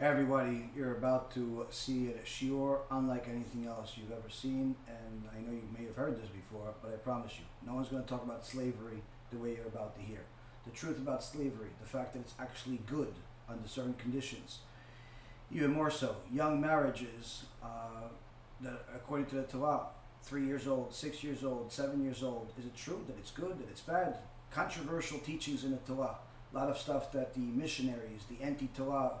Everybody, you're about to see a shiur unlike anything else you've ever seen, and I know you may have heard this before, but I promise you, no one's going to talk about slavery the way you're about to hear. The truth about slavery, the fact that it's actually good under certain conditions. Even more so, young marriages uh, that, according to the Torah, three years old, six years old, seven years old, is it true that it's good, that it's bad? Controversial teachings in the Torah. A lot of stuff that the missionaries, the anti-Torah,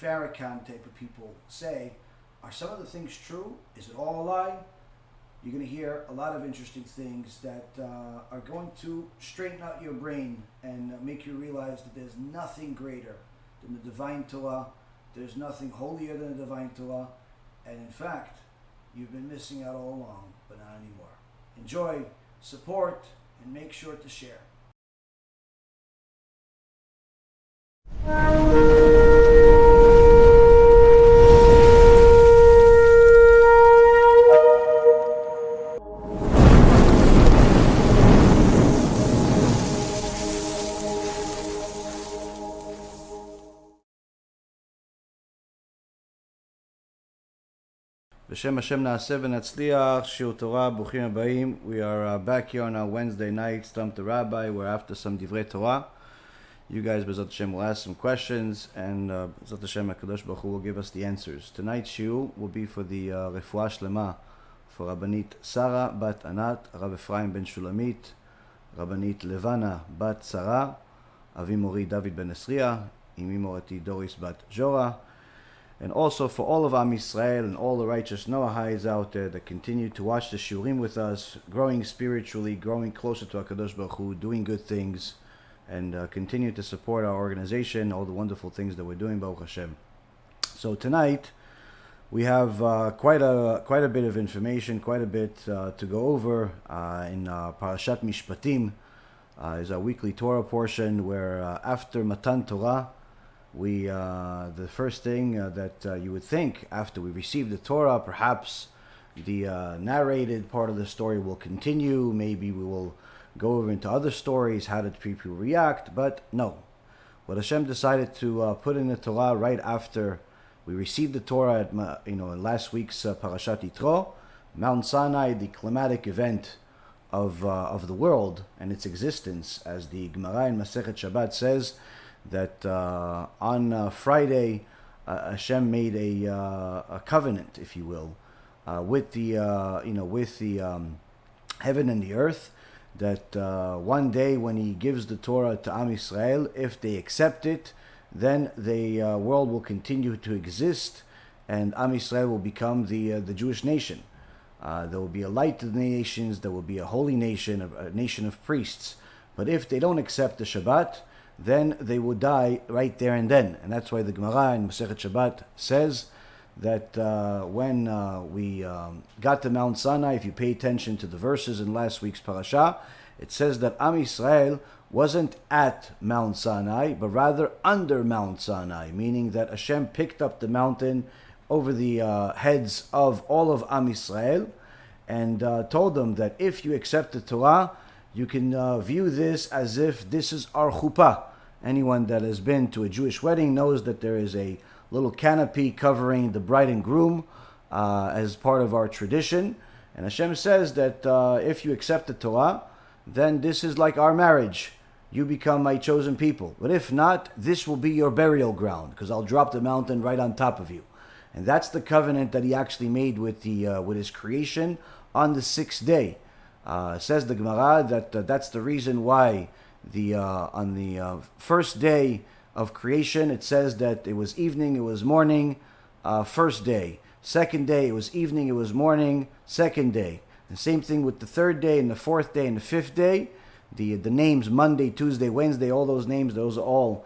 Farrakhan type of people say, are some of the things true? Is it all a lie? You're going to hear a lot of interesting things that uh, are going to straighten out your brain and make you realize that there's nothing greater than the divine Torah. There's nothing holier than the divine Torah. And in fact, you've been missing out all along, but not anymore. Enjoy, support, and make sure to share. B'Shem Hashem Naaseh V'Natzliach, Shiur Torah, Buchim Abayim. We are uh, back here on our Wednesday night, Stump the Rabbi. We're after some Divrei Torah. You guys, B'Zat Hashem, will ask some questions, and uh, B'Zat Hashem, HaKadosh Baruch Hu will give us the answers. tonight. Shiur will be for the uh, Refuah for Rabbanit Sarah, Bat Anat, Rav Ben Shulamit, Rabbanit Levana, Bat Sarah, Avimori David Ben Esria, Imi Doris Bat Jora and also for all of Am Yisrael and all the righteous Noahites out there that continue to watch the Shurim with us, growing spiritually, growing closer to HaKadosh Baruch Hu, doing good things, and uh, continue to support our organization, all the wonderful things that we're doing, Baruch Hashem. So tonight, we have uh, quite a quite a bit of information, quite a bit uh, to go over uh, in uh, Parashat Mishpatim. Uh, is our weekly Torah portion where after Matan Torah, we uh, the first thing uh, that uh, you would think after we receive the Torah, perhaps the uh, narrated part of the story will continue. Maybe we will go over into other stories. How did people react? But no, what Hashem decided to uh, put in the Torah right after we received the Torah at you know in last week's uh, Parashat Yitro, Mount Sinai, the climatic event of uh, of the world and its existence, as the Gemara in Masechet Shabbat says that uh, on uh, Friday uh, Hashem made a, uh, a covenant, if you will, uh, with the uh, you know with the um, heaven and the earth. That one day when He gives the Torah to Am Yisrael, if they accept it, then the world will continue to exist, and Am Yisrael will become the the Jewish nation. There will be a light to the nations. There will be a holy nation, a, a nation of priests. But if they don't accept the Shabbat, then they would die right there and then. And that's why the Gemara in Masechet Shabbat says that uh, when uh, we um, got to Mount Sinai, if you pay attention to the verses in last week's parasha, it says that Am Yisrael wasn't at Mount Sinai, but rather under Mount Sinai, meaning that Hashem picked up the mountain over the uh, heads of all of Am Yisrael and uh, told them that if you accept the Torah, you can uh, view this as if this is our chuppah. Anyone that has been to a Jewish wedding knows that there is a little canopy covering the bride and groom uh, as part of our tradition. And Hashem says that uh, if you accept the Torah, then this is like our marriage. You become my chosen people. But if not, this will be your burial ground because I'll drop the mountain right on top of you. And that's the covenant that he actually made with the uh, with his creation on the sixth day. Uh, says the Gemara that uh, that's the reason why the uh, on the uh, first day of creation it says that it was evening, it was morning, uh, first day. Second day it was evening, it was morning, second day. The same thing with the third day and the fourth day and the fifth day. The the names Monday, Tuesday, Wednesday, all those names, those are all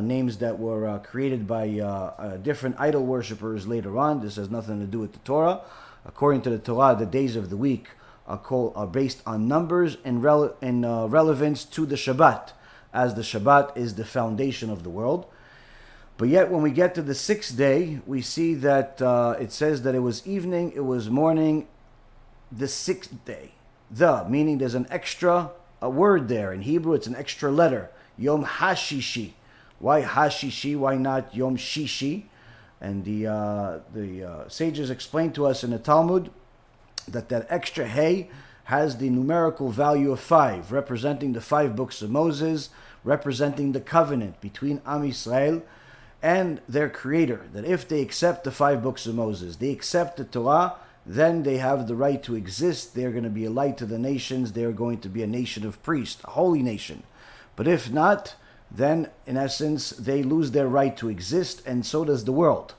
names that were created by different idol worshippers later on. This has nothing to do with the Torah. According to the Torah, the days of the week are, called, are based on numbers and, rele- and uh, relevance to the Shabbat, as the Shabbat is the foundation of the world. But yet, when we get to the sixth day, we see that uh, it says that it was evening, it was morning, the sixth day. The, meaning there's an extra a word there. In Hebrew, it's an extra letter. Yom Hashishi. Why Hashishi? Why not Yom Shishi? And the, uh, the uh, sages explain to us in the Talmud that that extra hay has the numerical value of five, representing the five books of Moses, representing the covenant between Am Yisrael and their creator. That if they accept the five books of Moses, they accept the Torah, then they have the right to exist. They're going to be a light to the nations. They're going to be a nation of priests, a holy nation. But if not, then in essence, they lose their right to exist, and so does the world.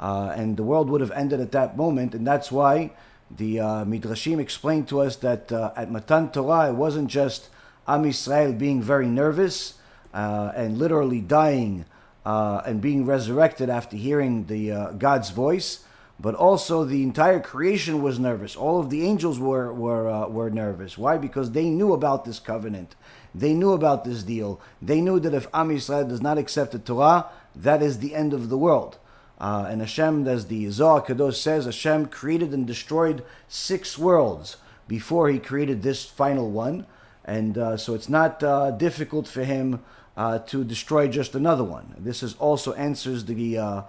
Uh, and the world would have ended at that moment, and that's why the uh, Midrashim explained to us that uh, at Matan Torah, it wasn't just Am Yisrael being very nervous uh, and literally dying uh, and being resurrected after hearing the uh, God's voice, but also the entire creation was nervous. All of the angels were were uh, were nervous. Why? Because they knew about this covenant. They knew about this deal. They knew that if Am Yisrael does not accept the Torah, that is the end of the world. Uh, and Hashem, as the Zohar Kadosh says, Hashem created and destroyed six worlds before He created this final one, and uh, so it's not uh, difficult for Him uh, to destroy just another one. This is also answers the uh,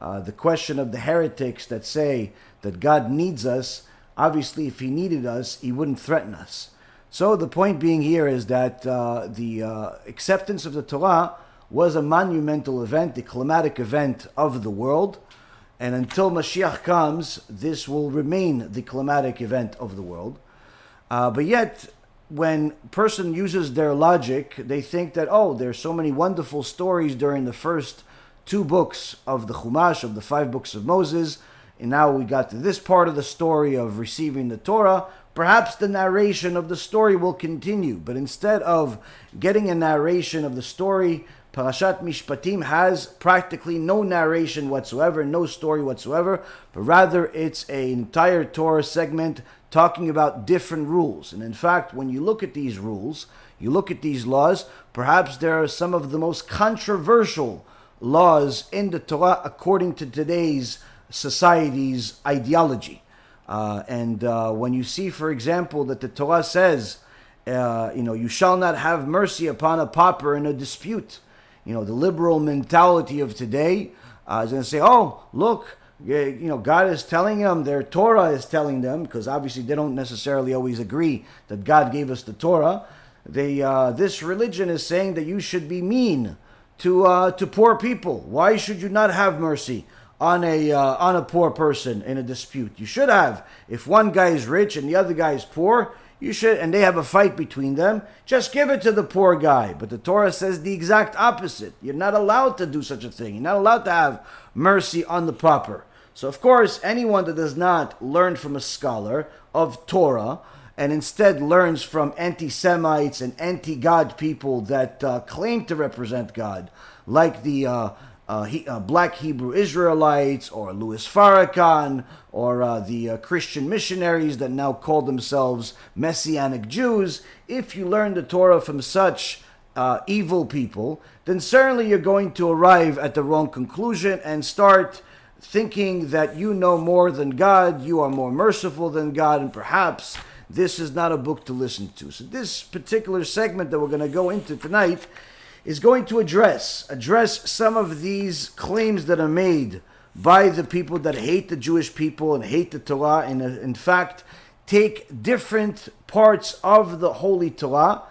uh, the question of the heretics that say that God needs us. Obviously, if He needed us, He wouldn't threaten us. So the point being here is that the acceptance of the Torah was a monumental event, the climatic event of the world. And until Mashiach comes, this will remain the climatic event of the world. Uh, but yet, when person uses their logic, they think that, oh, there's so many wonderful stories during the first two books of the Chumash, of the five books of Moses, and now we got to this part of the story of receiving the Torah. Perhaps the narration of the story will continue, but instead of getting a narration of the story Parashat Mishpatim has practically no narration whatsoever, no story whatsoever, but rather it's an entire Torah segment talking about different rules. And in fact, when you look at these rules, you look at these laws, perhaps there are some of the most controversial laws in the Torah according to today's society's ideology. Uh, and uh, when you see, for example, that the Torah says, uh, you know, you shall not have mercy upon a pauper in a dispute you know, the liberal mentality of today uh, is going to say, oh, look, you know, God is telling them, their Torah is telling them, because obviously they don't necessarily always agree that God gave us the Torah. They, uh, this religion is saying that you should be mean to, uh, to poor people. Why should you not have mercy? on a uh, on a poor person in a dispute. You should have. If one guy is rich and the other guy is poor, you should, and they have a fight between them, just give it to the poor guy. But the Torah says the exact opposite. You're not allowed to do such a thing. You're not allowed to have mercy on the pauper. So, of course, anyone that does not learn from a scholar of Torah and instead learns from anti Semites and anti God people that uh, claim to represent God, like the uh, uh, he, uh, black Hebrew Israelites or Louis Farrakhan or uh, the uh, Christian missionaries that now call themselves Messianic Jews, if you learn the Torah from such uh, evil people, then certainly you're going to arrive at the wrong conclusion and start thinking that you know more than God, you are more merciful than God, and perhaps this is not a book to listen to. So, this particular segment that we're going to go into tonight is going to address address some of these claims that are made by the people that hate the Jewish people and hate the Torah, and uh, in fact take different parts of the Holy Torah,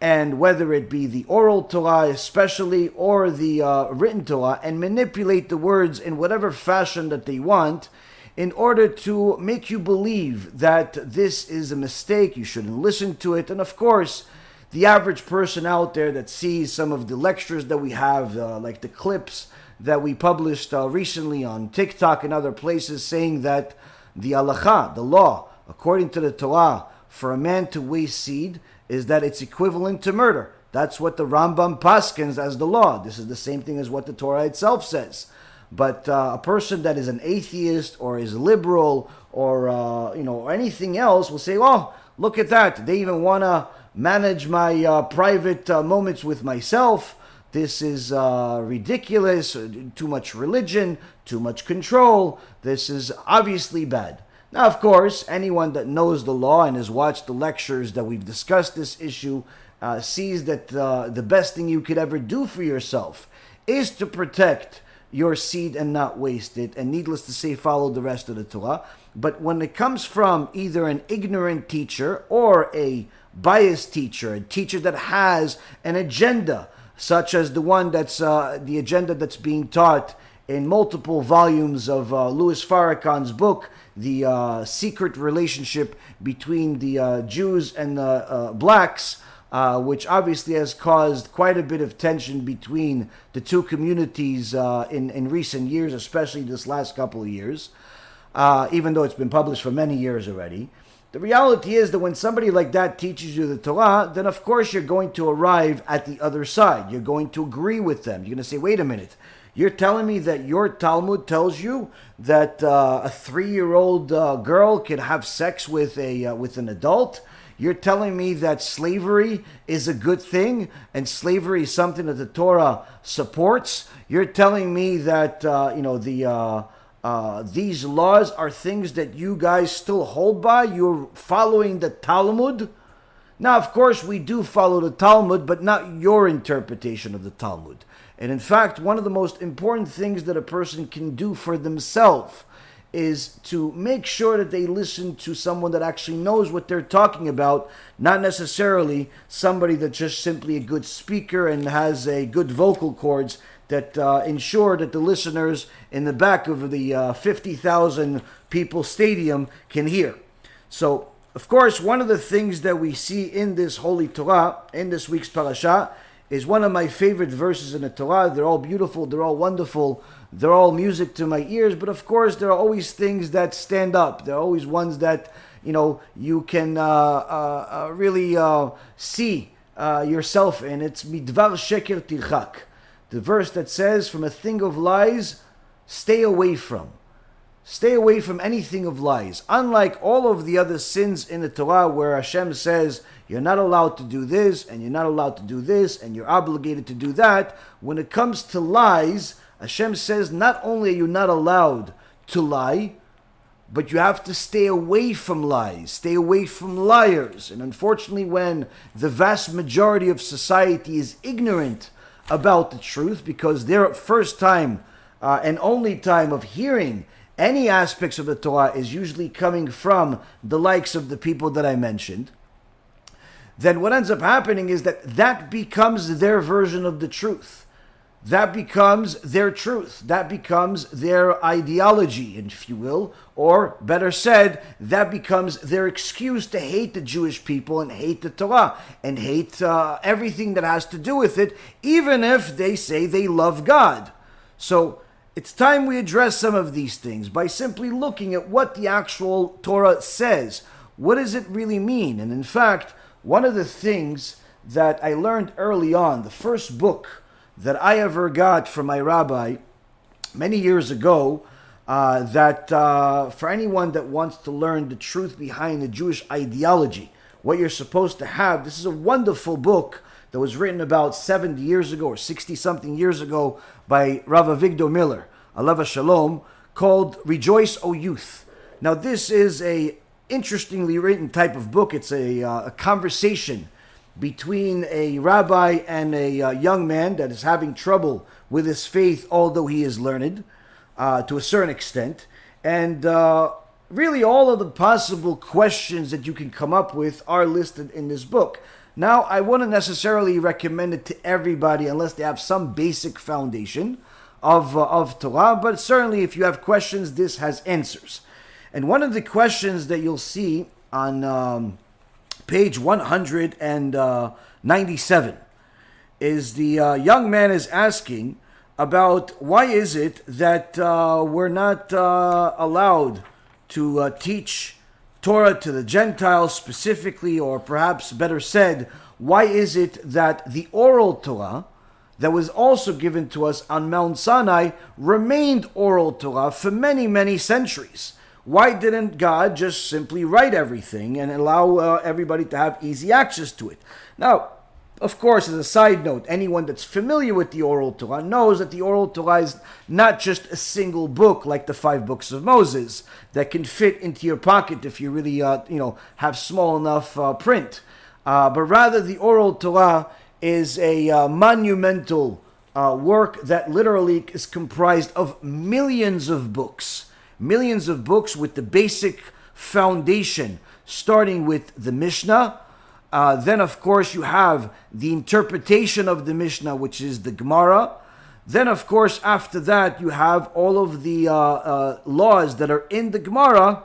and whether it be the oral Torah, especially, or the uh, written Torah, and manipulate the words in whatever fashion that they want in order to make you believe that this is a mistake, you shouldn't listen to it, and of course, the average person out there that sees some of the lectures that we have, uh, like the clips that we published uh, recently on TikTok and other places, saying that the halacha, the law, according to the Torah, for a man to waste seed is that it's equivalent to murder. That's what the Rambam paskins as the law. This is the same thing as what the Torah itself says. But uh, a person that is an atheist or is liberal or uh, you know anything else will say, "Oh, look at that! They even want to manage my uh, private uh, moments with myself. This is uh, ridiculous, uh, too much religion, too much control. This is obviously bad. Now, of course, anyone that knows the law and has watched the lectures that we've discussed this issue uh, sees that uh, the best thing you could ever do for yourself is to protect your seed and not waste it, and needless to say, follow the rest of the Torah. But when it comes from either an ignorant teacher or a biased teacher, a teacher that has an agenda, such as the one that's uh, the agenda that's being taught in multiple volumes of uh, Louis Farrakhan's book, The uh, Secret Relationship Between the uh, Jews and the uh, Blacks, uh, which obviously has caused quite a bit of tension between the two communities uh, in, in recent years, especially this last couple of years, even though it's been published for many years already. The reality is that when somebody like that teaches you the Torah, then of course you're going to arrive at the other side. You're going to agree with them. You're going to say, wait a minute, you're telling me that your Talmud tells you that uh, a three-year-old uh, girl can have sex with a uh, with an adult? You're telling me that slavery is a good thing and slavery is something that the Torah supports? You're telling me that uh, you know the uh, these laws are things that you guys still hold by. You're following the Talmud. Now, of course, we do follow the Talmud, but not your interpretation of the Talmud. And in fact, one of the most important things that a person can do for themselves is to make sure that they listen to someone that actually knows what they're talking about, not necessarily somebody that's just simply a good speaker and has a good vocal cords that uh, ensure that the listeners in the back of the uh, 50,000 people stadium can hear. So, of course, one of the things that we see in this Holy Torah, in this week's parasha, is one of my favorite verses in the Torah. They're all beautiful, they're all wonderful, they're all music to my ears, but of course, there are always things that stand up. There are always ones that, you know, you can uh, uh, uh really uh, see yourself in. It's midvar sheker tirchak the verse that says, From a thing of lies, stay away from. Stay away from anything of lies. Unlike all of the other sins in the Torah where Hashem says, you're not allowed to do this, and you're not allowed to do this, and you're obligated to do that, when it comes to lies, Hashem says, not only are you not allowed to lie, but you have to stay away from lies, stay away from liars. And unfortunately, when the vast majority of society is ignorant about the truth because their first time uh, and only time of hearing any aspects of the Torah is usually coming from the likes of the people that I mentioned, then what ends up happening is that that becomes their version of the truth. That becomes their truth. That becomes their ideology, if you will, or better said, that becomes their excuse to hate the Jewish people and hate the Torah and hate uh, everything that has to do with it, even if they say they love God. So it's time we address some of these things by simply looking at what the actual Torah says. What does it really mean? And in fact, one of the things that I learned early on, the first book that I ever got from my rabbi many years ago, uh, that uh, for anyone that wants to learn the truth behind the Jewish ideology, what you're supposed to have, this is a wonderful book that was written about 70 years ago or 60 something years ago by Rav Avigdor Miller, Aleva Shalom, called Rejoice, O Youth. Now, this is a interestingly written type of book. It's a, uh, a conversation between a rabbi and a uh, young man that is having trouble with his faith, although he is learned uh, to a certain extent. And uh, really, all of the possible questions that you can come up with are listed in this book. Now, I wouldn't necessarily recommend it to everybody unless they have some basic foundation of, uh, of Torah, but certainly if you have questions, this has answers. And one of the questions that you'll see on um, page 197 is the uh, young man is asking about why is it that uh, we're not uh, allowed to uh, teach Torah to the Gentiles specifically, or perhaps better said, why is it that the oral Torah that was also given to us on Mount Sinai remained oral Torah for many, many centuries? Why didn't God just simply write everything and allow uh, everybody to have easy access to it? Now, of course, as a side note, anyone that's familiar with the Oral Torah knows that the Oral Torah is not just a single book like the five books of Moses that can fit into your pocket if you really, uh, you know, have small enough uh, print. Uh, but rather, the Oral Torah is a uh, monumental uh, work that literally is comprised of millions of books, millions of books with the basic foundation, starting with the Mishnah. Uh, then, of course, you have the interpretation of the Mishnah, which is the Gemara. Then, of course, after that, you have all of the uh, uh, laws that are in the Gemara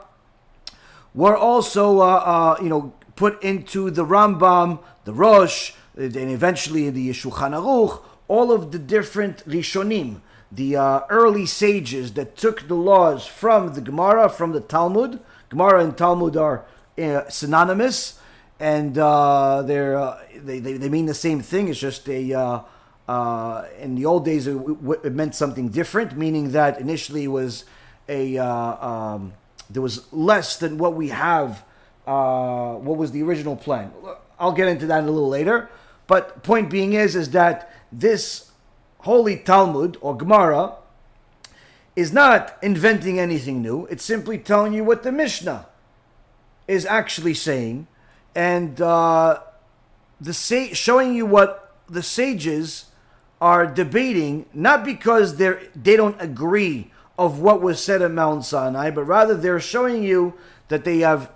were also, uh, uh, you know, put into the Rambam, the Rosh, and eventually the Shulchan Aruch, all of the different Rishonim, the uh, early sages that took the laws from the Gemara, from the Talmud. Gemara and Talmud are uh, synonymous, and uh, they're uh, they, they, they mean the same thing. It's just a uh, uh, in the old days it, it, meant something different, meaning that initially it was a um, there was less than what we have. what was the original plan? I'll get into that a little later. But point being is, is that this holy Talmud or Gemara is not inventing anything new. It's simply telling you what the Mishnah is actually saying, and uh, the sa- showing you what the sages are debating, not because they they don't agree of what was said at Mount Sinai, but rather they're showing you that they have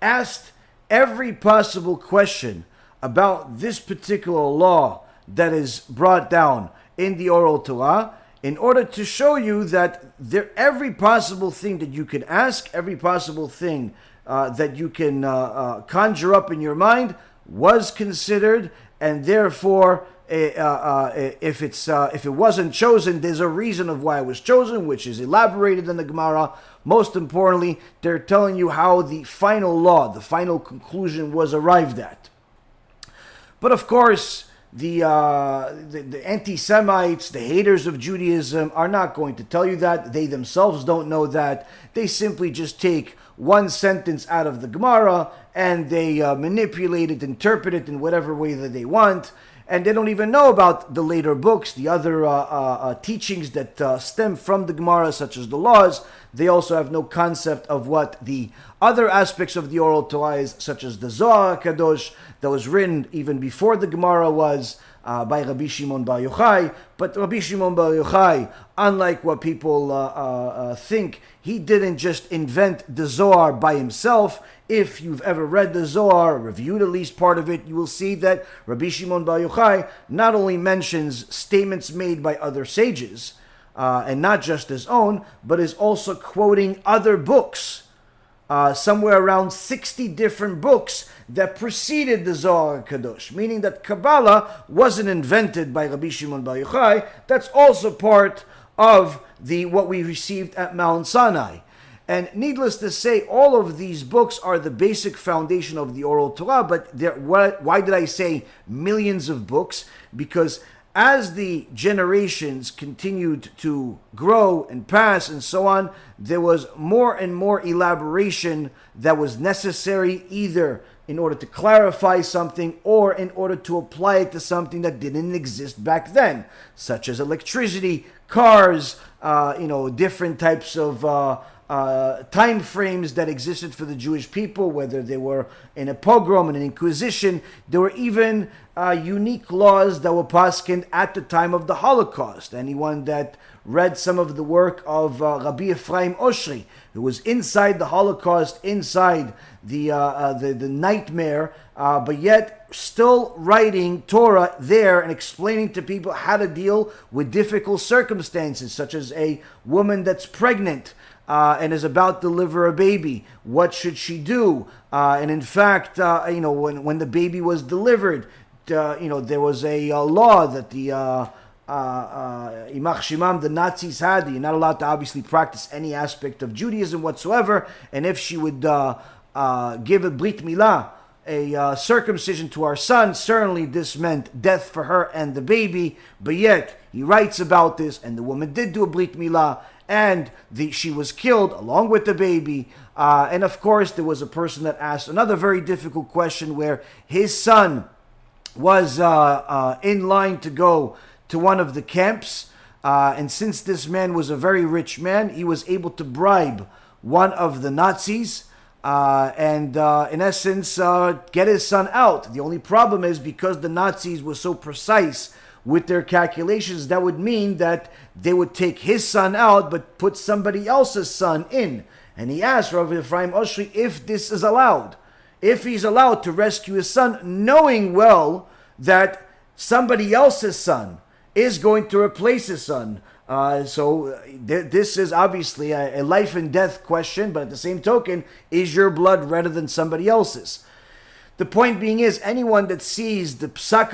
asked every possible question about this particular law that is brought down in the oral Torah in order to show you that there every possible thing that you can ask, every possible thing uh, that you can uh, uh, conjure up in your mind was considered, and therefore, eh, uh, uh, eh, if it's uh, if it wasn't chosen, there's a reason of why it was chosen, which is elaborated in the Gemara. Most importantly, they're telling you how the final law, the final conclusion was arrived at. But of course, the, uh, the, the anti-Semites, the haters of Judaism, are not going to tell you that. They themselves don't know that. They simply just take one sentence out of the Gemara and they uh, manipulate it, interpret it in whatever way that they want. And they don't even know about the later books, the other uh, uh, uh teachings that uh, stem from the Gemara, such as the laws. They also have no concept of what the other aspects of the oral Torah is, such as the Zohar Kadosh, that was written even before the Gemara was uh, by Rabbi Shimon Bar Yochai. But Rabbi Shimon Bar Yochai, unlike what people uh, uh, uh, think, he didn't just invent the Zohar by himself. If you've ever read the Zohar, reviewed at least part of it, you will see that Rabbi Shimon Bar Yochai not only mentions statements made by other sages, uh, and not just his own, but is also quoting other books uh, somewhere around 60 different books that preceded the Zohar Kadosh, meaning that Kabbalah wasn't invented by Rabbi Shimon Bar Yochai. That's also part of the what we received at Mount Sinai. And needless to say, all of these books are the basic foundation of the oral Torah. But there, why did I say millions of books? Because as the generations continued to grow and pass and so on, there was more and more elaboration that was necessary either in order to clarify something or in order to apply it to something that didn't exist back then, such as electricity, cars, uh, you know, different types of. Uh, uh, time frames that existed for the Jewish people, whether they were in a pogrom and an inquisition. There were even uh, unique laws that were passed at the time of the Holocaust. Anyone that read some of the work of uh, Rabbi Ephraim Oshry, who was inside the Holocaust, inside the, uh, uh, the, the, nightmare, uh, but yet still writing Torah there and explaining to people how to deal with difficult circumstances, such as a woman that's pregnant uh, and is about to deliver a baby. What should she do? Uh, and in fact, uh, you know, when, when the baby was delivered, uh, you know, there was a, a law that the uh, uh, Imach Shimam, the Nazis had. You're not allowed to obviously practice any aspect of Judaism whatsoever. And if she would give a Brit Milah, a uh, circumcision to our son, certainly this meant death for her and the baby. But yet, he writes about this, and the woman did do a Brit Milah, and the, she was killed along with the baby. Uh, and of course, there was a person that asked another very difficult question where his son was uh, uh, in line to go to one of the camps. Uh, and since this man was a very rich man, he was able to bribe one of the Nazis. Uh, and uh, in essence, uh, get his son out. The only problem is because the Nazis were so precise with their calculations, that would mean that they would take his son out but put somebody else's son in. And he asked Rav Ephraim Oshry if this is allowed. If he's allowed to rescue his son, knowing well that somebody else's son is going to replace his son. Uh, so uh, th- this is obviously a, a, life and death question, but at the same token, is your blood redder than somebody else's? The point being is, anyone that sees the Psak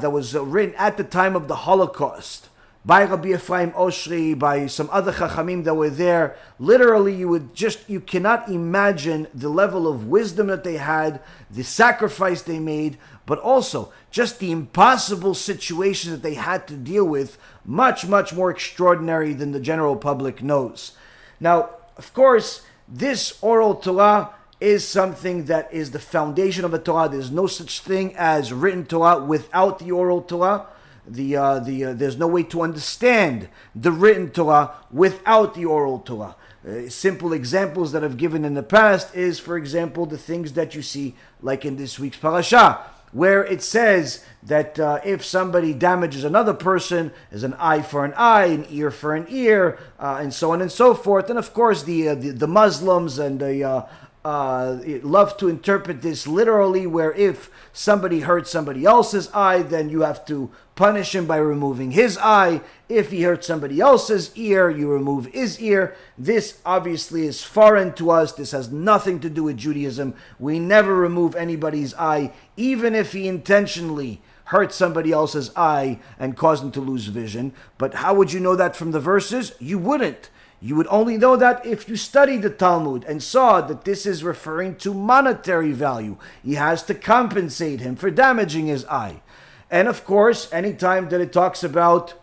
that was written at the time of the Holocaust, by Rabbi Ephraim Oshry, by some other Chachamim that were there. Literally, you would just, you cannot imagine the level of wisdom that they had, the sacrifice they made, but also just the impossible situation that they had to deal with, much, much more extraordinary than the general public knows. Now, of course, this oral Torah is something that is the foundation of the Torah. There's no such thing as written Torah without the oral Torah the uh, the uh, there's no way to understand the written Torah without the oral Torah. Uh, simple examples that I've given in the past is, for example, the things that you see, like in this week's parasha, where it says that uh, if somebody damages another person, is an eye for an eye, an ear for an ear, uh, and so on and so forth. And of course, the uh, the, the, Muslims and the uh, love to interpret this literally, where if somebody hurts somebody else's eye, then you have to punish him by removing his eye. If he hurts somebody else's ear, you remove his ear. This obviously is foreign to us. This has nothing to do with Judaism. We never remove anybody's eye, even if he intentionally hurt somebody else's eye and cause them to lose vision. But how would you know that from the verses? You wouldn't. You would only know that if you studied the Talmud and saw that this is referring to monetary value. He has to compensate him for damaging his eye. And of course, anytime that it talks about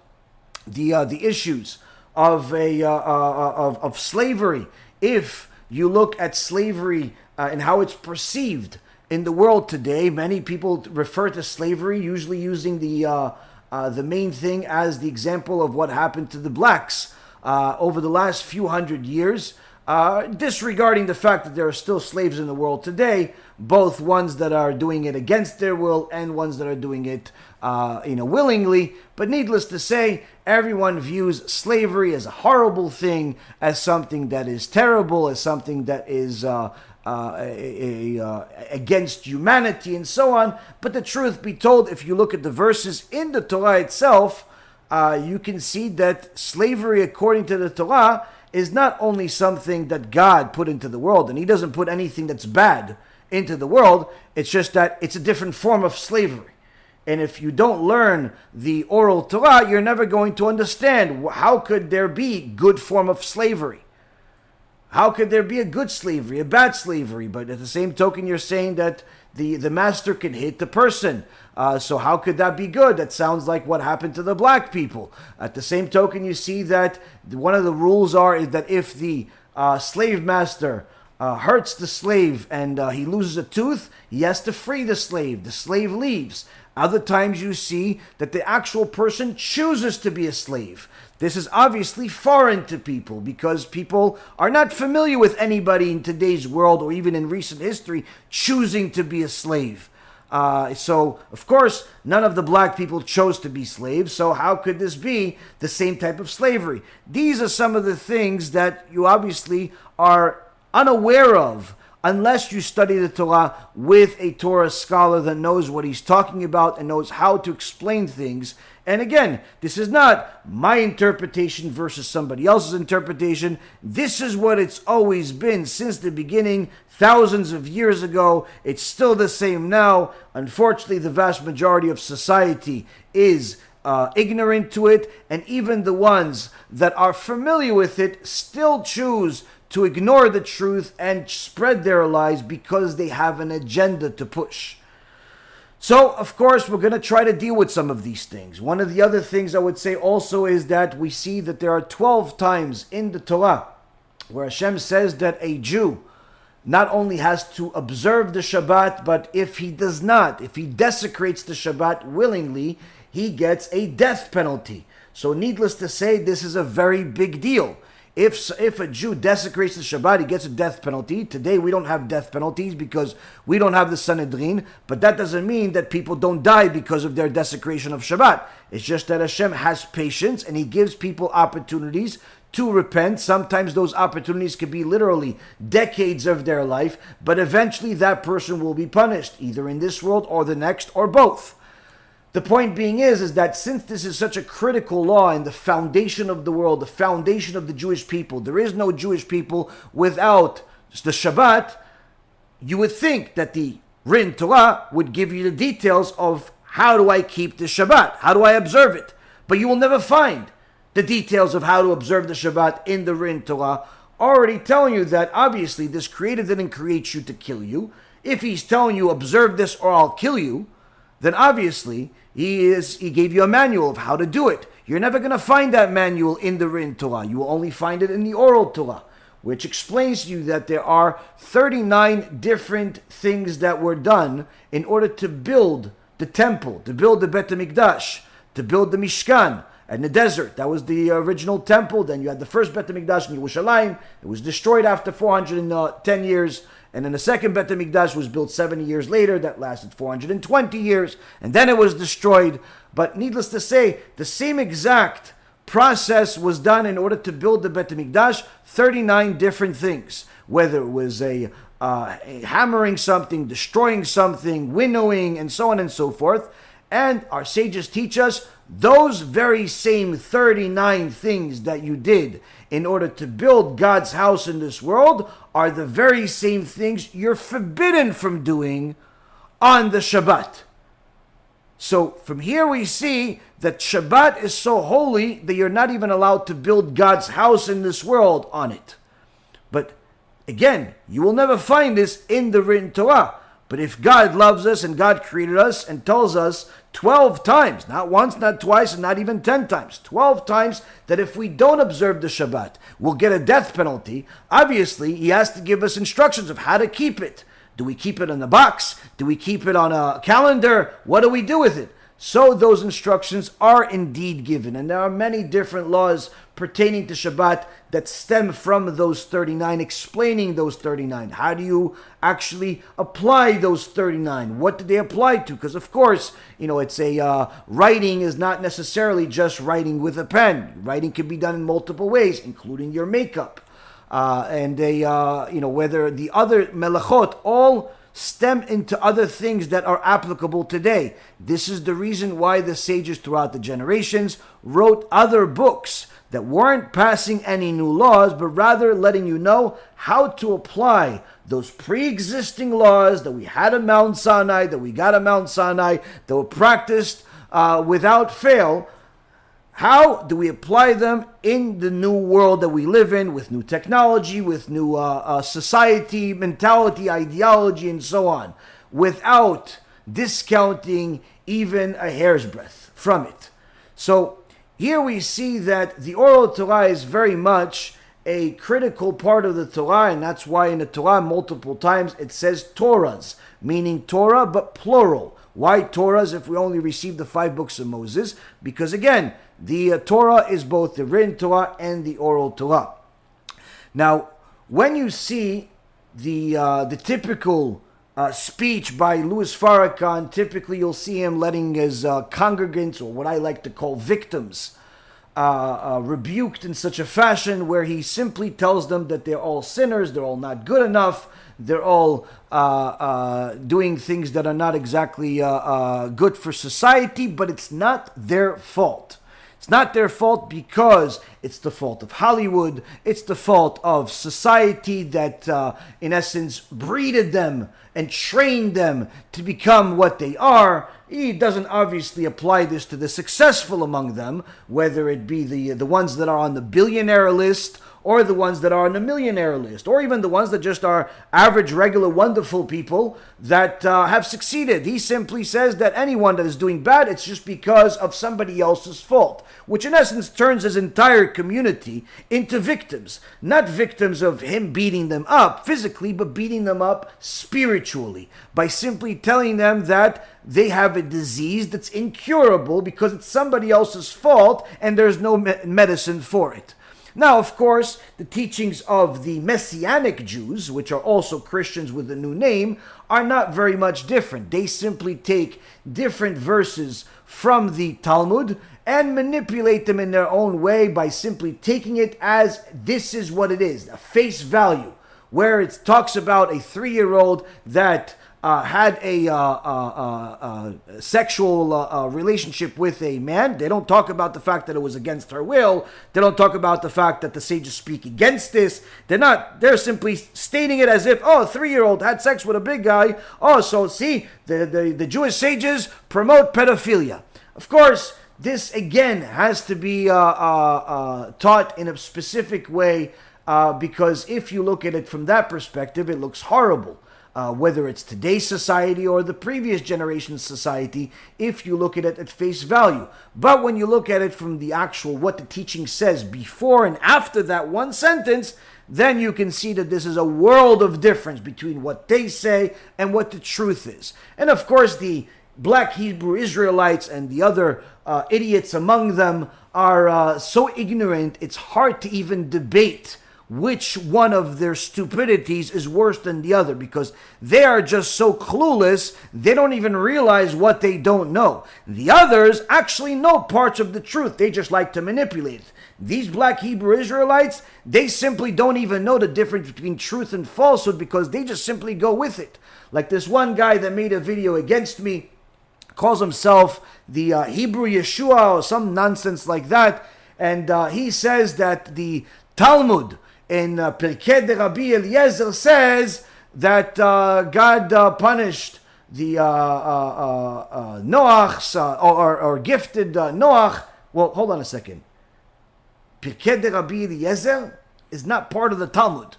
the uh, the issues of a uh, uh, of, of slavery, if you look at slavery uh, and how it's perceived in the world today, many people refer to slavery usually using the uh, uh, the main thing as the example of what happened to the blacks uh, over the last few hundred years, uh, disregarding the fact that there are still slaves in the world today, both ones that are doing it against their will and ones that are doing it, uh, you know, willingly. But needless to say, everyone views slavery as a horrible thing, as something that is terrible, as something that is. Uh, uh, a, a, uh, against humanity and so on. But the truth be told, if you look at the verses in the Torah itself, uh, you can see that slavery, according to the Torah, is not only something that God put into the world, and He doesn't put anything that's bad into the world, it's just that it's a different form of slavery. And if you don't learn the oral Torah, you're never going to understand how could there be good form of slavery. How could there be a good slavery, a bad slavery? But at the same token, you're saying that the, the master can hit the person. Uh, so how could that be good? That sounds like what happened to the black people. At the same token, you see that one of the rules are is that if the uh, slave master uh, hurts the slave and uh, he loses a tooth, he has to free the slave. The slave leaves. Other times you see that the actual person chooses to be a slave. This is obviously foreign to people because people are not familiar with anybody in today's world or even in recent history choosing to be a slave. Uh, so, of course, none of the black people chose to be slaves. So, how could this be the same type of slavery? These are some of the things that you obviously are unaware of unless you study the Torah with a Torah scholar that knows what he's talking about and knows how to explain things and again, this is not my interpretation versus somebody else's interpretation. This is what it's always been since the beginning, thousands of years ago. It's still the same now. Unfortunately, the vast majority of society is uh, ignorant to it, and even the ones that are familiar with it still choose to ignore the truth and spread their lies because they have an agenda to push. So, of course, we're going to try to deal with some of these things. One of the other things I would say also is that we see that there are 12 times in the Torah where Hashem says that a Jew not only has to observe the Shabbat, but if he does not, if he desecrates the Shabbat willingly, he gets a death penalty. So, needless to say, this is a very big deal. If if a Jew desecrates the Shabbat, he gets a death penalty. Today we don't have death penalties because we don't have the Sanhedrin, but that doesn't mean that people don't die because of their desecration of Shabbat. It's just that Hashem has patience and He gives people opportunities to repent. Sometimes those opportunities could be literally decades of their life, but eventually that person will be punished, either in this world or the next, or both. The point being is, is that since this is such a critical law and the foundation of the world, the foundation of the Jewish people, there is no Jewish people without the Shabbat, you would think that the written Torah would give you the details of how do I keep the Shabbat? How do I observe it? But you will never find the details of how to observe the Shabbat in the written Torah, already telling you that obviously this creator didn't create you to kill you. If he's telling you observe this or I'll kill you, then obviously he is he gave you a manual of how to do it. You're never going to find that manual in the written Torah. You will only find it in the oral Torah, which explains to you that there are 39 different things that were done in order to build the temple, to build the Bet HaMikdash, to build the Mishkan, in the desert. That was the original temple. Then you had the first Bet HaMikdash in Yerushalayim. It was destroyed after 410 uh, years. And then the second Bet HaMikdash was built 70 years later. That lasted 420 years. And then it was destroyed. But needless to say, the same exact process was done in order to build the Bet HaMikdash. 39 different things. Whether it was a, uh, a hammering something, destroying something, winnowing, and so on and so forth. And our sages teach us those very same 39 things that you did in order to build God's house in this world are the very same things you're forbidden from doing on the Shabbat. So from here we see that Shabbat is so holy that you're not even allowed to build God's house in this world on it. But again, you will never find this in the written Torah. But if God loves us and God created us and tells us 12 times, not once, not twice, and not even 10 times, 12 times that if we don't observe the Shabbat, we'll get a death penalty, obviously He has to give us instructions of how to keep it. Do we keep it in a box? Do we keep it on a calendar? What do we do with it? So those instructions are indeed given, and there are many different laws pertaining to Shabbat that stem from those 39, explaining those 39. How do you actually apply those 39? What do they apply to? Because, of course, you know, it's a uh, writing is not necessarily just writing with a pen. Writing can be done in multiple ways, including your makeup. Uh, and a, uh, you know, whether the other melachot, all stem into other things that are applicable today. This is the reason why the sages throughout the generations wrote other books that weren't passing any new laws, but rather letting you know how to apply those pre existing laws that we had at Mount Sinai, that we got at Mount Sinai, that were practiced uh, without fail how do we apply them in the new world that we live in with new technology, with new uh, uh, society, mentality, ideology, and so on, without discounting even a hair's breadth from it? So here we see that the oral Torah is very much a critical part of the Torah, and that's why in the Torah multiple times it says Torahs, meaning Torah but plural. Why Torahs if we only receive the five books of Moses? Because again, the uh, Torah is both the written Torah and the oral Torah. Now, when you see the uh, the typical uh, speech by Louis Farrakhan, typically you'll see him letting his uh, congregants, or what I like to call victims, uh, uh, rebuked in such a fashion where he simply tells them that they're all sinners, they're all not good enough, they're all doing things that are not exactly good for society, but it's not their fault. It's not their fault because it's the fault of Hollywood. It's the fault of society that, uh, in essence, breeded them and trained them to become what they are. He doesn't obviously apply this to the successful among them, whether it be the the ones that are on the billionaire list or the ones that are on the millionaire list, or even the ones that just are average, regular, wonderful people that uh, have succeeded. He simply says that anyone that is doing bad, it's just because of somebody else's fault, which in essence turns his entire community into victims. Not victims of him beating them up physically, but beating them up spiritually by simply telling them that they have a disease that's incurable because it's somebody else's fault and there's no me- medicine for it. Now, of course, the teachings of the Messianic Jews, which are also Christians with a new name, are not very much different. They simply take different verses from the Talmud and manipulate them in their own way by simply taking it as this is what it is, a face value, where it talks about a three year old that uh, had a uh, uh, uh sexual uh, uh, relationship with a man. They don't talk about the fact that it was against her will. They don't talk about the fact that the sages speak against this. They're not. They're simply stating it as if, oh, a three-year-old had sex with a big guy. Oh, so see, the, the, the Jewish sages promote pedophilia. Of course, this again has to be taught in a specific way because if you look at it from that perspective, it looks horrible uh, whether it's today's society or the previous generation's society, if you look at it at face value. But when you look at it from the actual what the teaching says before and after that one sentence, then you can see that this is a world of difference between what they say and what the truth is. And of course, the black Hebrew Israelites and the other uh, idiots among them are uh, so ignorant, it's hard to even debate which one of their stupidities is worse than the other because they are just so clueless, they don't even realize what they don't know. The others actually know parts of the truth, they just like to manipulate it. These black Hebrew Israelites, they simply don't even know the difference between truth and falsehood because they just simply go with it. Like this one guy that made a video against me, calls himself the uh, Hebrew Yeshua or some nonsense like that. And uh, he says that the Talmud, in uh, Pirkei de Rabbi Eliezer says that uh, God uh, punished the uh, uh, uh, uh Noach's or, or, gifted Noach. Well, hold on a second. Pirkei de Rabbi Eliezer is not part of the Talmud,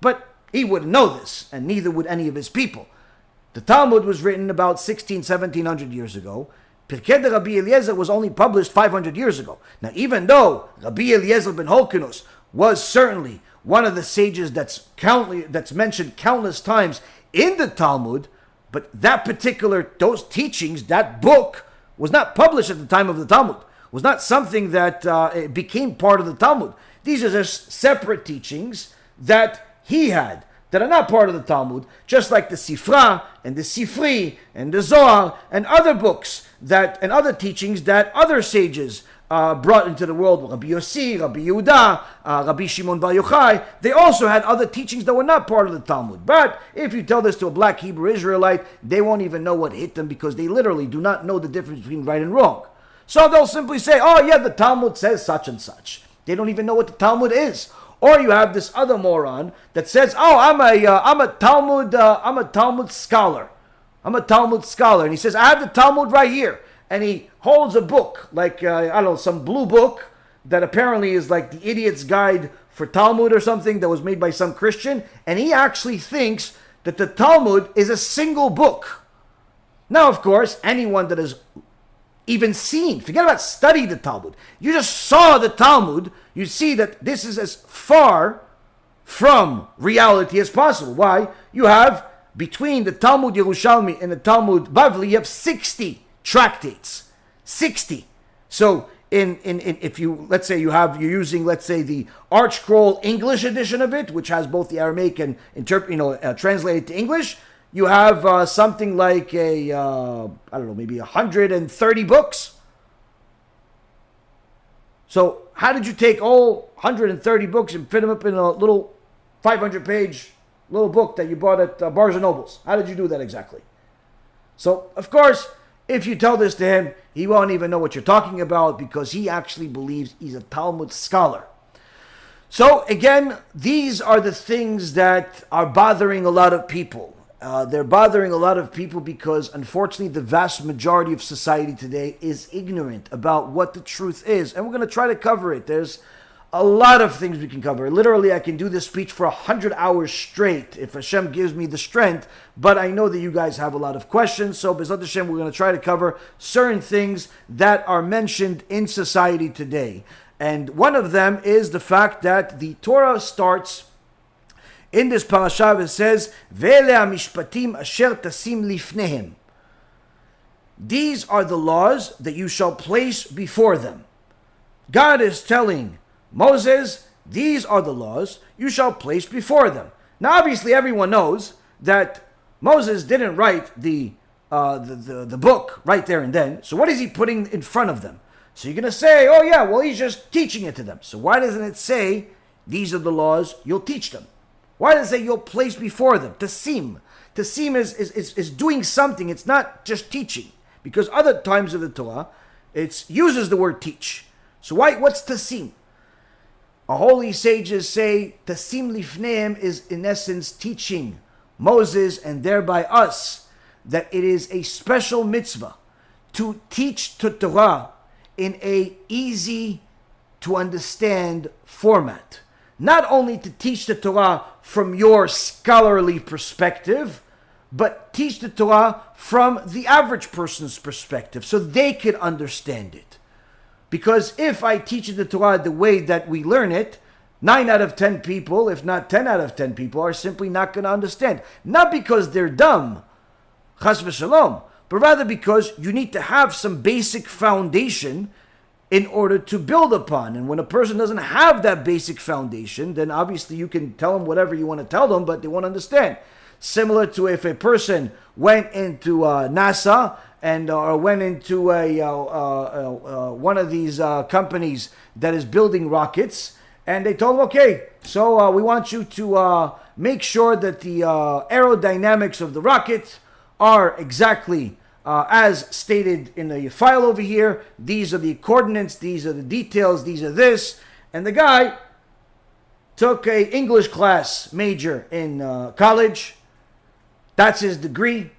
but he wouldn't know this, and neither would any of his people. The Talmud was written about 16, 1700 years ago. Pirkei de Rabbi Eliezer was only published 500 years ago. Now, even though Rabbi Eliezer ben Horkanus was certainly one of the sages that's countless, that's mentioned countless times in the Talmud, but that particular those teachings, that book, was not published at the time of the Talmud. Was not something that uh, became part of the Talmud. These are just separate teachings that he had that are not part of the Talmud, just like the Sifra and the Sifri and the Zohar and other books that and other teachings that other sages uh, brought into the world, Rabbi Yossi, Rabbi Yehuda, uh, Rabbi Shimon Bar Yochai, they also had other teachings that were not part of the Talmud. But if you tell this to a black Hebrew Israelite, they won't even know what hit them because they literally do not know the difference between right and wrong. So they'll simply say, oh yeah, the Talmud says such and such. They don't even know what the Talmud is. Or you have this other moron that says, "Oh, I'm a am uh, a Talmud uh, I'm a Talmud scholar. I'm a Talmud scholar." And he says, "I have the Talmud right here." And he holds a book, like, uh, I don't know, some blue book that apparently is like the idiot's guide for Talmud or something that was made by some Christian. And he actually thinks that the Talmud is a single book. Now, of course, anyone that has even seen, forget about study the Talmud, you just saw the Talmud, you see that this is as far from reality as possible. Why? You have between the Talmud Yerushalmi and the Talmud Bavli, you have 60 tractates. 60. So in, in, in, if you let's say you have you're using let's say the ArtScroll English edition of it, which has both the Aramaic and interpret you know uh, translated to English, you have uh, something like a uh, I don't know maybe 130 books. So how did you take all 130 books and fit them up in a little 500 page little book that you bought at uh, Barnes and Nobles? How did you do that exactly? So of course if you tell this to him, he won't even know what you're talking about because he actually believes he's a Talmud scholar. So, again, these are the things that are bothering a lot of people. Uh, they're bothering a lot of people because, unfortunately, the vast majority of society today is ignorant about what the truth is. And we're going to try to cover it. There's a lot of things we can cover. Literally, I can do this speech for a hundred hours straight if Hashem gives me the strength. But I know that you guys have a lot of questions, so Bezat Hashem, we're going to try to cover certain things that are mentioned in society today. And one of them is the fact that the Torah starts in this parasha. It says, "Vele mishpatim asher tasim lifnehem." These are the laws that you shall place before them. God is telling Moses, these are the laws you shall place before them. Now, obviously, everyone knows that Moses didn't write the, uh, the, the, the book right there and then. So, what is he putting in front of them? So, you're going to say, oh, yeah, well, he's just teaching it to them. So, why doesn't it say, these are the laws you'll teach them? Why does it say you'll place before them? To seem is, is, is, is doing something, it's not just teaching. Because other times of the Torah, it uses the word teach. So why what's tasim? Holy sages say tasim lifneim is in essence teaching Moses and thereby us that it is a special mitzvah to teach the Torah in a easy to understand format. Not only to teach the Torah from your scholarly perspective, but teach the Torah from the average person's perspective so they could understand it. Because if I teach the Torah the way that we learn it, nine out of ten people, if not ten out of ten people, are simply not going to understand. Not because they're dumb, chas v'shalom, but rather because you need to have some basic foundation in order to build upon. And when a person doesn't have that basic foundation, then obviously you can tell them whatever you want to tell them, but they won't understand similar to if a person went into uh, NASA and uh, or went into a uh, uh, uh one of these uh, companies that is building rockets, and they told him, okay, so we want you to make sure that the aerodynamics of the rocket are exactly as stated in the file over here. These are the coordinates. These are the details. These are this, and the guy took a English class major in college that's his degree.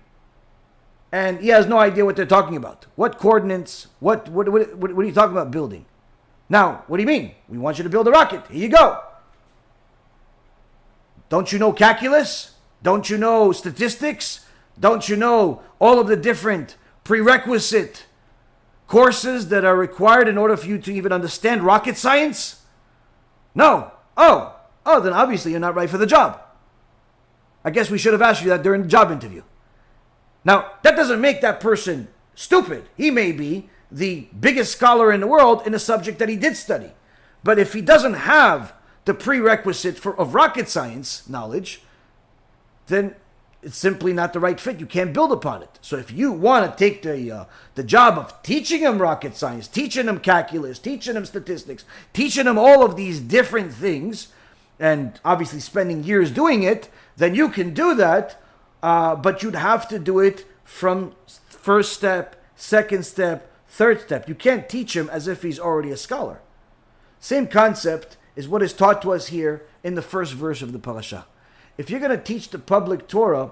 And he has no idea what they're talking about. What coordinates? What, what, what, what, are you talking about building? Now, what do you mean? We want you to build a rocket. Here you go. Don't you know calculus? Don't you know statistics? Don't you know all of the different prerequisite courses that are required in order for you to even understand rocket science? No. Oh, oh, then obviously you're not right for the job. I guess we should have asked you that during the job interview. Now, that doesn't make that person stupid. He may be the biggest scholar in the world in a subject that he did study. But if he doesn't have the prerequisite for, of rocket science knowledge, then it's simply not the right fit. You can't build upon it. So if you want to take the uh, the job of teaching him rocket science, teaching him calculus, teaching him statistics, teaching him all of these different things, and obviously spending years doing it, then you can do that, uh, but you'd have to do it from first step, second step, third step. You can't teach him as if he's already a scholar. Same concept is what is taught to us here in the first verse of the parasha. If you're going to teach the public Torah,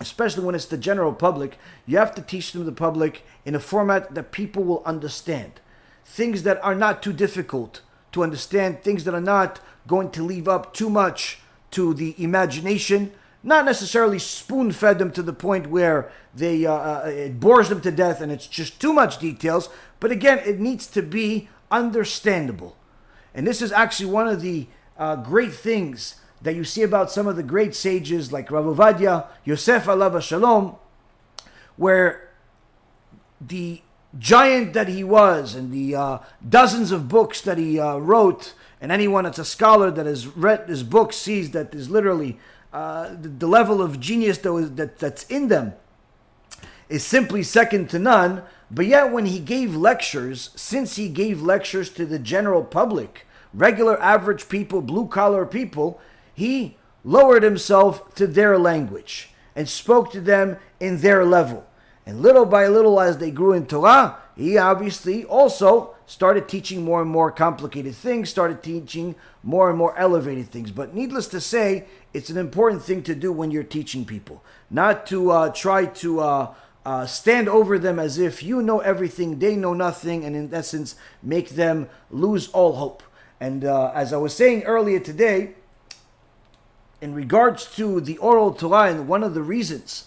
especially when it's the general public, you have to teach them the public in a format that people will understand. Things that are not too difficult to understand, things that are not going to leave up too much to the imagination, not necessarily spoon fed them to the point where they uh, uh, it bores them to death and it's just too much details. But again, it needs to be understandable, and this is actually one of the uh, great things that you see about some of the great sages like Rav Ovadia, Yosef Alav Shalom, where the giant that he was and the uh, dozens of books that he uh, wrote and anyone that's a scholar that has read his book sees that is literally uh, the, the, level of genius that, that's in them is simply second to none. But yet, when he gave lectures, since he gave lectures to the general public, regular average people, blue collar people, he lowered himself to their language and spoke to them in their level. And little by little, as they grew in Torah, he obviously also started teaching more and more complicated things, started teaching more and more elevated things. But needless to say, it's an important thing to do when you're teaching people, not to uh, try to uh, uh, stand over them as if you know everything, they know nothing, and in essence, make them lose all hope. And uh, as I was saying earlier today, in regards to the oral Torah, and one of the reasons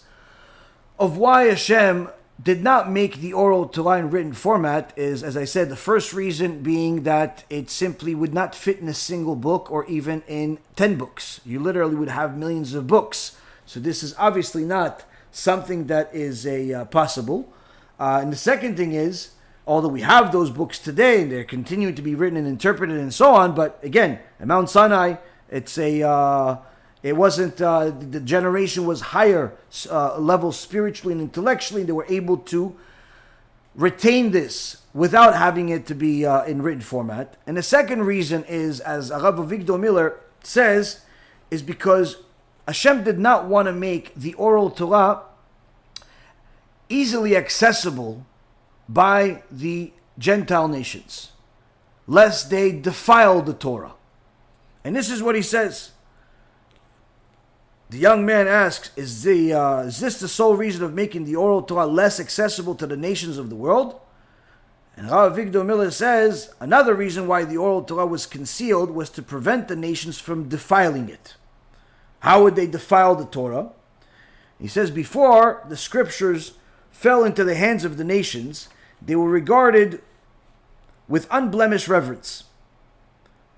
of why Hashem did not make the oral Torah in written format is, as I said, the first reason being that it simply would not fit in a single book or even in 10 books. You literally would have millions of books. So this is obviously not something that is a uh, possible. Uh, and the second thing is although we have those books today and they're continuing to be written and interpreted and so on. But again, at Mount Sinai, it's a uh, it wasn't uh, the generation was higher uh, level spiritually and intellectually. They were able to retain this without having it to be uh, in written format. And the second reason is, as Rav Avigdor Miller says, is because Hashem did not want to make the oral Torah easily accessible by the Gentile nations, lest they defile the Torah. And this is what he says. The young man asks, is, the, uh, is this the sole reason of making the oral Torah less accessible to the nations of the world? And Rav Avigdor Miller says, another reason why the oral Torah was concealed was to prevent the nations from defiling it. How would they defile the Torah? He says, before the scriptures fell into the hands of the nations, they were regarded with unblemished reverence.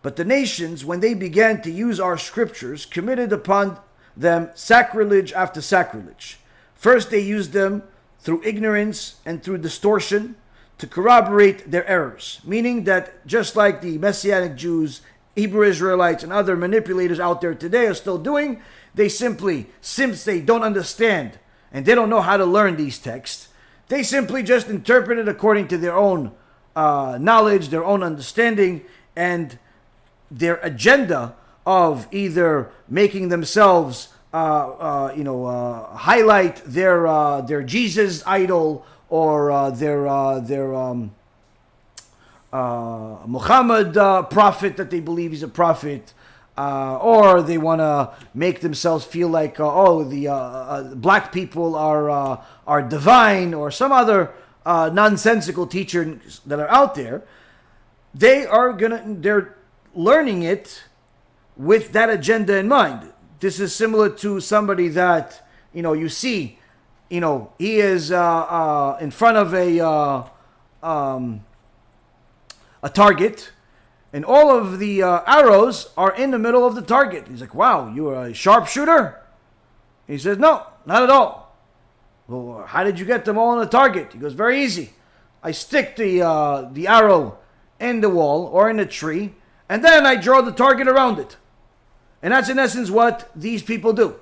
But the nations, when they began to use our scriptures, committed upon them sacrilege after sacrilege. First, they used them through ignorance and through distortion to corroborate their errors, meaning that just like the Messianic Jews, Hebrew Israelites, and other manipulators out there today are still doing, they simply, since they don't understand and they don't know how to learn these texts, they simply just interpret it according to their own uh, knowledge, their own understanding, and their agenda of either making themselves, uh, uh, you know, uh, highlight their uh, their Jesus idol or uh, their their um, Muhammad prophet that they believe is a prophet. Uh, or they want to make themselves feel like uh, oh the uh, uh black people are uh, are divine or some other uh, nonsensical teachers that are out there they are gonna they're learning it with that agenda in mind this is similar to somebody that you know you see you know he is uh in front of a um, a target and all of the uh, arrows are in the middle of the target. He's like, wow, you're a sharpshooter? He says, no, not at all. Well, how did you get them all on the target? He goes, very easy. I stick the, uh, the arrow in the wall or in a tree, and then I draw the target around it. And that's in essence what these people do.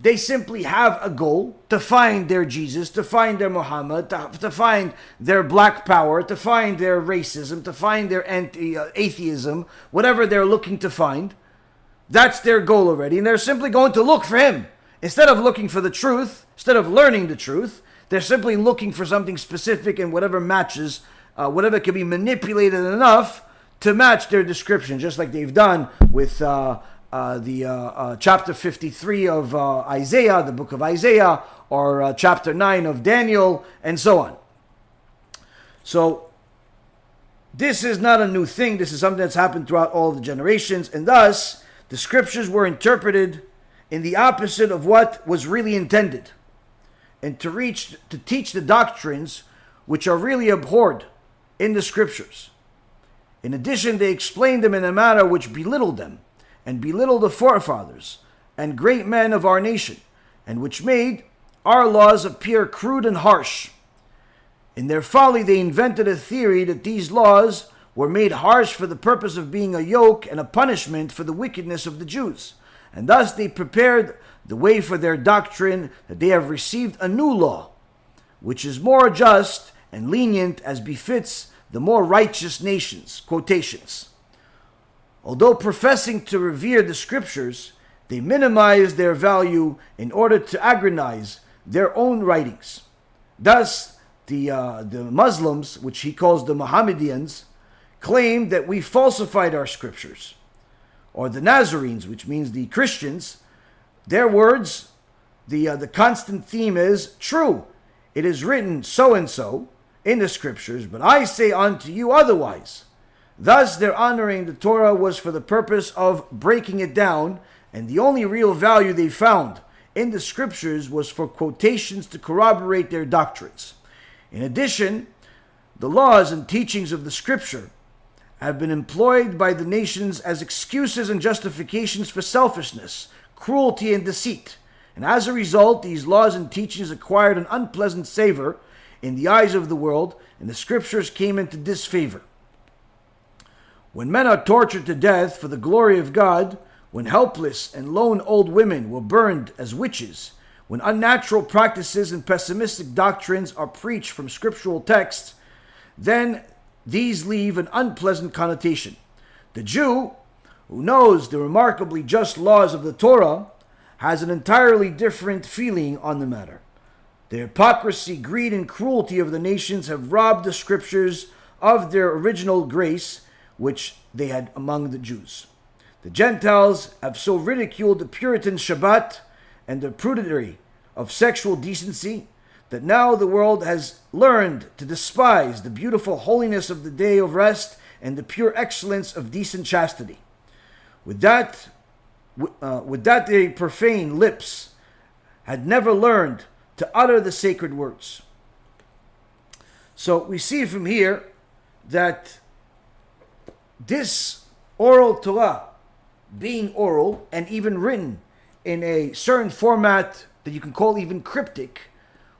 They simply have a goal to find their Jesus, to find their Muhammad, to, to find their black power, to find their racism, to find their anti uh, atheism, whatever they're looking to find. That's their goal already, and they're simply going to look for him. Instead of looking for the truth, instead of learning the truth, they're simply looking for something specific and whatever matches, uh, whatever can be manipulated enough to match their description, just like they've done with uh, uh, the uh, uh, chapter 53 of uh, Isaiah, the book of Isaiah, or uh, chapter 9 of Daniel, and so on. So, this is not a new thing. This is something that's happened throughout all the generations, and thus the scriptures were interpreted in the opposite of what was really intended, and to reach to teach the doctrines which are really abhorred in the scriptures. In addition, they explained them in a manner which belittled them and belittle the forefathers and great men of our nation, and which made our laws appear crude and harsh. In their folly, they invented a theory that these laws were made harsh for the purpose of being a yoke and a punishment for the wickedness of the Jews. And thus they prepared the way for their doctrine that they have received a new law, which is more just and lenient as befits the more righteous nations. Quotations. Although professing to revere the scriptures, they minimize their value in order to aggrandise their own writings. Thus, the, uh, the Muslims, which he calls the Mohammedans, claim that we falsified our scriptures. Or the Nazarenes, which means the Christians, their words, the, uh, the constant theme is true. It is written so and so in the scriptures, but I say unto you otherwise. Thus, their honoring the Torah was for the purpose of breaking it down, and the only real value they found in the scriptures was for quotations to corroborate their doctrines. In addition, the laws and teachings of the scripture have been employed by the nations as excuses and justifications for selfishness, cruelty, and deceit. And as a result, these laws and teachings acquired an unpleasant savor in the eyes of the world, and the scriptures came into disfavor. When men are tortured to death for the glory of God, when helpless and lone old women were burned as witches, when unnatural practices and pessimistic doctrines are preached from scriptural texts, then these leave an unpleasant connotation. The Jew, who knows the remarkably just laws of the Torah, has an entirely different feeling on the matter. The hypocrisy, greed, and cruelty of the nations have robbed the scriptures of their original grace, which they had among the Jews. The Gentiles have so ridiculed the Puritan Shabbat and the prudery of sexual decency that now the world has learned to despise the beautiful holiness of the day of rest and the pure excellence of decent chastity. With that, uh, with that their profane lips had never learned to utter the sacred words. So we see from here that this oral Torah, being oral and even written in a certain format that you can call even cryptic,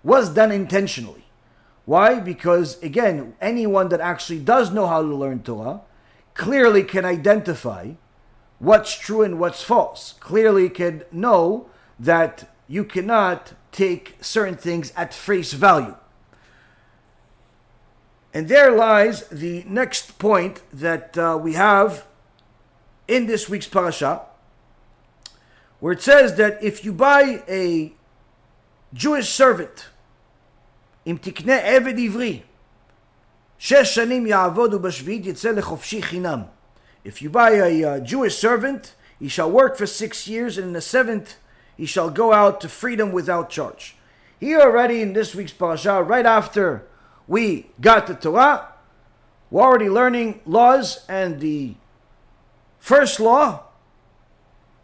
was done intentionally. Why? Because again, anyone that actually does know how to learn Torah clearly can identify what's true and what's false. Clearly can know that you cannot take certain things at face value. And there lies the next point that uh, we have in this week's parasha, where it says that if you buy a Jewish servant, אם תקנה עבד עברי, שש שנים יעבוד ובשביעית יצא לחופשי חינם. If you buy a uh, Jewish servant, he shall work for six years, and in the seventh he shall go out to freedom without charge. Here already in this week's parasha, right after we got the Torah, we're already learning laws, and the first law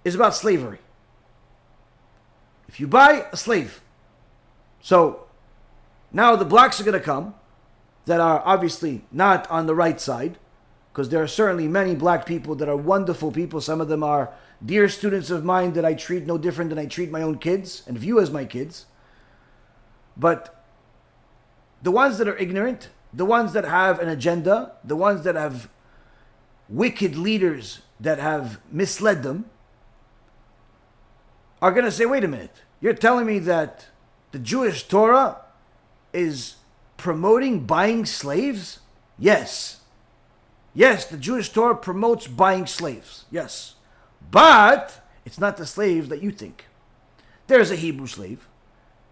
is about slavery. If you buy a slave, so now the blacks are going to come that are obviously not on the right side, because there are certainly many black people that are wonderful people. Some of them are dear students of mine that I treat no different than I treat my own kids and view as my kids. But the ones that are ignorant, the ones that have an agenda, the ones that have wicked leaders that have misled them, are going to say, wait a minute, you're telling me that the Jewish Torah is promoting buying slaves? Yes. Yes, the Jewish Torah promotes buying slaves. Yes. But it's not the slave that you think. There's a Hebrew slave,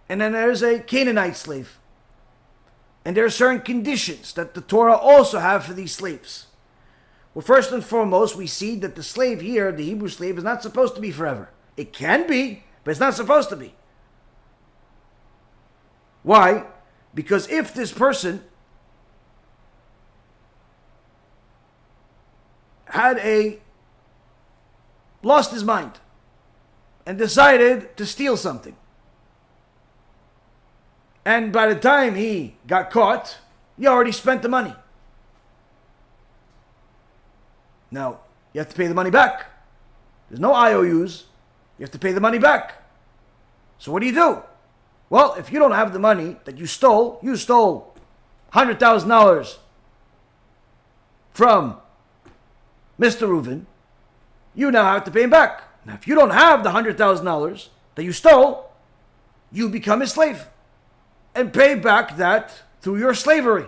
and then there's a Canaanite slave. And there are certain conditions that the Torah also have for these slaves. Well, first and foremost, we see that the slave here, the Hebrew slave, is not supposed to be forever. It can be, but it's not supposed to be. Why? Because if this person had a lost his mind and decided to steal something. And by the time he got caught, he already spent the money. Now, you have to pay the money back. There's no IOUs. You have to pay the money back. So what do you do? Well, if you don't have the money that you stole, you stole $100,000 from Mr. Reuven, you now have to pay him back. Now, if you don't have the $100,000 that you stole, you become his slave and pay back that through your slavery.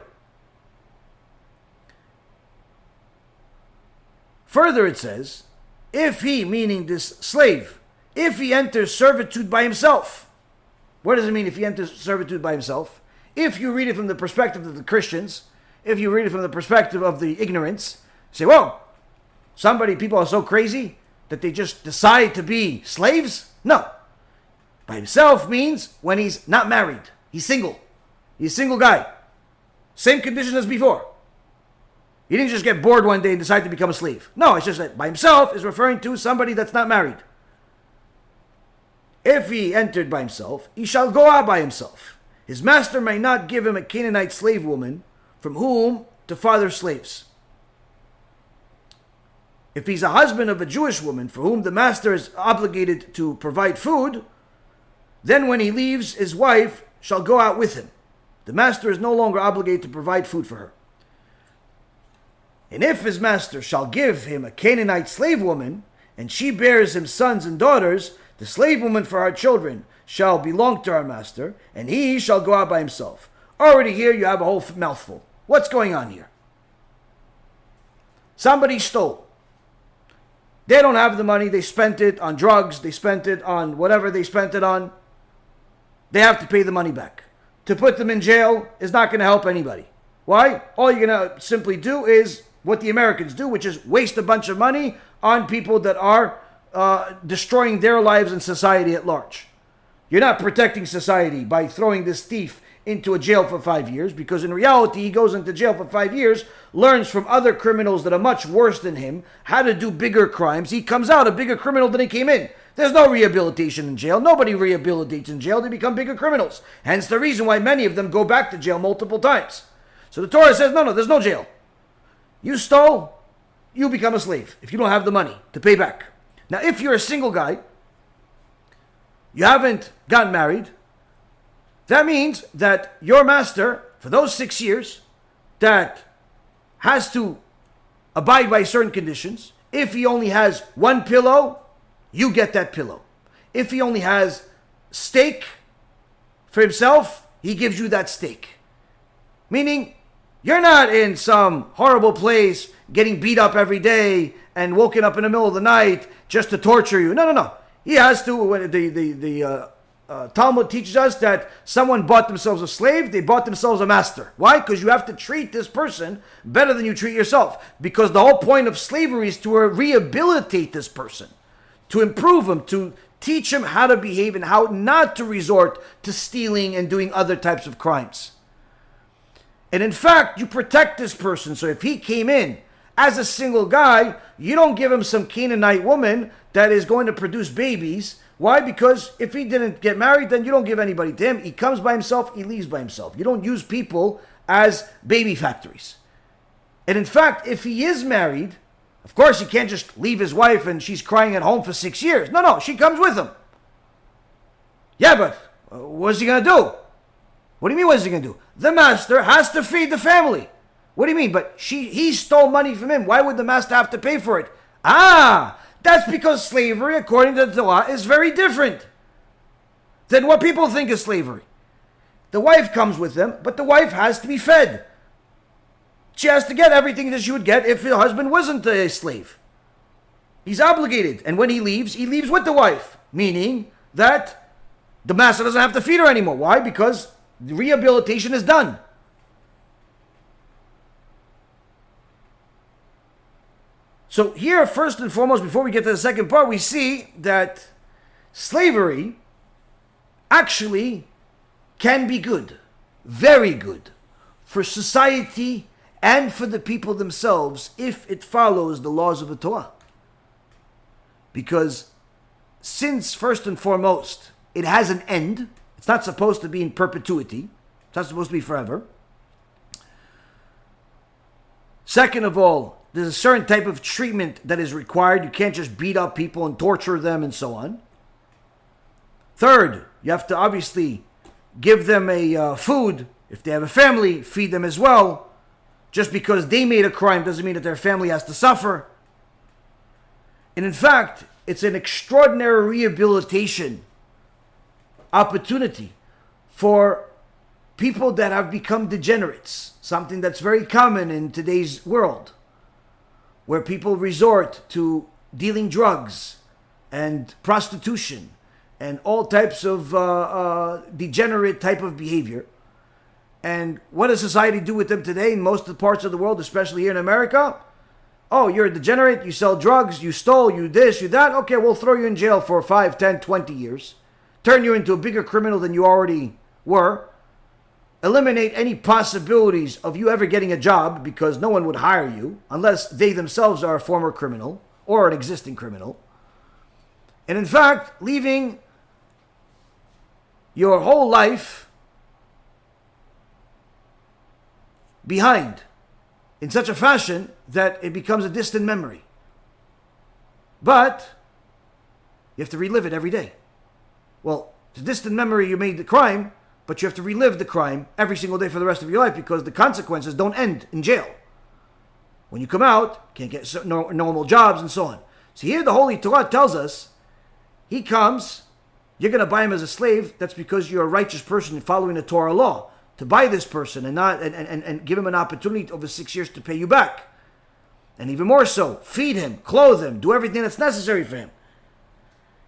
Further, it says, if he, meaning this slave, if he enters servitude by himself, what does it mean if he enters servitude by himself? If you read it from the perspective of the Christians, if you read it from the perspective of the ignorance, say, whoa, somebody, people are so crazy that they just decide to be slaves? No. By himself means when he's not married, he's single. He's a single guy. Same condition as before. He didn't just get bored one day and decide to become a slave. No, it's just that by himself is referring to somebody that's not married. If he entered by himself, he shall go out by himself. His master may not give him a Canaanite slave woman from whom to father slaves. If he's a husband of a Jewish woman for whom the master is obligated to provide food, then when he leaves, his wife shall go out with him. The master is no longer obligated to provide food for her. And if his master shall give him a Canaanite slave woman, and she bears him sons and daughters, the slave woman for our children shall belong to our master, and he shall go out by himself. Already here you have a whole mouthful. What's going on here? Somebody stole. They don't have the money. They spent it on drugs. They spent it on whatever they spent it on. They have to pay the money back. To put them in jail is not going to help anybody. Why? All you're going to simply do is what the Americans do, which is waste a bunch of money on people that are uh, destroying their lives and society at large. You're not protecting society by throwing this thief into a jail for five years because in reality he goes into jail for five years learns from other criminals that are much worse than him how to do bigger crimes he comes out a bigger criminal than he came in there's no rehabilitation in jail. Nobody rehabilitates in jail. They become bigger criminals. Hence the reason why many of them go back to jail multiple times. So the torah says no no there's no jail. You stole you become a slave if you don't have the money to pay back. Now if you're a single guy you haven't gotten married that means that your master, for those six years, that has to abide by certain conditions. If he only has one pillow, you get that pillow. If he only has steak for himself, he gives you that steak. Meaning, you're not in some horrible place getting beat up every day and woken up in the middle of the night just to torture you. No, no, no. He has to, the, the, the uh, uh, Talmud teaches us that someone bought themselves a slave, they bought themselves a master. Why? Because you have to treat this person better than you treat yourself. Because the whole point of slavery is to rehabilitate this person, to improve him, to teach him how to behave and how not to resort to stealing and doing other types of crimes. And in fact, you protect this person. So if he came in as a single guy, you don't give him some Canaanite woman that is going to produce babies why? Because if he didn't get married, then you don't give anybody to him. He comes by himself, he leaves by himself. You don't use people as baby factories. And in fact, if he is married, of course, he can't just leave his wife and she's crying at home for six years. No, no, she comes with him. Yeah, but uh, what's he going to do? What do you mean, what's he going to do? The master has to feed the family. What do you mean? But she, he stole money from him. Why would the master have to pay for it? Ah, that's because slavery, according to the Torah, is very different than what people think is slavery. The wife comes with them, but the wife has to be fed. She has to get everything that she would get if her husband wasn't a slave. He's obligated. And when he leaves, he leaves with the wife, meaning that the master doesn't have to feed her anymore. Why? Because the rehabilitation is done. So, here, first and foremost, before we get to the second part, we see that slavery actually can be good, very good, for society and for the people themselves if it follows the laws of the Torah. Because since, first and foremost, it has an end, it's not supposed to be in perpetuity, it's not supposed to be forever. Second of all, there's a certain type of treatment that is required. You can't just beat up people and torture them and so on. Third, you have to obviously give them a uh, food. If they have a family, feed them as well. Just because they made a crime doesn't mean that their family has to suffer. And in fact, it's an extraordinary rehabilitation opportunity for people that have become degenerates, something that's very common in today's world where people resort to dealing drugs and prostitution and all types of uh, uh, degenerate type of behavior. And what does society do with them today in most of the parts of the world, especially here in America? Oh, you're a degenerate, you sell drugs, you stole, you this, you that. Okay, we'll throw you in jail for 5, 10, 20 years. Turn you into a bigger criminal than you already were eliminate any possibilities of you ever getting a job because no one would hire you unless they themselves are a former criminal or an existing criminal. And in fact, leaving your whole life behind in such a fashion that it becomes a distant memory. But you have to relive it every day. Well, it's a distant memory you made the crime, but you have to relive the crime every single day for the rest of your life because the consequences don't end in jail. When you come out, can't get normal jobs and so on. So here the Holy Torah tells us, he comes, you're going to buy him as a slave. That's because you're a righteous person following the Torah law to buy this person and not and, and, and give him an opportunity over six years to pay you back. And even more so, feed him, clothe him, do everything that's necessary for him.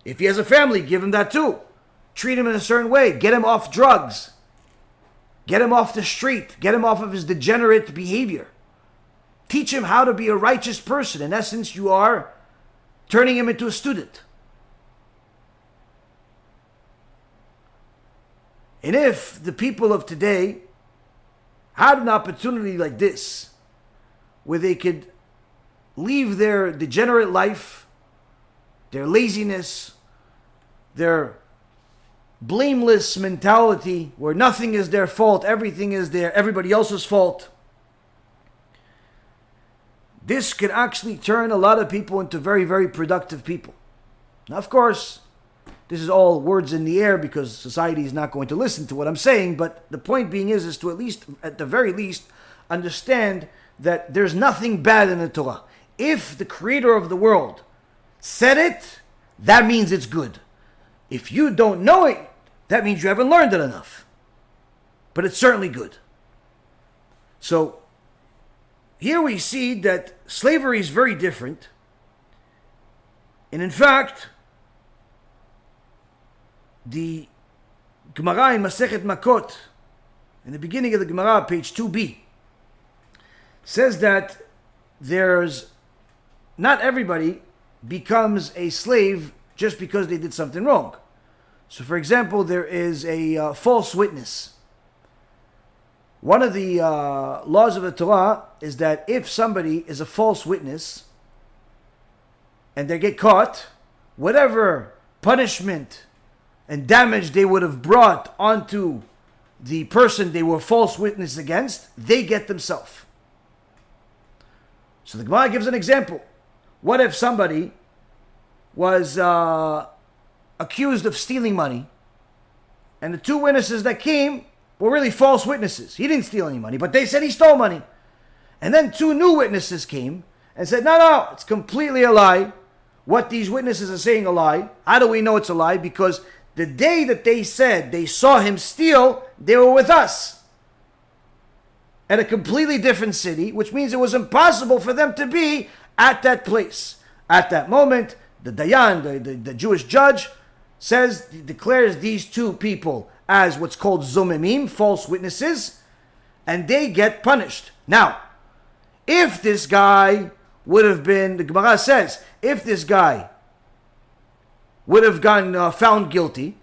If he has a family, give him that too. Treat him in a certain way. Get him off drugs. Get him off the street. Get him off of his degenerate behavior. Teach him how to be a righteous person. In essence, you are turning him into a student. And if the people of today had an opportunity like this, where they could leave their degenerate life, their laziness, their blameless mentality, where nothing is their fault, everything is their everybody else's fault. This could actually turn a lot of people into very, very productive people. Now, of course, this is all words in the air because society is not going to listen to what I'm saying, but the point being is, is to at least, at the very least, understand that there's nothing bad in the Torah. If the creator of the world said it, that means it's good. If you don't know it, that means you haven't learned it enough. But it's certainly good. So, here we see that slavery is very different. And in fact, the Gemara in Masechet Makot, in the beginning of the Gemara, page 2b, says that there's not everybody becomes a slave just because they did something wrong. So, for example, there is a uh, false witness. One of the uh, laws of the Torah is that if somebody is a false witness and they get caught, whatever punishment and damage they would have brought onto the person they were false witness against, they get themselves. So the Gemara gives an example. What if somebody was uh, accused of stealing money, and the two witnesses that came were really false witnesses? He didn't steal any money, but they said he stole money. And then two new witnesses came and said, No, no, it's completely a lie. What these witnesses are saying a lie. How do we know it's a lie? Because the day that they said they saw him steal, they were with us at a completely different city, which means it was impossible for them to be at that place. At that moment, the Dayan, the, the, the Jewish judge, says, declares these two people as what's called zomemim, false witnesses, and they get punished. Now, if this guy would have been, the Gemara says, if this guy would have gotten uh, found guilty,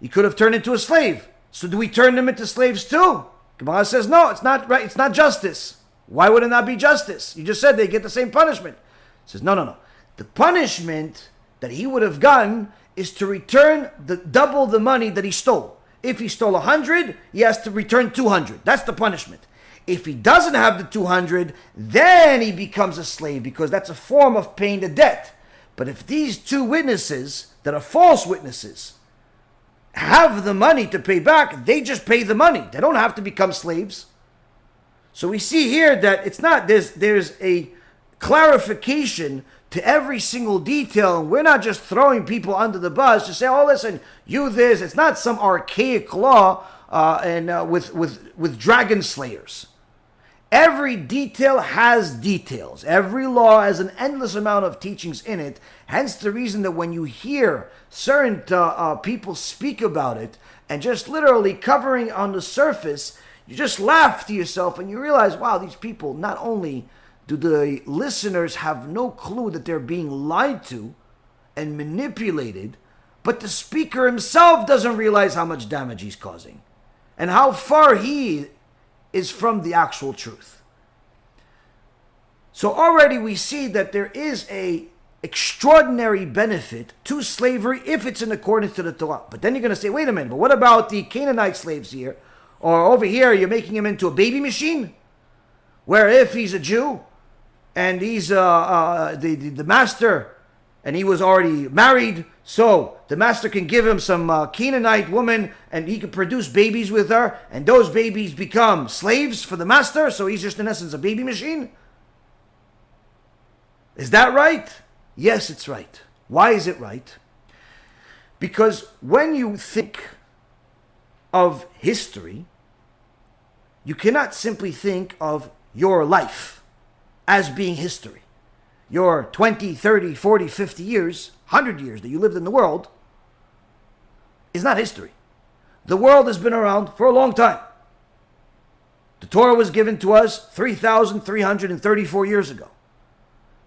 he could have turned into a slave. So do we turn them into slaves too? Gemara says, no, it's not right. It's not justice. Why would it not be justice? You just said they get the same punishment. He says, no, no, no. The punishment that he would have gotten is to return the double the money that he stole. If he stole a hundred, he has to return two hundred. That's the punishment. If he doesn't have the two hundred, then he becomes a slave because that's a form of paying the debt. But if these two witnesses that are false witnesses have the money to pay back, they just pay the money. They don't have to become slaves. So we see here that it's not there's there's a clarification to every single detail, and we're not just throwing people under the bus to say, "Oh, listen, you this." It's not some archaic law uh, and uh, with with with dragon slayers. Every detail has details. Every law has an endless amount of teachings in it. Hence, the reason that when you hear certain uh, uh, people speak about it and just literally covering on the surface, you just laugh to yourself and you realize, wow, these people not only do the listeners have no clue that they're being lied to and manipulated, but the speaker himself doesn't realize how much damage he's causing and how far he is from the actual truth. So already we see that there is a extraordinary benefit to slavery if it's in accordance to the Torah. But then you're going to say, wait a minute, but what about the Canaanite slaves here? Or over here, you're making him into a baby machine? Where if he's a Jew and he's uh, uh, the, the, the master and he was already married So the master can give him some uh, Canaanite woman and he can produce babies with her, and those babies become slaves for the master, so he's just in essence a baby machine? Is that right? Yes, it's right. Why is it right? Because when you think of history, you cannot simply think of your life as being history. Your 20, 30, 40, 50 years, 100 years that you lived in the world is not history. The world has been around for a long time. The Torah was given to us 3,334 years ago.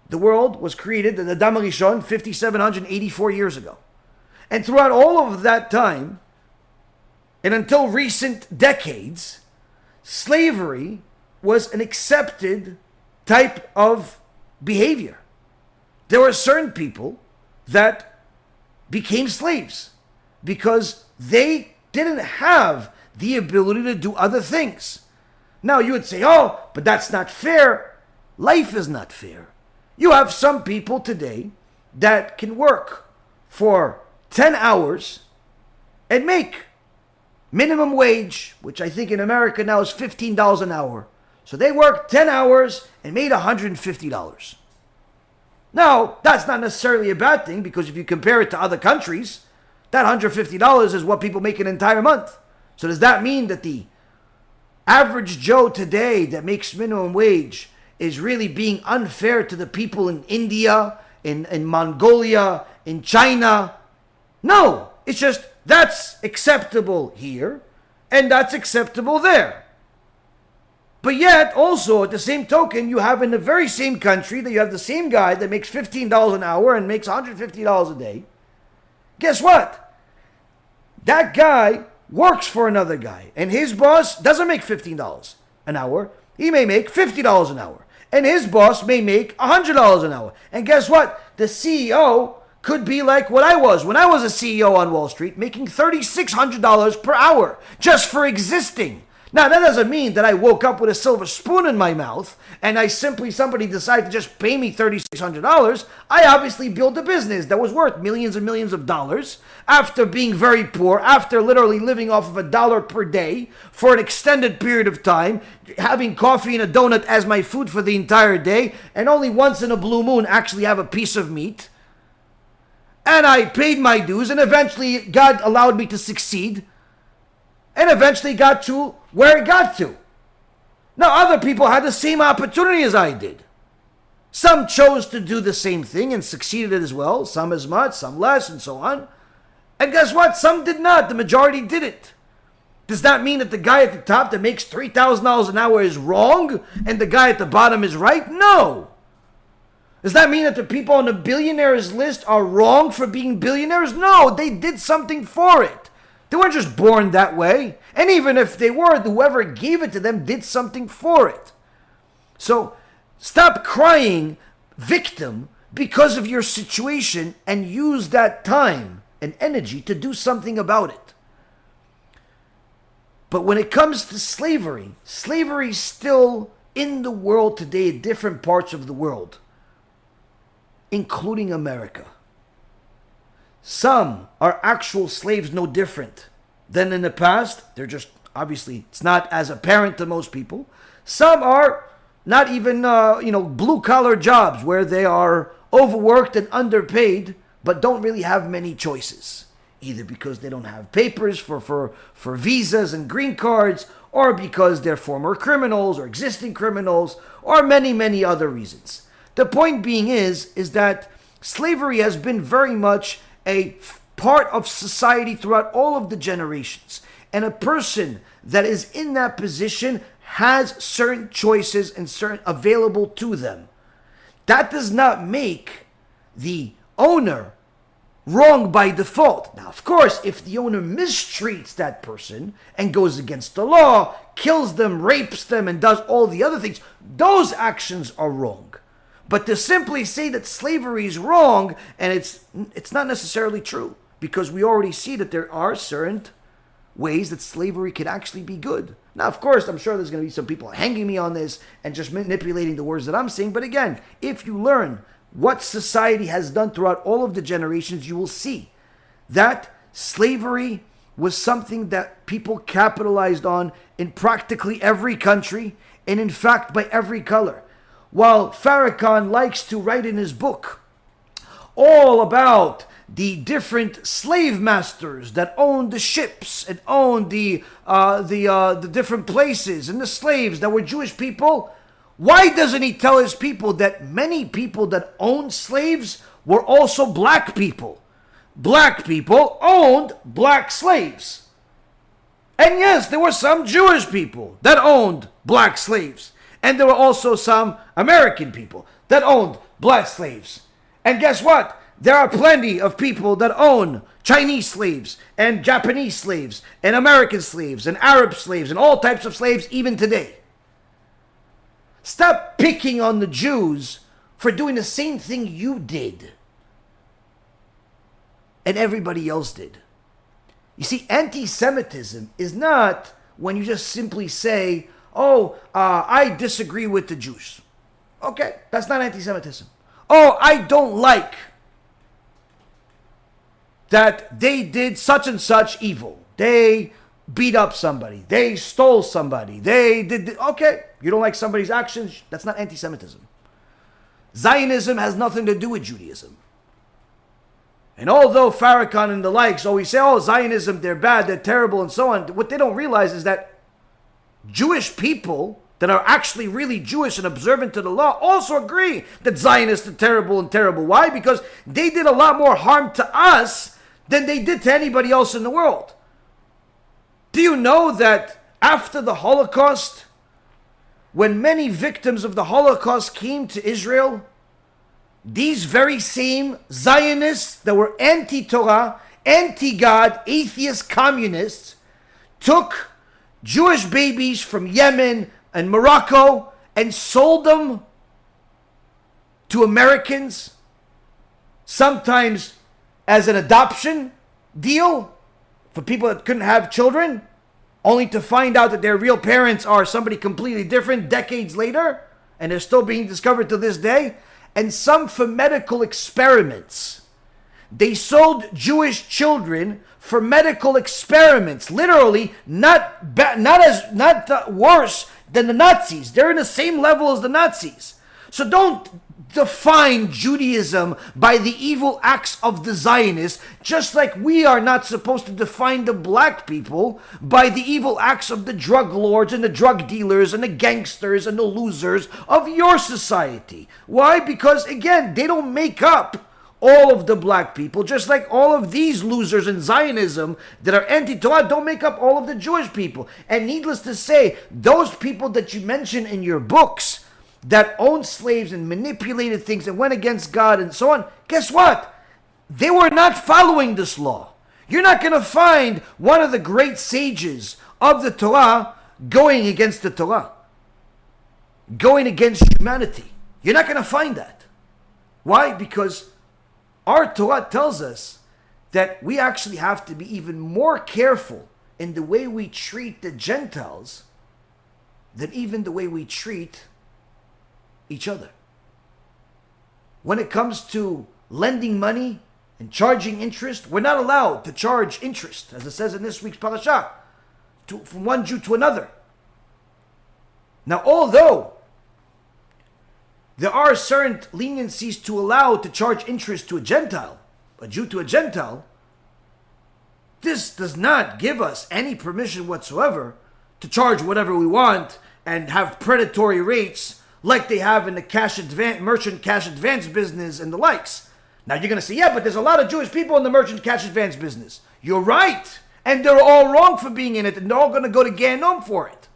The world was created, in the Adam Rishon, 5,784 years ago. And throughout all of that time, and until recent decades, slavery was an accepted type of behavior. There were certain people that became slaves because they didn't have the ability to do other things. Now you would say, oh, but that's not fair. Life is not fair. You have some people today that can work for 10 hours and make minimum wage, which I think in America now is $15 an hour. So they worked 10 hours and made $150. Now, that's not necessarily a bad thing because if you compare it to other countries, that $150 is what people make an entire month. So does that mean that the average Joe today that makes minimum wage is really being unfair to the people in India, in, in Mongolia, in China. No, it's just that's acceptable here and that's acceptable there. But yet, also at the same token, you have in the very same country that you have the same guy that makes $15 an hour and makes $150 a day. Guess what? That guy works for another guy, and his boss doesn't make $15 an hour. He may make $50 an hour and his boss may make $100 an hour. And guess what? The CEO could be like what I was when I was a CEO on Wall Street, making $3,600 per hour just for existing. Now, that doesn't mean that I woke up with a silver spoon in my mouth and I simply, somebody decided to just pay me $3,600. I obviously built a business that was worth millions and millions of dollars after being very poor, after literally living off of a dollar per day for an extended period of time, having coffee and a donut as my food for the entire day, and only once in a blue moon actually have a piece of meat. And I paid my dues, and eventually God allowed me to succeed and eventually got to where it got to. Now, other people had the same opportunity as I did. Some chose to do the same thing and succeeded as well, some as much, some less, and so on. And guess what? Some did not. The majority didn't. Does that mean that the guy at the top that makes $3,000 an hour is wrong and the guy at the bottom is right? No. Does that mean that the people on the billionaires list are wrong for being billionaires? No, they did something for it. They weren't just born that way. And even if they were, whoever gave it to them did something for it. So stop crying victim because of your situation and use that time and energy to do something about it. But when it comes to slavery, slavery is still in the world today, different parts of the world, including America. Some are actual slaves, no different than in the past. They're just, obviously, it's not as apparent to most people. Some are not even, uh, you know, blue collar jobs where they are overworked and underpaid, but don't really have many choices. Either because they don't have papers for, for, for visas and green cards, or because they're former criminals or existing criminals, or many, many other reasons. The point being is, is that slavery has been very much a part of society throughout all of the generations. And a person that is in that position has certain choices and certain available to them. That does not make the owner wrong by default. Now, of course, if the owner mistreats that person and goes against the law, kills them, rapes them, and does all the other things, those actions are wrong. But to simply say that slavery is wrong and it's it's not necessarily true because we already see that there are certain ways that slavery could actually be good. Now, of course, I'm sure there's going to be some people hanging me on this and just manipulating the words that I'm saying. But again, if you learn what society has done throughout all of the generations, you will see that slavery was something that people capitalized on in practically every country and in fact by every color. While Farrakhan likes to write in his book all about the different slave masters that owned the ships and owned the uh, the uh, the different places and the slaves that were Jewish people. Why doesn't he tell his people that many people that owned slaves were also black people? Black people owned black slaves. And yes, there were some Jewish people that owned black slaves. And there were also some American people that owned black slaves. And guess what? There are plenty of people that own Chinese slaves and Japanese slaves and American slaves and Arab slaves and all types of slaves even today. Stop picking on the Jews for doing the same thing you did and everybody else did. You see, anti Semitism is not when you just simply say, oh, uh, I disagree with the Jews. Okay, that's not anti Semitism. Oh, I don't like that they did such and such evil. They beat up somebody. They stole somebody. They did. Okay, you don't like somebody's actions. That's not anti Semitism. Zionism has nothing to do with Judaism. And although Farrakhan and the likes always say, oh, Zionism, they're bad, they're terrible, and so on, what they don't realize is that Jewish people that are actually really Jewish and observant to the law also agree that Zionists are terrible and terrible. Why? Because they did a lot more harm to us than they did to anybody else in the world. Do you know that after the Holocaust, when many victims of the Holocaust came to Israel, these very same Zionists that were anti Torah, anti God, atheist communists took Jewish babies from Yemen and Morocco and sold them to Americans, sometimes as an adoption deal for people that couldn't have children, only to find out that their real parents are somebody completely different decades later, and they're still being discovered to this day, and some for medical experiments. They sold Jewish children for medical experiments, literally not ba- not as not uh, worse than the Nazis. They're in the same level as the Nazis. So don't define Judaism by the evil acts of the Zionists, just like we are not supposed to define the black people by the evil acts of the drug lords and the drug dealers and the gangsters and the losers of your society. Why? Because, again, they don't make up all of the black people, just like all of these losers in Zionism that are anti Torah don't make up all of the Jewish people. And needless to say, those people that you mention in your books, that owned slaves and manipulated things and went against God and so on, guess what? They were not following this law. You're not going to find one of the great sages of the Torah going against the Torah, going against humanity. You're not going to find that. Why? Because our Torah tells us that we actually have to be even more careful in the way we treat the Gentiles than even the way we treat each other. When it comes to lending money and charging interest, we're not allowed to charge interest, as it says in this week's parasha, to, from one Jew to another. Now, although there are certain leniencies to allow to charge interest to a Gentile, a Jew to a Gentile, this does not give us any permission whatsoever to charge whatever we want and have predatory rates like they have in the cash advance, merchant cash advance business and the likes. Now you're going to say, yeah, but there's a lot of Jewish people in the merchant cash advance business. You're right. And they're all wrong for being in it, and they're all going to go to Ganom for it.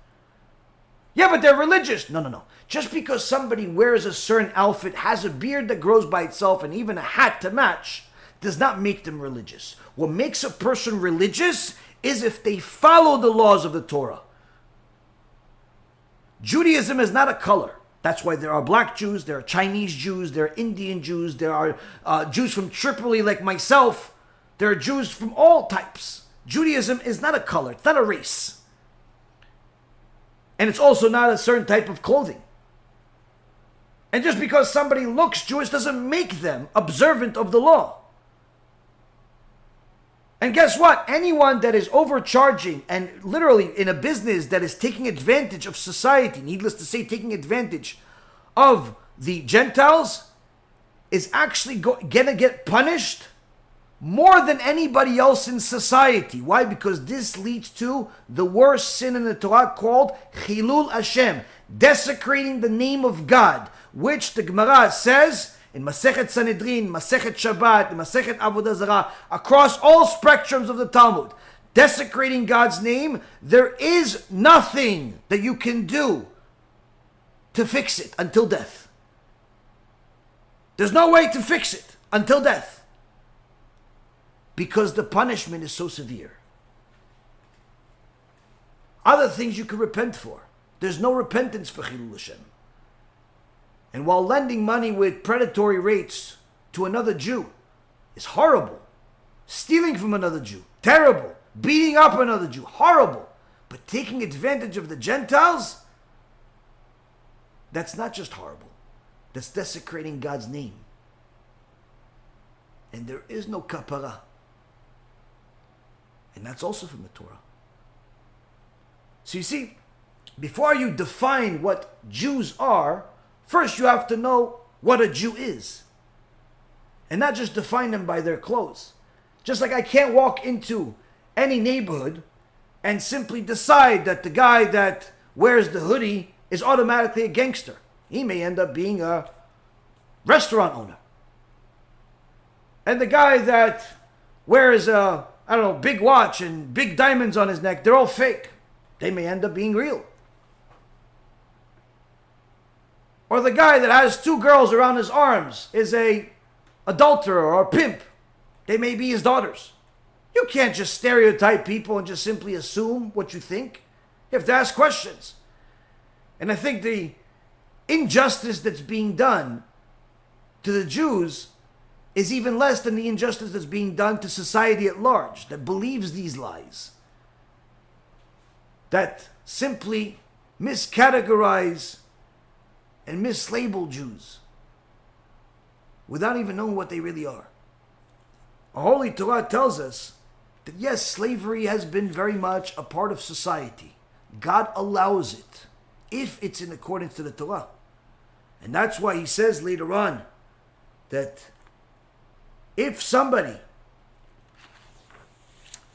Yeah, but they're religious. No, no, no. Just because somebody wears a certain outfit, has a beard that grows by itself, and even a hat to match, does not make them religious. What makes a person religious is if they follow the laws of the Torah. Judaism is not a color. That's why there are black Jews, there are Chinese Jews, there are Indian Jews, there are uh, Jews from Tripoli like myself. There are Jews from all types. Judaism is not a color, it's not a race. And it's also not a certain type of clothing. And just because somebody looks Jewish doesn't make them observant of the law. And guess what? Anyone that is overcharging and literally in a business that is taking advantage of society, needless to say, taking advantage of the Gentiles, is actually go- gonna get punished more than anybody else in society. Why? Because this leads to the worst sin in the Torah called Chilul Hashem, desecrating the name of God, which the Gemara says in Masechet Sanhedrin, Masechet Shabbat, Masechet Avodah Zarah, across all spectrums of the Talmud, desecrating God's name, there is nothing that you can do to fix it until death. There's no way to fix it until death because the punishment is so severe. Other things you can repent for. There's no repentance for Chilul Hashem. And while lending money with predatory rates to another Jew is horrible, stealing from another Jew, terrible, beating up another Jew, horrible, but taking advantage of the Gentiles, that's not just horrible, that's desecrating God's name. And there is no kapara. And that's also from the Torah. So you see, before you define what Jews are, first you have to know what a Jew is. And not just define them by their clothes. Just like I can't walk into any neighborhood and simply decide that the guy that wears the hoodie is automatically a gangster. He may end up being a restaurant owner. And the guy that wears a, I don't know, big watch and big diamonds on his neck, they're all fake. They may end up being real. Or the guy that has two girls around his arms is a adulterer or a pimp. They may be his daughters. You can't just stereotype people and just simply assume what you think. You have to ask questions. And I think the injustice that's being done to the Jews is even less than the injustice that's being done to society at large that believes these lies, that simply miscategorize and mislabel Jews without even knowing what they really are. Our Holy Torah tells us that yes, slavery has been very much a part of society. God allows it if it's in accordance to the Torah. And that's why he says later on that if somebody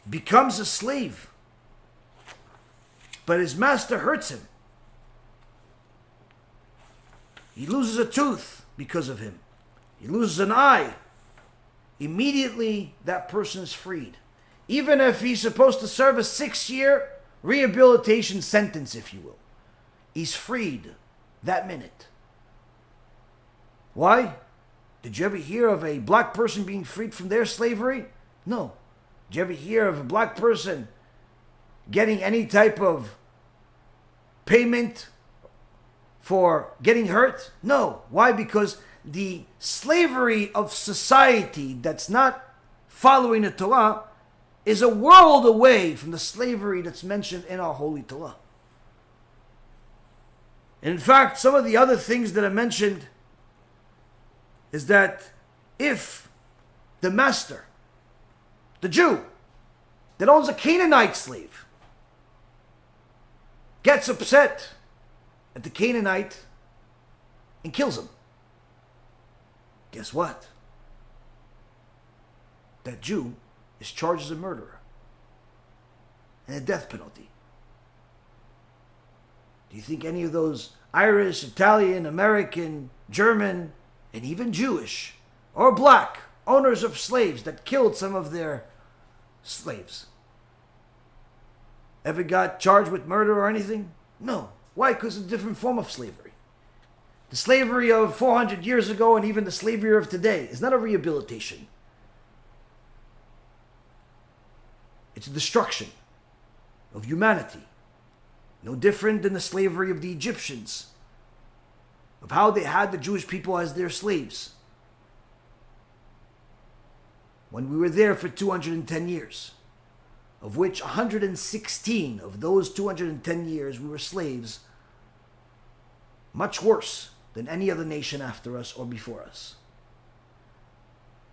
becomes a slave, but his master hurts him, he loses a tooth because of him, he loses an eye, immediately that person is freed. Even if he's supposed to serve a six year rehabilitation sentence, if you will, he's freed that minute. Why? Did you ever hear of a black person being freed from their slavery? No. Did you ever hear of a black person getting any type of payment for getting hurt? No. Why? Because the slavery of society that's not following the Torah is a world away from the slavery that's mentioned in our Holy Torah. In fact, some of the other things that are mentioned is that if the master, the Jew that owns a Canaanite slave, gets upset at the Canaanite and kills him, guess what? That Jew is charged as a murderer and a death penalty. Do you think any of those Irish, Italian, American, German, and even Jewish or black owners of slaves that killed some of their slaves ever got charged with murder or anything? No. Why? Because it's a different form of slavery. The slavery of 400 years ago and even the slavery of today is not a rehabilitation. It's a destruction of humanity. No different than the slavery of the Egyptians, of how they had the Jewish people as their slaves. When we were there for 210 years, of which 116 of those 210 years we were slaves, much worse than any other nation after us or before us.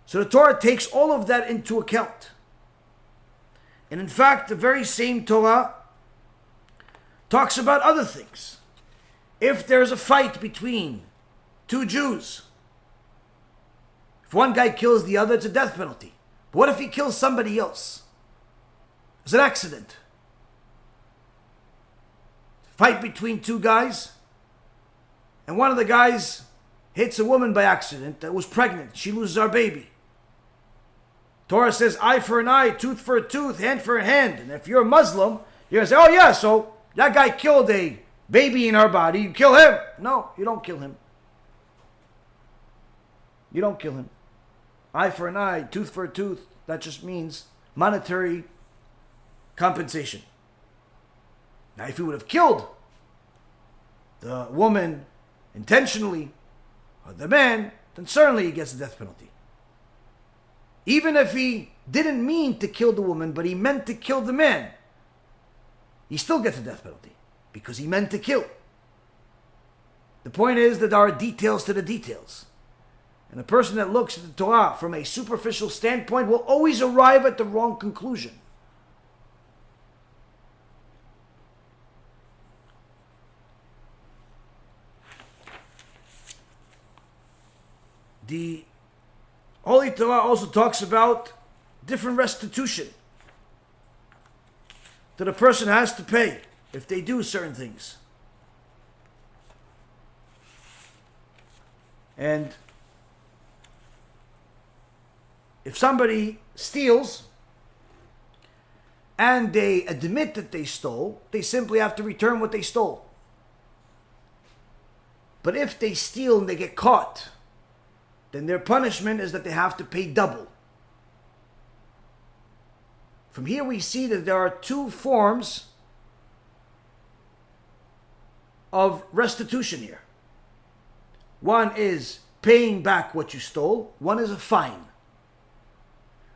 So the Torah takes all of that into account. And in fact, the very same Torah talks about other things. If there's a fight between two Jews, if one guy kills the other, it's a death penalty. But what if he kills somebody else? It's an accident. Fight between two guys, and one of the guys hits a woman by accident that was pregnant. She loses our baby. Torah says eye for an eye, tooth for a tooth, hand for a hand. And if you're a Muslim, you're going to say, oh, yeah, so that guy killed a baby in our body. You kill him. No, you don't kill him. You don't kill him. Eye for an eye, tooth for a tooth. That just means monetary compensation. Now, if he would have killed the woman intentionally or the man, then certainly he gets the death penalty. Even if he didn't mean to kill the woman, but he meant to kill the man, he still gets the death penalty because he meant to kill. The point is that there are details to the details. And a person that looks at the Torah from a superficial standpoint will always arrive at the wrong conclusion. The Holy Torah also talks about different restitution that a person has to pay if they do certain things. And if somebody steals and they admit that they stole, they simply have to return what they stole. But if they steal and they get caught, then their punishment is that they have to pay double. From here, we see that there are two forms of restitution here. One is paying back what you stole, one is a fine.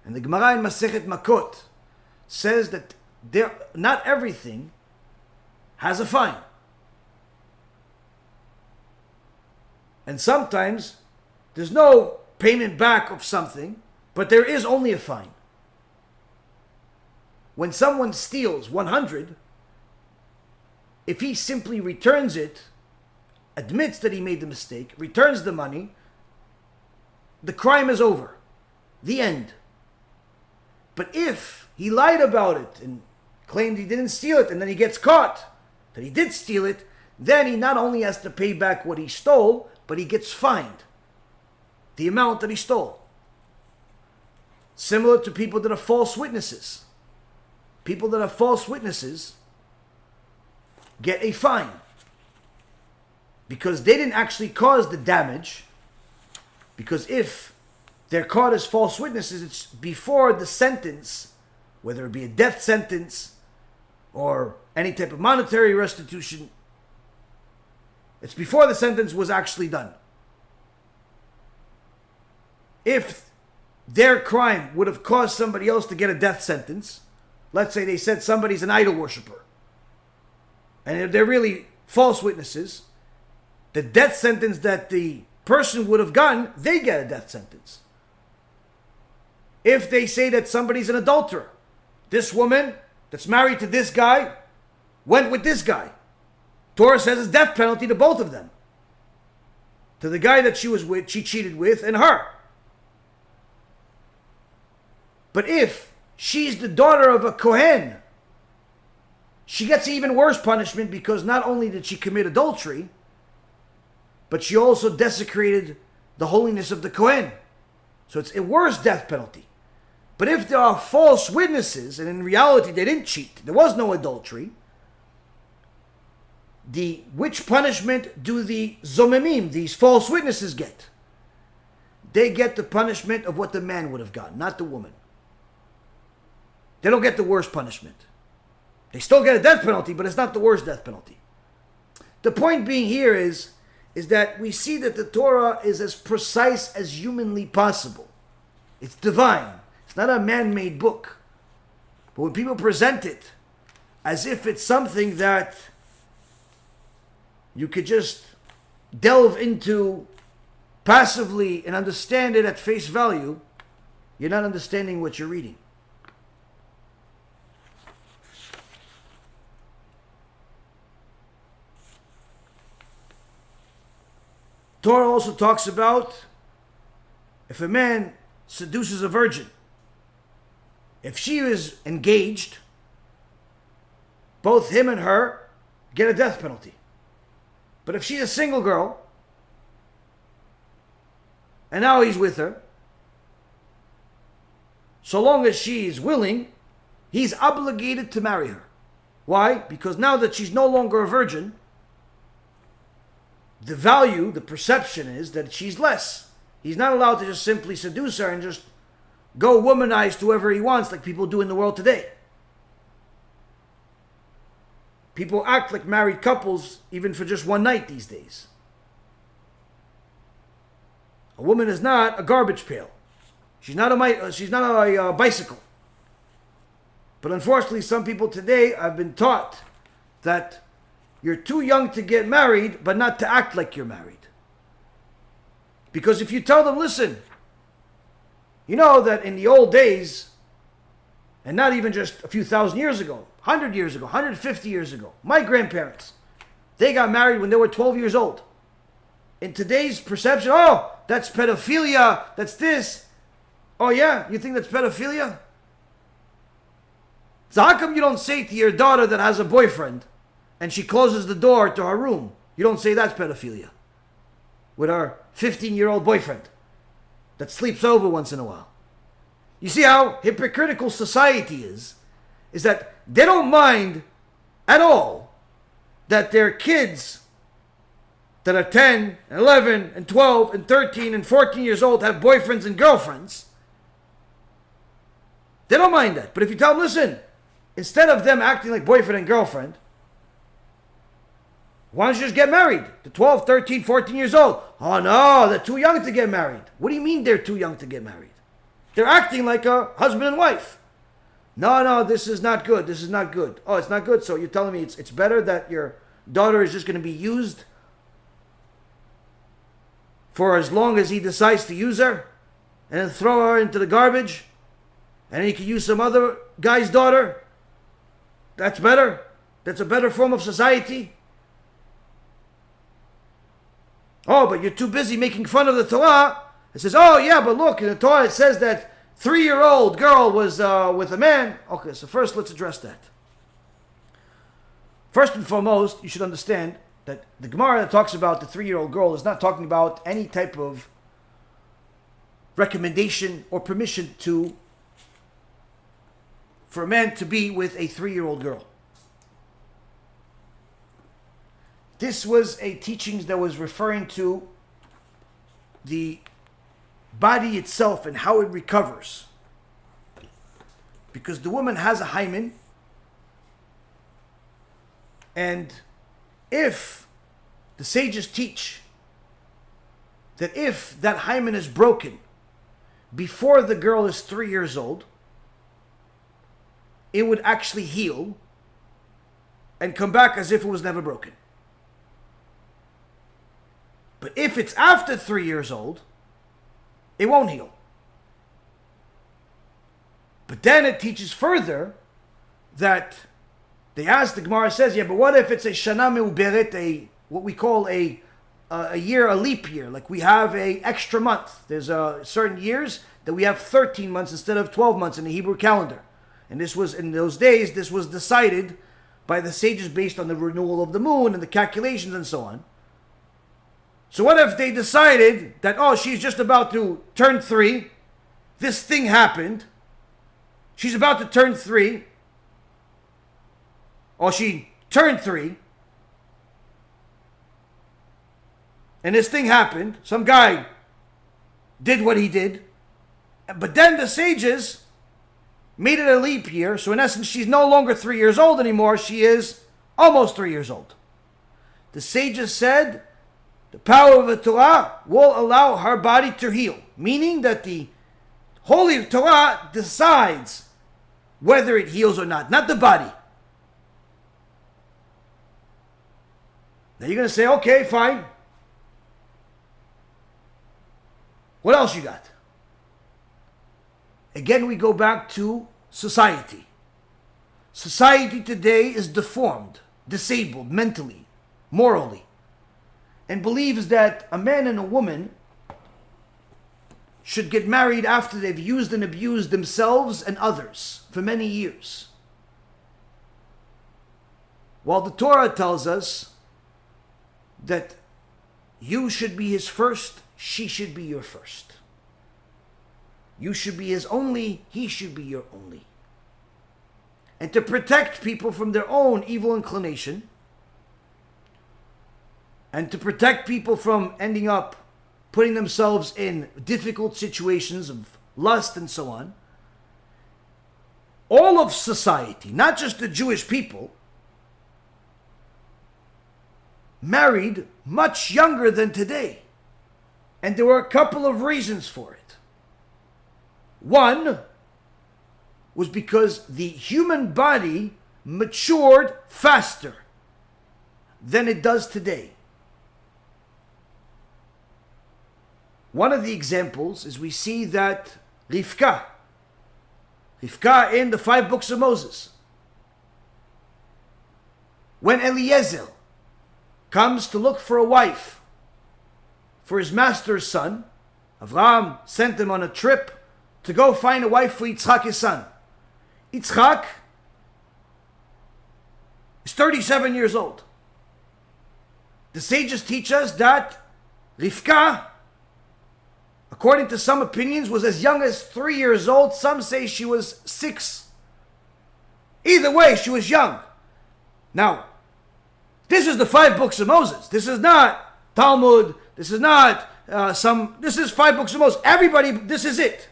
And the Gemara in Masechet Makot says that there, not everything has a fine. And sometimes there's no payment back of something, but there is only a fine. When someone steals 100, if he simply returns it, admits that he made the mistake, returns the money, the crime is over. The end. But if he lied about it and claimed he didn't steal it and then he gets caught that he did steal it, then he not only has to pay back what he stole, but he gets fined the amount that he stole. Similar to people that are false witnesses. People that are false witnesses get a fine because they didn't actually cause the damage. Because if they're caught as false witnesses, it's before the sentence, whether it be a death sentence or any type of monetary restitution, it's before the sentence was actually done if their crime would have caused somebody else to get a death sentence, let's say they said somebody's an idol worshiper, and they're really false witnesses, the death sentence that the person would have gotten, they get a death sentence. If they say that somebody's an adulterer, this woman that's married to this guy went with this guy. Torah says it's death penalty to both of them. To the guy that she was with, she cheated with, and her. But if she's the daughter of a Kohen, she gets even worse punishment because not only did she commit adultery, but she also desecrated the holiness of the Kohen. So it's a worse death penalty. But if there are false witnesses, and in reality they didn't cheat, there was no adultery, the which punishment do the zomemim, these false witnesses, get? They get the punishment of what the man would have gotten, not the woman. They don't get the worst punishment. They still get a death penalty, but it's not the worst death penalty. The point being here is, is that we see that the Torah is as precise as humanly possible. It's divine. It's not a man-made book. But when people present it as if it's something that you could just delve into passively and understand it at face value, you're not understanding what you're reading. Torah also talks about if a man seduces a virgin, if she is engaged, both him and her get a death penalty. But if she's a single girl, and now he's with her, so long as she's willing, he's obligated to marry her. Why? Because now that she's no longer a virgin, the value, the perception is that she's less. He's not allowed to just simply seduce her and just go womanize whoever he wants, like people do in the world today. People act like married couples even for just one night these days. A woman is not a garbage pail. She's not a uh, she's not a, a bicycle. But unfortunately, some people today have been taught that you're too young to get married, but not to act like you're married. Because if you tell them, listen, you know that in the old days, and not even just a few thousand years ago, 100 years ago, 150 years ago, my grandparents, they got married when they were 12 years old. In today's perception, oh, that's pedophilia, that's this. Oh, yeah, you think that's pedophilia? So, how come you don't say to your daughter that has a boyfriend, and she closes the door to her room. You don't say that's pedophilia. With her 15 year old boyfriend that sleeps over once in a while. You see how hypocritical society is? Is that they don't mind at all that their kids that are 10, and 11, and 12, and 13, and 14 years old have boyfriends and girlfriends. They don't mind that. But if you tell them, listen, instead of them acting like boyfriend and girlfriend, why don't you just get married? The 12, 13, 14 years old. Oh no, they're too young to get married. What do you mean they're too young to get married? They're acting like a husband and wife. No, no, this is not good. This is not good. Oh, it's not good. So you're telling me it's, it's better that your daughter is just going to be used for as long as he decides to use her and throw her into the garbage and he can use some other guy's daughter? That's better. That's a better form of society. Oh, but you're too busy making fun of the Torah. It says, oh, yeah, but look, in the Torah it says that three year old girl was uh, with a man. Okay, so first let's address that. First and foremost, you should understand that the Gemara that talks about the three year old girl is not talking about any type of recommendation or permission to for a man to be with a three year old girl. This was a teaching that was referring to the body itself and how it recovers. Because the woman has a hymen, and if the sages teach that if that hymen is broken before the girl is three years old, it would actually heal and come back as if it was never broken. But if it's after three years old, it won't heal. But then it teaches further that they ask, the Gemara says, yeah, but what if it's a Shana Meuberet, a what we call a a year, a leap year, like we have a extra month. There's a certain years that we have 13 months instead of 12 months in the Hebrew calendar. And this was in those days, this was decided by the sages based on the renewal of the moon and the calculations and so on. So what if they decided that, oh, she's just about to turn three, this thing happened, she's about to turn three, or she turned three, and this thing happened, some guy did what he did, but then the sages made it a leap year, so in essence, she's no longer three years old anymore, she is almost three years old. The sages said the power of the Torah will allow her body to heal, meaning that the Holy Torah decides whether it heals or not, not the body. Now you're going to say, okay, fine. What else you got? Again, we go back to society. Society today is deformed, disabled mentally, morally, and believes that a man and a woman should get married after they've used and abused themselves and others for many years. While the Torah tells us that you should be his first, she should be your first. You should be his only, he should be your only. And to protect people from their own evil inclination, and to protect people from ending up putting themselves in difficult situations of lust and so on, all of society, not just the Jewish people, married much younger than today. And there were a couple of reasons for it. One was because the human body matured faster than it does today. One of the examples is we see that Rivka, Rivka in the five books of Moses, when Eliezer comes to look for a wife for his master's son, Avram sent him on a trip to go find a wife for Yitzchak, his son. Yitzchak is 37 years old. The sages teach us that Rivka according to some opinions, was as young as three years old. Some say she was six. Either way, she was young. Now, this is the five books of Moses. This is not Talmud. This is not uh, some. This is five books of Moses. Everybody, this is it.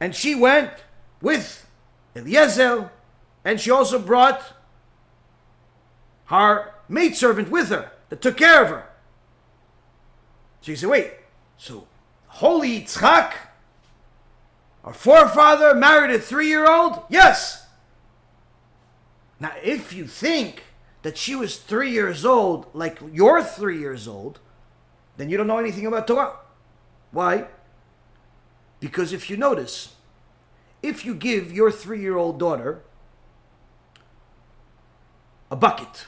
And she went with Eliezer, and she also brought her maidservant with her that took care of her. So you say, wait, so holy Yitzchak, our forefather, married a three year old? Yes. Now, if you think that she was three years old, like you're three years old, then you don't know anything about Torah. Why? Because if you notice, if you give your three year old daughter a bucket,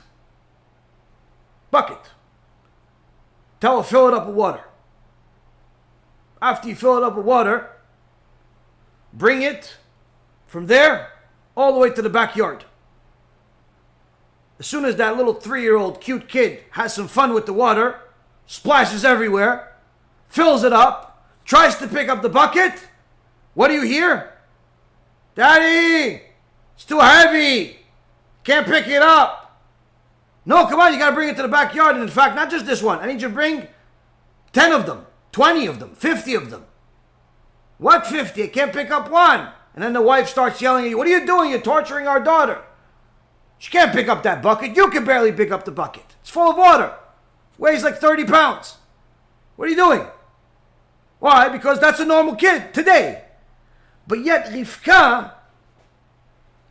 bucket, Tell her, fill it up with water. After you fill it up with water, bring it from there all the way to the backyard. As soon as that little three year old cute kid has some fun with the water, splashes everywhere, fills it up, tries to pick up the bucket, what do you hear? Daddy, it's too heavy. Can't pick it up. No, come on, you got to bring it to the backyard. And in fact, not just this one. I need you to bring 10 of them, 20 of them, 50 of them. What 50? I can't pick up one. And then the wife starts yelling at you, What are you doing? You're torturing our daughter. She can't pick up that bucket. You can barely pick up the bucket. It's full of water. Weighs like 30 pounds. What are you doing? Why? Because that's a normal kid today. But yet Rivka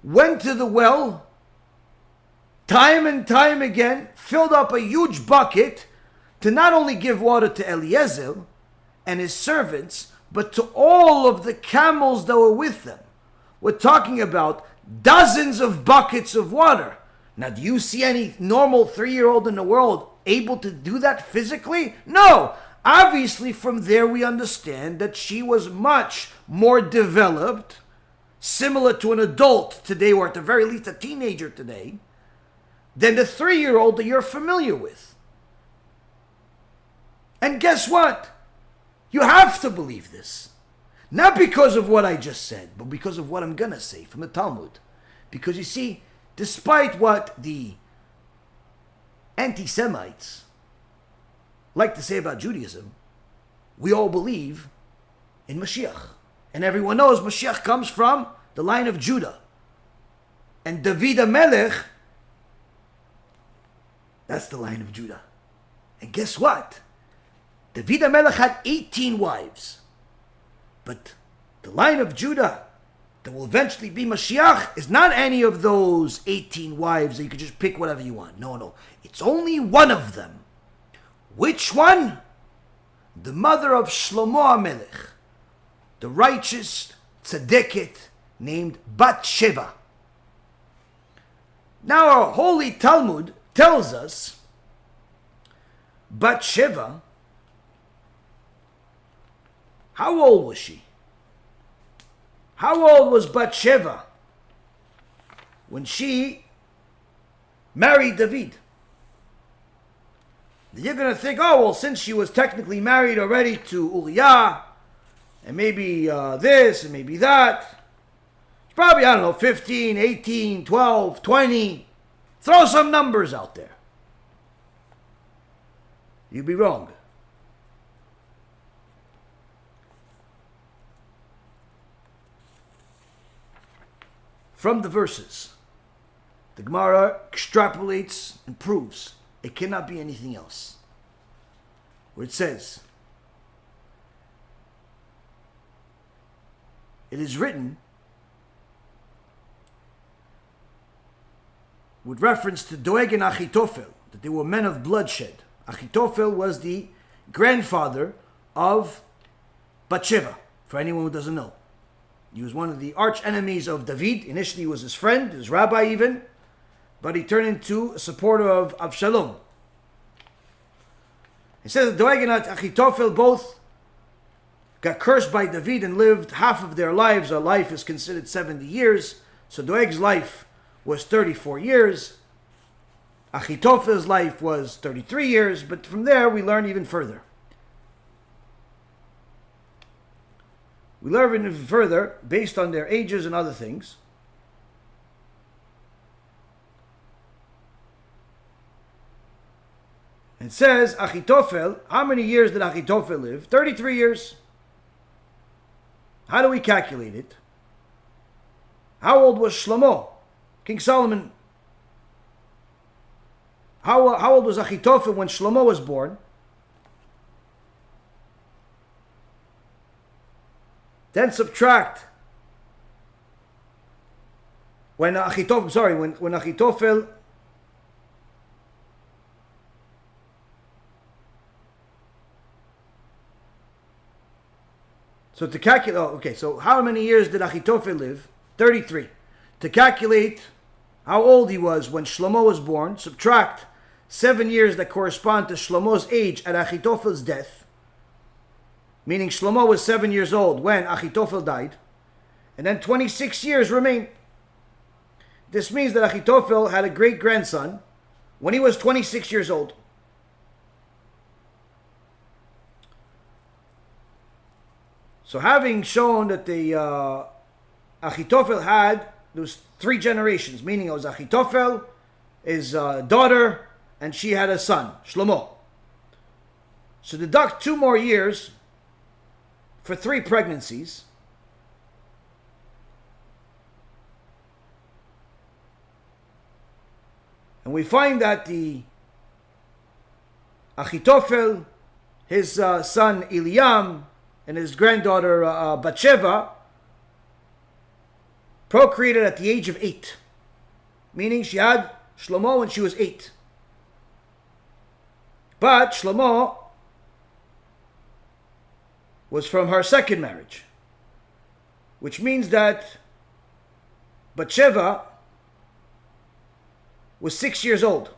went to the well time and time again, filled up a huge bucket to not only give water to Eliezer and his servants, but to all of the camels that were with them. We're talking about dozens of buckets of water. Now, do you see any normal three year old in the world able to do that physically? No. Obviously, from there, we understand that she was much more developed, similar to an adult today, or at the very least a teenager today, than the three year old that you're familiar with. And guess what? You have to believe this. Not because of what I just said, but because of what I'm going to say from the Talmud. Because you see, despite what the anti Semites like to say about Judaism, we all believe in Mashiach. And everyone knows Mashiach comes from the line of Judah. And David Melech that's the line of Judah. And guess what? David HaMelech had 18 wives. But the line of Judah that will eventually be Mashiach is not any of those 18 wives that you can just pick whatever you want. No, no. It's only one of them. Which one? The mother of Shlomo Melech, the righteous tzaddiket named Bat Sheva. Now our holy Talmud tells us Bat Sheva, how old was she? How old was Bat Sheva when she married David? You're going to think, oh, well, since she was technically married already to Uriah, and maybe uh, this, and maybe that, probably, I don't know, 15, 18, 12, 20. Throw some numbers out there. You'd be wrong. From the verses, the Gemara extrapolates and proves it cannot be anything else. Where it says, it is written with reference to Doeg and Achitophel, that they were men of bloodshed. Achitophel was the grandfather of Bathsheba, for anyone who doesn't know. He was one of the arch enemies of David. Initially, he was his friend, his rabbi even but he turned into a supporter of Avshalom. He says that Doeg and Achitophel both got cursed by David and lived half of their lives. A life is considered 70 years. So Doeg's life was 34 years. Achitophel's life was 33 years. But from there, we learn even further. We learn even further based on their ages and other things. It says Achitophel. How many years did Achitophel live? 33 years. How do we calculate it? How old was Shlomo? King Solomon. How, how old was Achitophel when Shlomo was born? Then subtract. When Achitophel, sorry, when, when Achitophel So to calculate, oh, okay, so how many years did Achitophel live? 33. To calculate how old he was when Shlomo was born, subtract seven years that correspond to Shlomo's age at Achitophel's death, meaning Shlomo was seven years old when Achitophel died, and then 26 years remain. This means that Achitophel had a great grandson when he was 26 years old. So having shown that the uh, Achitophel had those three generations, meaning it was Achitophel, his uh, daughter, and she had a son, Shlomo. So deduct two more years for three pregnancies. And we find that the Achitophel, his uh, son Eliam, and his granddaughter uh, uh, Bathsheba procreated at the age of eight, meaning she had Shlomo when she was eight. But Shlomo was from her second marriage, which means that Bathsheba was six years old.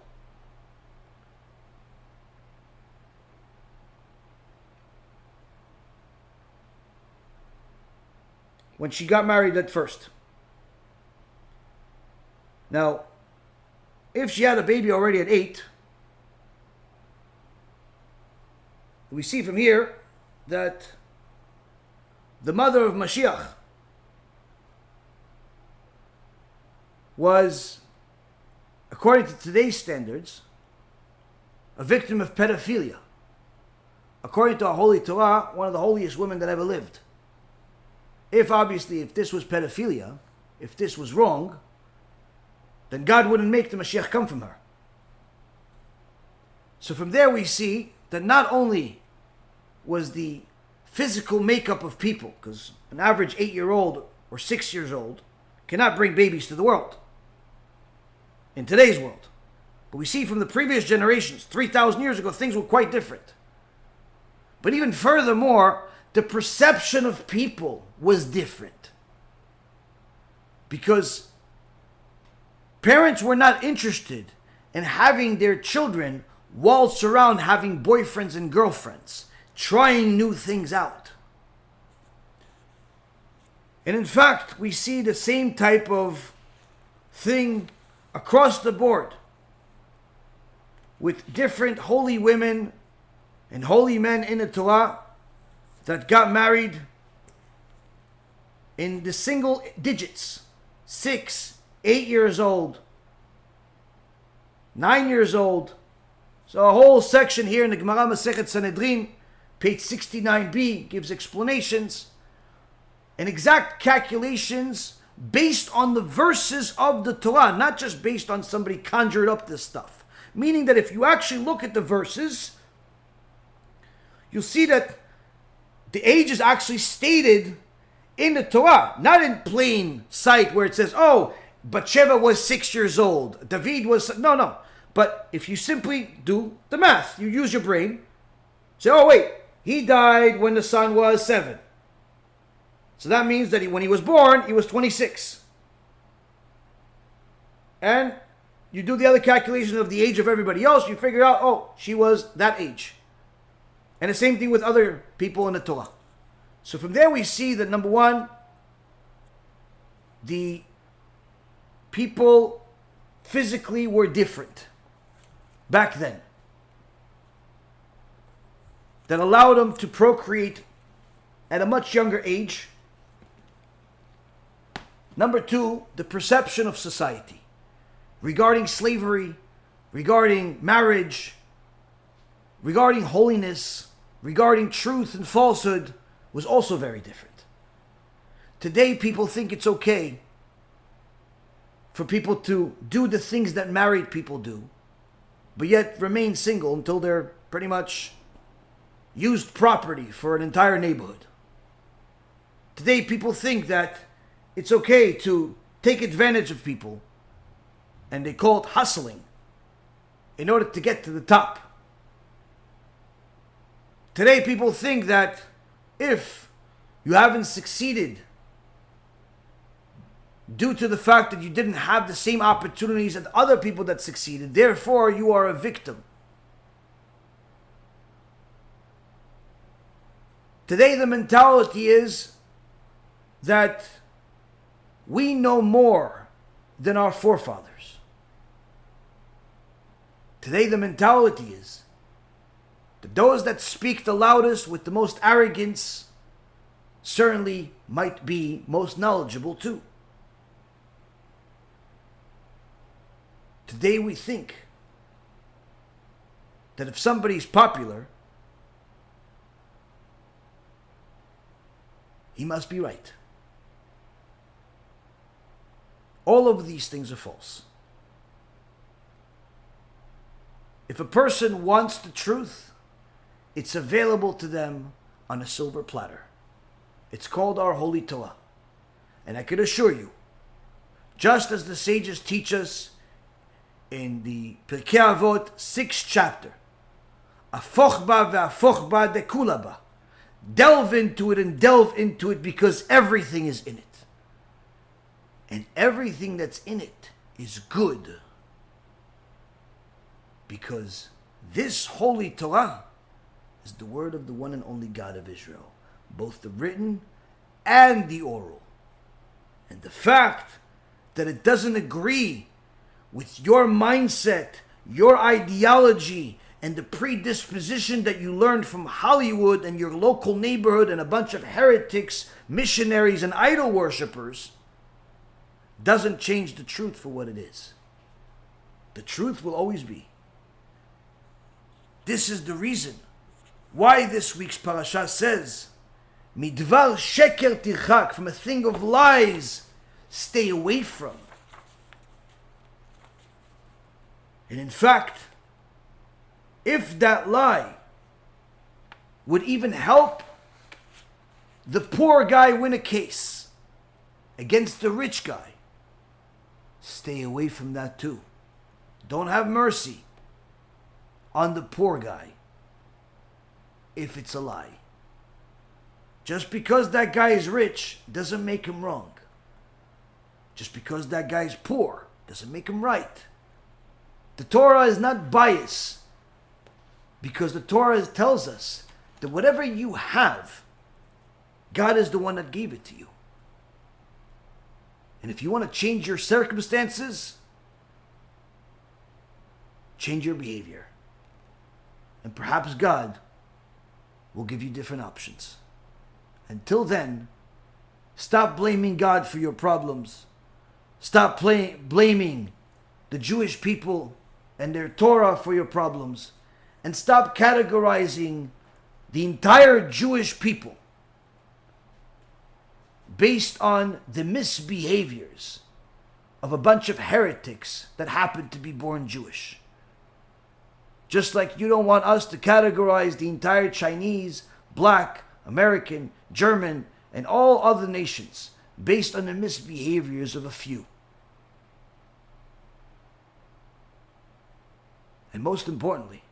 when she got married at first. Now, if she had a baby already at eight, we see from here that the mother of Mashiach was, according to today's standards, a victim of pedophilia. According to our Holy Torah, one of the holiest women that ever lived if obviously if this was pedophilia, if this was wrong, then God wouldn't make the Mashiach come from her. So from there we see that not only was the physical makeup of people, because an average eight year old or six years old cannot bring babies to the world in today's world. But we see from the previous generations, 3,000 years ago, things were quite different. But even furthermore, the perception of people was different. Because parents were not interested in having their children waltz around having boyfriends and girlfriends, trying new things out. And in fact, we see the same type of thing across the board with different holy women and holy men in the Torah that got married in the single digits six, eight years old, nine years old. So a whole section here in the Gemara Masechet Sanhedrin, page 69b, gives explanations and exact calculations based on the verses of the Torah, not just based on somebody conjured up this stuff. Meaning that if you actually look at the verses, you'll see that the age is actually stated in the Torah, not in plain sight where it says, oh, Bathsheba was six years old, David was. No, no. But if you simply do the math, you use your brain, say, oh, wait, he died when the son was seven. So that means that he, when he was born, he was 26. And you do the other calculation of the age of everybody else, you figure out, oh, she was that age. And the same thing with other people in the Torah. So from there we see that number one, the people physically were different back then. That allowed them to procreate at a much younger age. Number two, the perception of society regarding slavery, regarding marriage, regarding holiness, regarding truth and falsehood was also very different. Today, people think it's okay for people to do the things that married people do, but yet remain single until they're pretty much used property for an entire neighborhood. Today, people think that it's okay to take advantage of people and they call it hustling in order to get to the top. Today, people think that if you haven't succeeded due to the fact that you didn't have the same opportunities as other people that succeeded, therefore, you are a victim. Today, the mentality is that we know more than our forefathers. Today, the mentality is that those that speak the loudest with the most arrogance certainly might be most knowledgeable too. Today, we think that if somebody's popular, he must be right. All of these things are false. If a person wants the truth, it's available to them on a silver platter. It's called our Holy Torah. And I can assure you, just as the sages teach us in the Pirkei Avot, sixth chapter, Afochba ve'afochba dekulaba. Delve into it and delve into it because everything is in it. And everything that's in it is good because this holy Torah is the word of the one and only God of Israel, both the written and the oral. And the fact that it doesn't agree with your mindset, your ideology, and the predisposition that you learned from Hollywood and your local neighborhood and a bunch of heretics, missionaries, and idol worshippers doesn't change the truth for what it is. The truth will always be this is the reason why this week's parasha says, Midvar sheker tirchak, from a thing of lies, stay away from. And in fact, if that lie would even help the poor guy win a case against the rich guy, stay away from that too. don't have mercy on the poor guy if it's a lie. Just because that guy is rich doesn't make him wrong. Just because that guy is poor doesn't make him right. The Torah is not biased because the Torah tells us that whatever you have, God is the one that gave it to you. And if you want to change your circumstances, change your behavior. And perhaps God will give you different options. Until then, stop blaming God for your problems. Stop play, blaming the Jewish people and their Torah for your problems. And stop categorizing the entire Jewish people based on the misbehaviors of a bunch of heretics that happen to be born Jewish. Just like you don't want us to categorize the entire Chinese, black, American, German, and all other nations based on the misbehaviors of a few. And most importantly,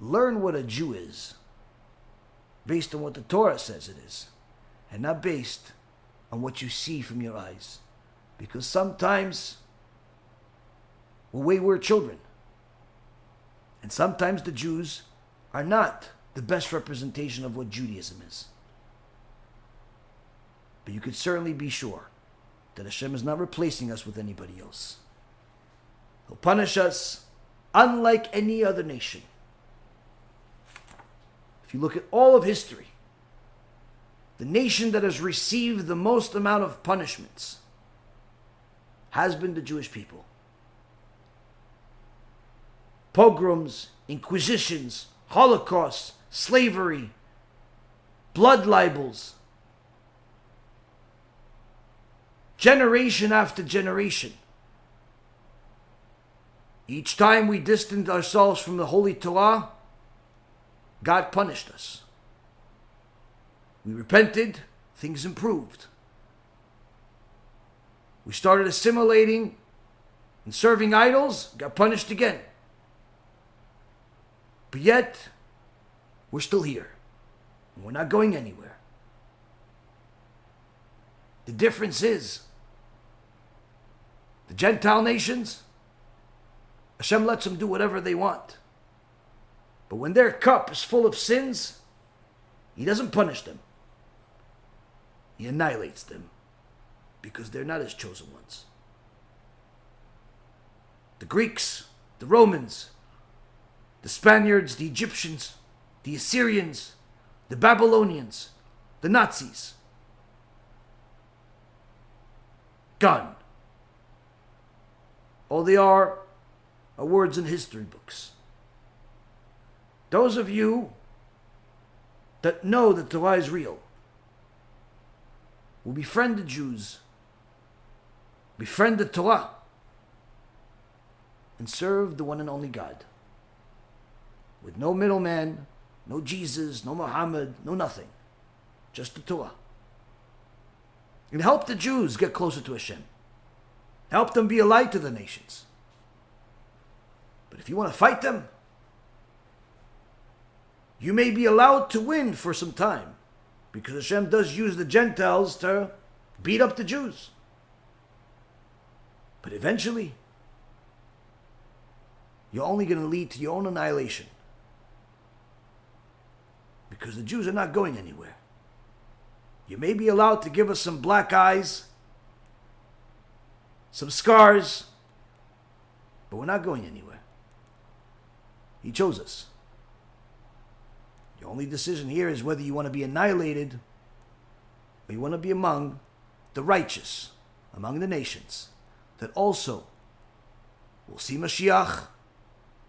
learn what a Jew is based on what the Torah says it is, and not based on what you see from your eyes. Because sometimes we're wayward children. And sometimes the Jews are not the best representation of what Judaism is. But you could certainly be sure that Hashem is not replacing us with anybody else. He'll punish us unlike any other nation. If you look at all of history, the nation that has received the most amount of punishments has been the Jewish people pogroms, inquisitions, holocausts, slavery, blood libels. Generation after generation. Each time we distanced ourselves from the Holy Torah, God punished us. We repented, things improved. We started assimilating and serving idols, got punished again. But yet, we're still here. We're not going anywhere. The difference is the Gentile nations, Hashem lets them do whatever they want. But when their cup is full of sins, He doesn't punish them, He annihilates them because they're not His chosen ones. The Greeks, the Romans, the Spaniards, the Egyptians, the Assyrians, the Babylonians, the Nazis. Gone. All they are are words in history books. Those of you that know that Torah is real will befriend the Jews, befriend the Torah, and serve the one and only God with no middleman, no Jesus, no Muhammad, no nothing. Just the Torah. And help the Jews get closer to Hashem. Help them be a light to the nations. But if you want to fight them, you may be allowed to win for some time. Because Hashem does use the Gentiles to beat up the Jews. But eventually, you're only going to lead to your own annihilation because the Jews are not going anywhere. You may be allowed to give us some black eyes, some scars, but we're not going anywhere. He chose us. The only decision here is whether you want to be annihilated or you want to be among the righteous, among the nations, that also will see Mashiach,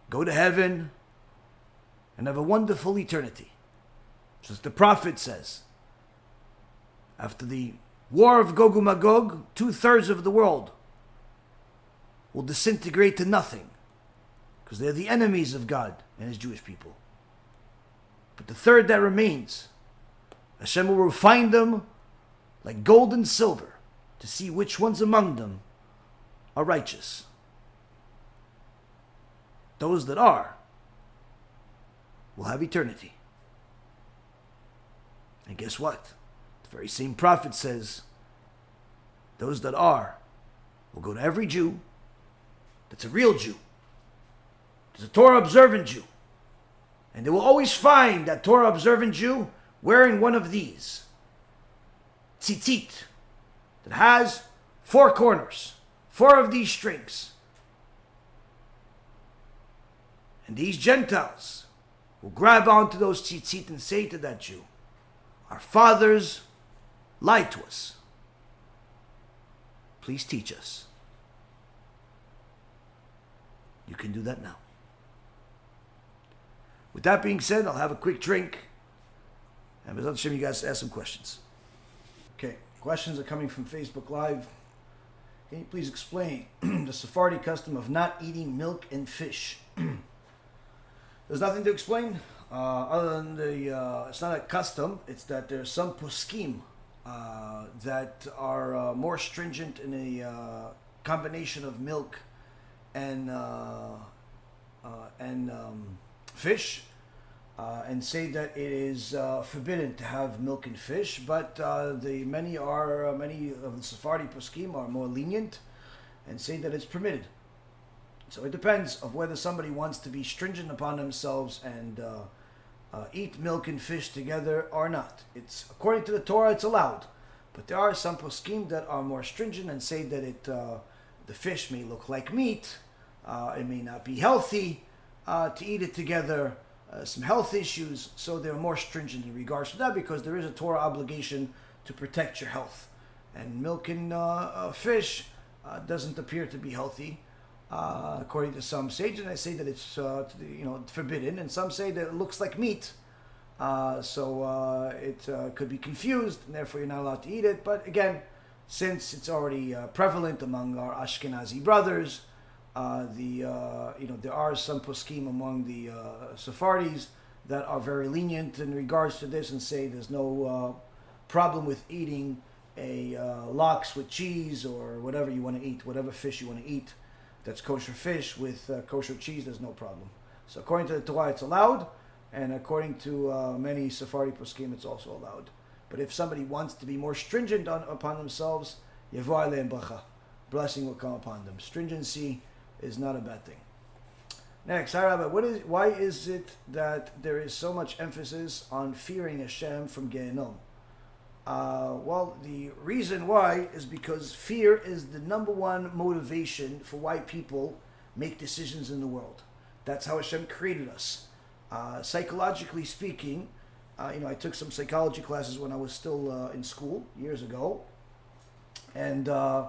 go to heaven, and have a wonderful eternity. Just the prophet says. After the war of Gog and Magog, two thirds of the world will disintegrate to nothing because they're the enemies of God and His Jewish people. But the third that remains, Hashem will refine them like gold and silver to see which ones among them are righteous. those that are will have eternity. And guess what? The very same prophet says, those that are will go to every Jew that's a real Jew, that's a Torah observant Jew. And they will always find that Torah observant Jew wearing one of these tzitzit that has four corners, four of these strings. And these Gentiles will grab onto those tzitzit and say to that Jew, Our fathers lied to us. Please teach us. You can do that now. With that being said, I'll have a quick drink. And with Hashem, you guys ask some questions. Okay, questions are coming from Facebook Live. Can you please explain the Sephardi custom of not eating milk and fish? There's nothing to explain uh, other than the. Uh, it's not a custom. It's that there's some poskim uh, that are uh, more stringent in a uh, combination of milk and uh, and um, fish, and say that it is forbidden to have milk and fish. But the many are many of the Sephardi poskim are more lenient, and say that it's permitted. So it depends of whether somebody wants to be stringent upon themselves and uh, uh, eat milk and fish together or not. It's according to the Torah, it's allowed, but there are some poskim that are more stringent and say that it uh, the fish may look like meat, uh, it may not be healthy uh, to eat it together. Uh, some health issues, so they're more stringent in regards to that because there is a Torah obligation to protect your health, and milk and fish doesn't appear to be healthy. Uh, according to some sages, I say that it's uh, you know forbidden, and some say that it looks like meat, uh, so uh, it uh, could be confused, and therefore you're not allowed to eat it. But again, since it's already uh, prevalent among our Ashkenazi brothers, Uh, the uh, you know there are some poskim among the uh, Sephardis that are very lenient in regards to this and say there's no problem with eating a lox with cheese or whatever you want to eat, whatever fish you want to eat that's kosher fish with uh, kosher cheese, there's no problem. So according to the Torah, it's allowed, and according to uh, many Sephardi poskim, it's also allowed. But if somebody wants to be more stringent on, upon themselves, yevar bracha, blessing will come upon them. Stringency is not a bad thing. Next, hi Rabbi, what is, why is it that there is so much emphasis on fearing Hashem from Gehenom? Uh, well, the reason why is because fear is the number one motivation for why people make decisions in the world. That's how Hashem created us. Uh, psychologically speaking, uh, you know, I took some psychology classes when I was still uh, in school years ago, and uh,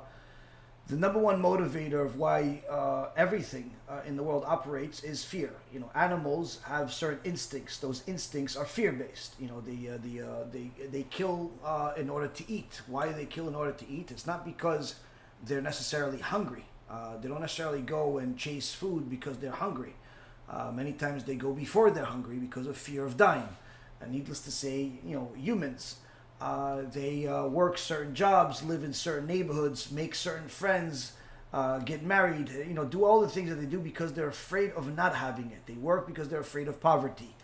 the number one motivator of why uh, everything uh, in the world operates is fear. You know, animals have certain instincts. Those instincts are fear based. You know, the uh, the uh, they they kill uh, in order to eat. Why they kill in order to eat? It's not because they're necessarily hungry. Uh, they don't necessarily go and chase food because they're hungry. many times they go before they're hungry because of fear of dying. And needless to say, you know, humans uh, they uh, work certain jobs, live in certain neighborhoods, make certain friends, uh, get married, you know, do all the things that they do because they're afraid of not having it. They work because they're afraid of poverty.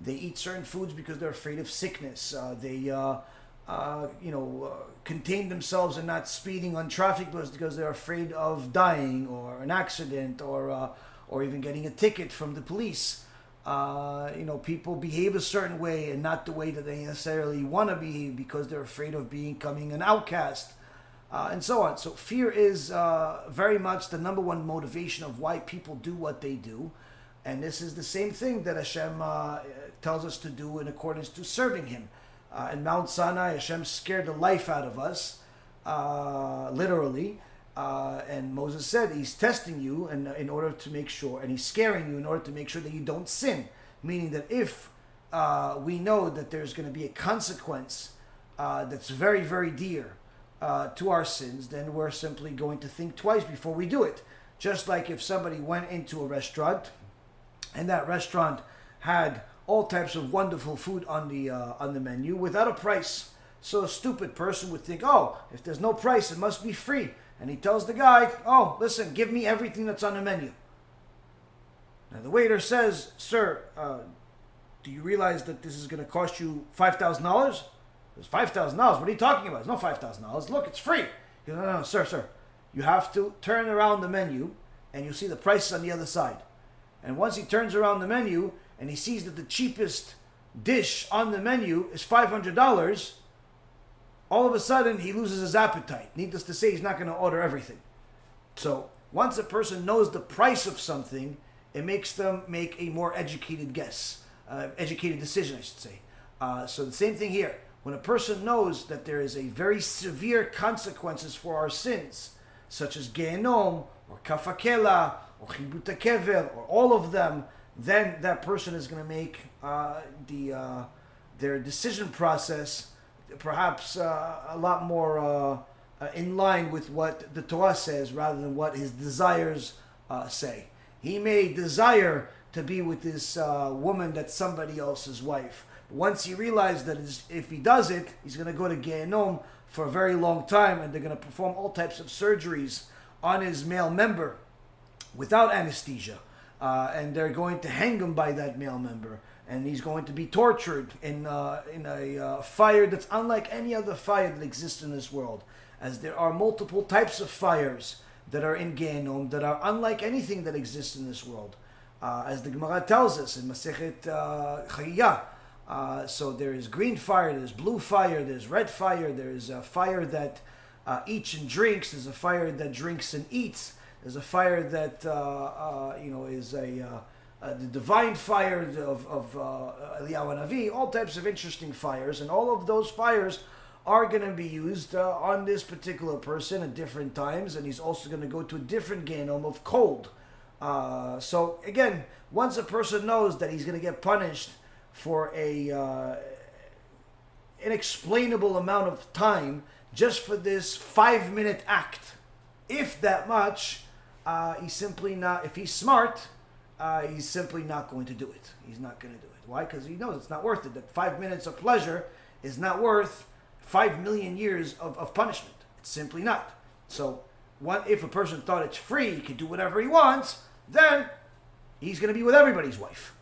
They eat certain foods because they're afraid of sickness. Uh, they, uh, uh, you know, contain themselves and not speeding on traffic because they're afraid of dying or an accident or, or even getting a ticket from the police uh, you know, people behave a certain way and not the way that they necessarily want to behave because they're afraid of becoming an outcast, uh, and so on. So fear is uh, very much the number one motivation of why people do what they do, and this is the same thing that Hashem uh, tells us to do in accordance to serving Him. Uh, in Mount Sinai, Hashem scared the life out of us, uh, literally. Uh, and Moses said he's testing you in, in order to make sure, and he's scaring you in order to make sure that you don't sin. Meaning that if uh, we know that there's going to be a consequence uh, that's very, very dear uh, to our sins, then we're simply going to think twice before we do it. Just like if somebody went into a restaurant and that restaurant had all types of wonderful food on the uh, on the menu without a price. So a stupid person would think, oh, if there's no price, it must be free and he tells the guy, "Oh, listen, give me everything that's on the menu." Now the waiter says, "Sir, uh, do you realize that this is going to cost you five thousand dollars?" It's five thousand dollars. What are you talking about? It's not five thousand dollars. Look, it's free. He goes, no, no, no, sir, sir. You have to turn around the menu, and you'll see the prices on the other side. And once he turns around the menu and he sees that the cheapest dish on the menu is five hundred dollars, all of a sudden he loses his appetite. Needless to say, he's not going to order everything. So once a person knows the price of something, it makes them make a more educated guess, uh, educated decision, I should say. Uh, so the same thing here. When a person knows that there is a very severe consequences for our sins, such as Gehenom or Kaf HaKela or Chibut HaKever or all of them, then that person is going to make uh, the uh, their decision process perhaps uh, a lot more uh, uh, in line with what the Torah says rather than what his desires say. He may desire to be with this woman that's somebody else's wife once he realized that if he does it, he's going to go to Gehenom for a very long time, and they're going to perform all types of surgeries on his male member without anesthesia. Uh, and they're going to hang him by that male member, and he's going to be tortured in uh, in a uh, fire that's unlike any other fire that exists in this world, as there are multiple types of fires that are in Gehenom that are unlike anything that exists in this world, uh, as the Gemara tells us in Masechet uh, Chayiyah. Uh, so there is green fire, there's blue fire, there's red fire, there's a fire that uh, eats and drinks, there's a fire that drinks and eats, there's a fire that uh you know is a uh, the divine fire of of Eliyahu Navi, all types of interesting fires, and all of those fires are going to be used on this particular person at different times, and he's also going to go to a different Gehenom of cold. so again, once a person knows that he's going to get punished for a uh, inexplainable amount of time just for this five minute act. If that much, uh, he's simply not, if he's smart, uh, he's simply not going to do it. He's not going to do it. Why? Because he knows it's not worth it. That five minutes of pleasure is not worth five million years of, of punishment. It's simply not. So, what, if a person thought it's free, he can do whatever he wants, then he's going to be with everybody's wife.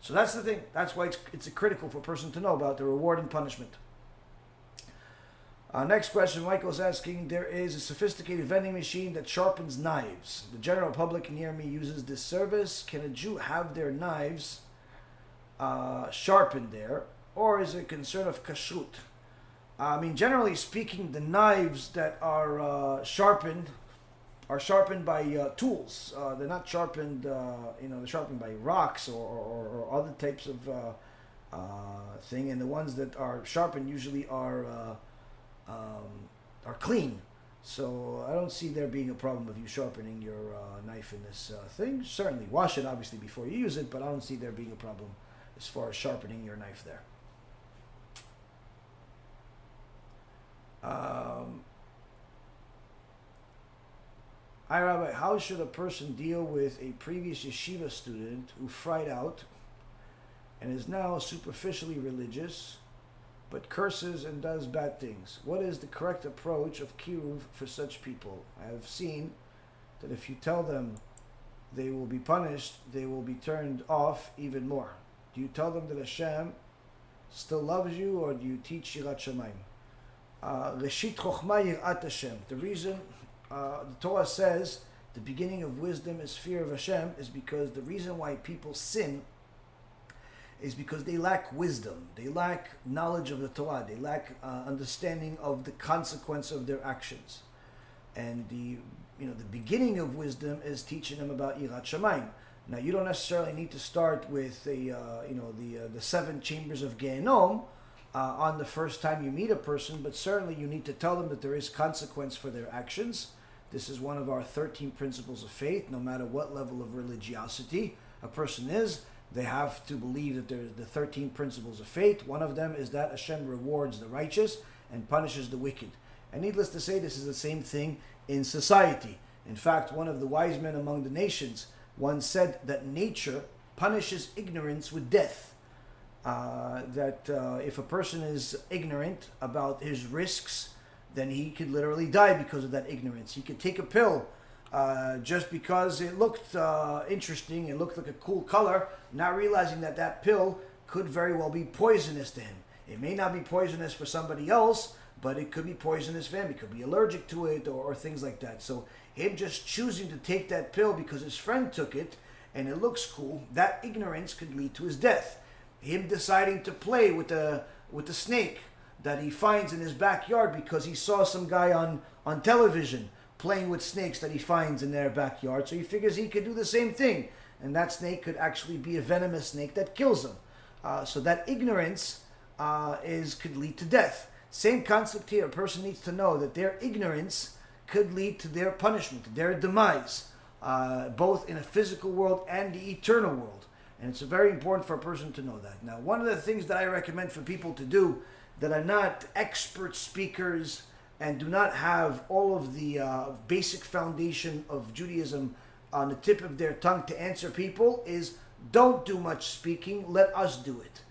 So that's the thing. That's why it's, it's critical for a person to know about the reward and punishment. Uh, next question Michael's asking There is a sophisticated vending machine that sharpens knives. The general public near me uses this service. Can a Jew have their knives uh, sharpened there? Or is it a concern of kashrut? I mean, generally speaking, the knives that are uh, sharpened are sharpened by uh, tools. Uh, they're not sharpened, uh, you know, they're sharpened by rocks or, or, or other types of thing. And the ones that are sharpened usually are um, are clean. So I don't see there being a problem of you sharpening your knife in this thing. Certainly, wash it obviously before you use it, but I don't see there being a problem as far as sharpening your knife there. Um, Hi, Rabbi. How should a person deal with a previous yeshiva student who fried out and is now superficially religious, but curses and does bad things? What is the correct approach of kiruv for such people? I have seen that if you tell them they will be punished, they will be turned off even more. Do you tell them that Hashem still loves you, or do you teach Yirat Shamayim? Uh, Reshit Yirat Hashem. The reason uh, the Torah says the beginning of wisdom is fear of Hashem is because the reason why people sin is because they lack wisdom. They lack knowledge of the Torah. They lack uh, understanding of the consequence of their actions. And the you know the beginning of wisdom is teaching them about Yirat Shamayim. Now you don't necessarily need to start with the uh, you know the uh, the seven chambers of Gehenom uh, on the first time you meet a person, but certainly you need to tell them that there is consequence for their actions this is one of our 13 principles of faith. No matter what level of religiosity a person is, they have to believe that there's the 13 principles of faith. One of them is that Hashem rewards the righteous and punishes the wicked. And needless to say, this is the same thing in society. In fact, one of the wise men among the nations once said that nature punishes ignorance with death. Uh, that uh, if a person is ignorant about his risks then he could literally die because of that ignorance. He could take a pill uh, just because it looked uh, interesting, it looked like a cool color, not realizing that that pill could very well be poisonous to him. It may not be poisonous for somebody else, but it could be poisonous for him. He could be allergic to it or, or things like that. So him just choosing to take that pill because his friend took it and it looks cool, that ignorance could lead to his death. Him deciding to play with the with the snake that he finds in his backyard because he saw some guy on, on television playing with snakes that he finds in their backyard. So he figures he could do the same thing. And that snake could actually be a venomous snake that kills him. Uh, so that ignorance uh, is could lead to death. Same concept here. A person needs to know that their ignorance could lead to their punishment, their demise, uh, both in a physical world and the eternal world. And it's very important for a person to know that. Now, one of the things that I recommend for people to do that are not expert speakers and do not have all of the uh, basic foundation of Judaism on the tip of their tongue to answer people is don't do much speaking, let us do it.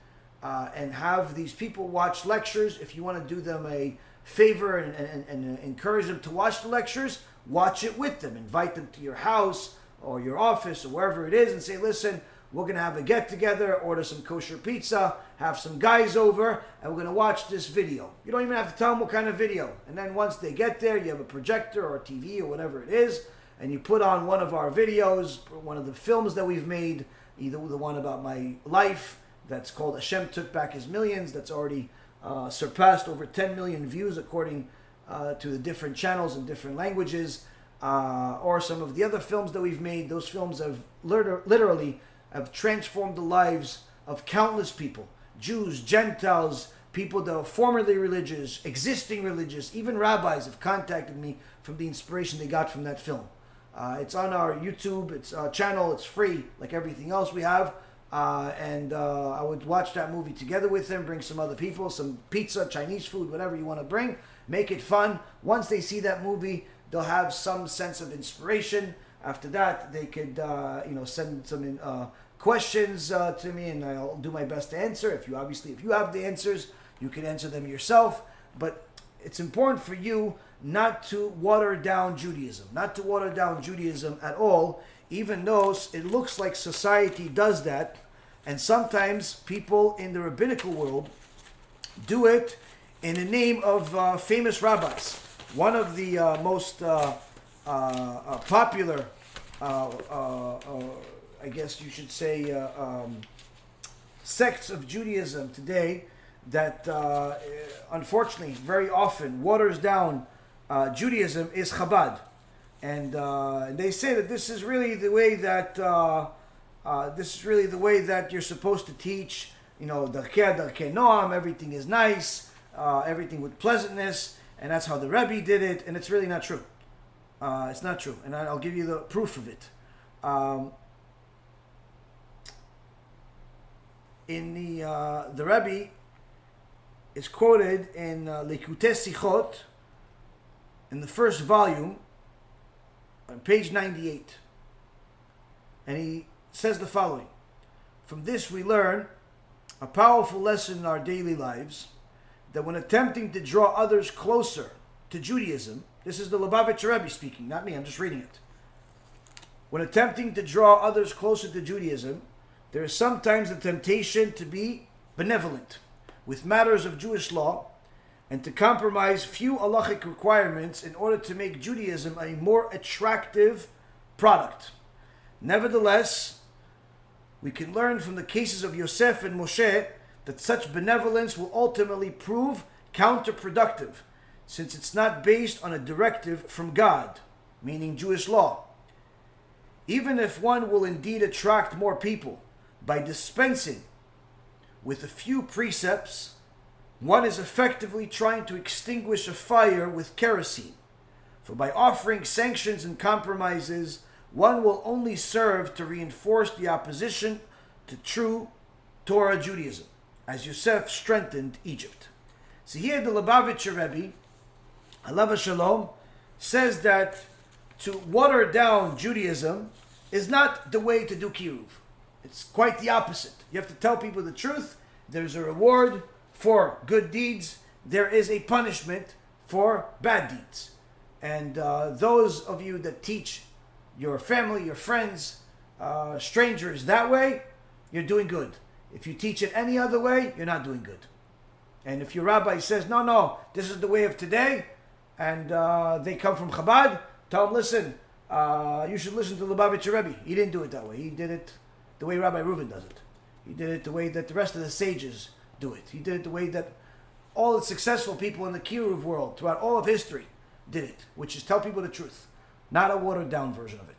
Uh, and have these people watch lectures. If you want to do them a favor and, and, and encourage them to watch the lectures, watch it with them. Invite them to your house or your office or wherever it is and say, listen, we're going to have a get together, order some kosher pizza, have some guys over, and we're going to watch this video. You don't even have to tell them what kind of video. And then once they get there, you have a projector or a TV or whatever it is, and you put on one of our videos, one of the films that we've made, either the one about my life that's called Hashem Took Back His Millions, that's already uh, surpassed over 10 million views according uh, to the different channels and different languages, uh, or some of the other films that we've made. Those films have literally have transformed the lives of countless people Jews, Gentiles, people that are formerly religious, existing religious, even rabbis have contacted me from the inspiration they got from that film. Uh, it's on our YouTube it's uh, channel. It's free, like everything else we have. Uh, and uh, I would watch that movie together with them. Bring some other people, some pizza, Chinese food, whatever you want to bring. Make it fun. Once they see that movie, they'll have some sense of inspiration. After that, they could, uh, you know, send some uh, questions uh, to me, and I'll do my best to answer. If you obviously, if you have the answers, you can answer them yourself. But it's important for you not to water down Judaism, not to water down Judaism at all, even though it looks like society does that, and sometimes people in the rabbinical world do it in the name of uh, famous rabbis. One of the uh, most uh, popular uh, I guess you should say, uh, um, sects of Judaism today that uh, unfortunately very often waters down uh, Judaism is Chabad. And, uh, they say that this is really the way that uh, uh, this is really the way that you're supposed to teach. You know, Darkei Darkei Noam, everything is nice, everything with pleasantness, and that's how the Rebbe did it. And it's really not true. It's not true, and I'll give you the proof of it. Um, in the uh, the Rebbe is quoted in uh, Likutei Sichot in the first volume on page 98 and he says the following from this we learn a powerful lesson in our daily lives that when attempting to draw others closer to Judaism this is the Lubavitcher Rebbe speaking not me I'm just reading it when attempting to draw others closer to Judaism there is sometimes a temptation to be benevolent with matters of Jewish law and to compromise few halachic requirements in order to make Judaism a more attractive product. Nevertheless, we can learn from the cases of Yosef and Moshe that such benevolence will ultimately prove counterproductive since it's not based on a directive from God, meaning Jewish law. Even if one will indeed attract more people, by dispensing with a few precepts, one is effectively trying to extinguish a fire with kerosene. For by offering sanctions and compromises, one will only serve to reinforce the opposition to true Torah Judaism, as Yosef strengthened Egypt. So here the Lubavitcher Rebbe, Allah Shalom, says that to water down Judaism is not the way to do kiruv. It's quite the opposite. You have to tell people the truth. There's a reward for good deeds, there is a punishment for bad deeds. And uh, those of you that teach your family, your friends, uh, strangers that way, you're doing good. If you teach it any other way, you're not doing good. And if your rabbi says, no, no, this is the way of today, and uh, they come from Chabad, tell them, listen, uh, you should listen to the Lubavitcher Rebbe. He didn't do it that way. He did it the way Rabbi Reuven does it. He did it the way that the rest of the sages do it. He did it the way that all the successful people in the Kiruv world throughout all of history did it, which is tell people the truth, not a watered down version of it.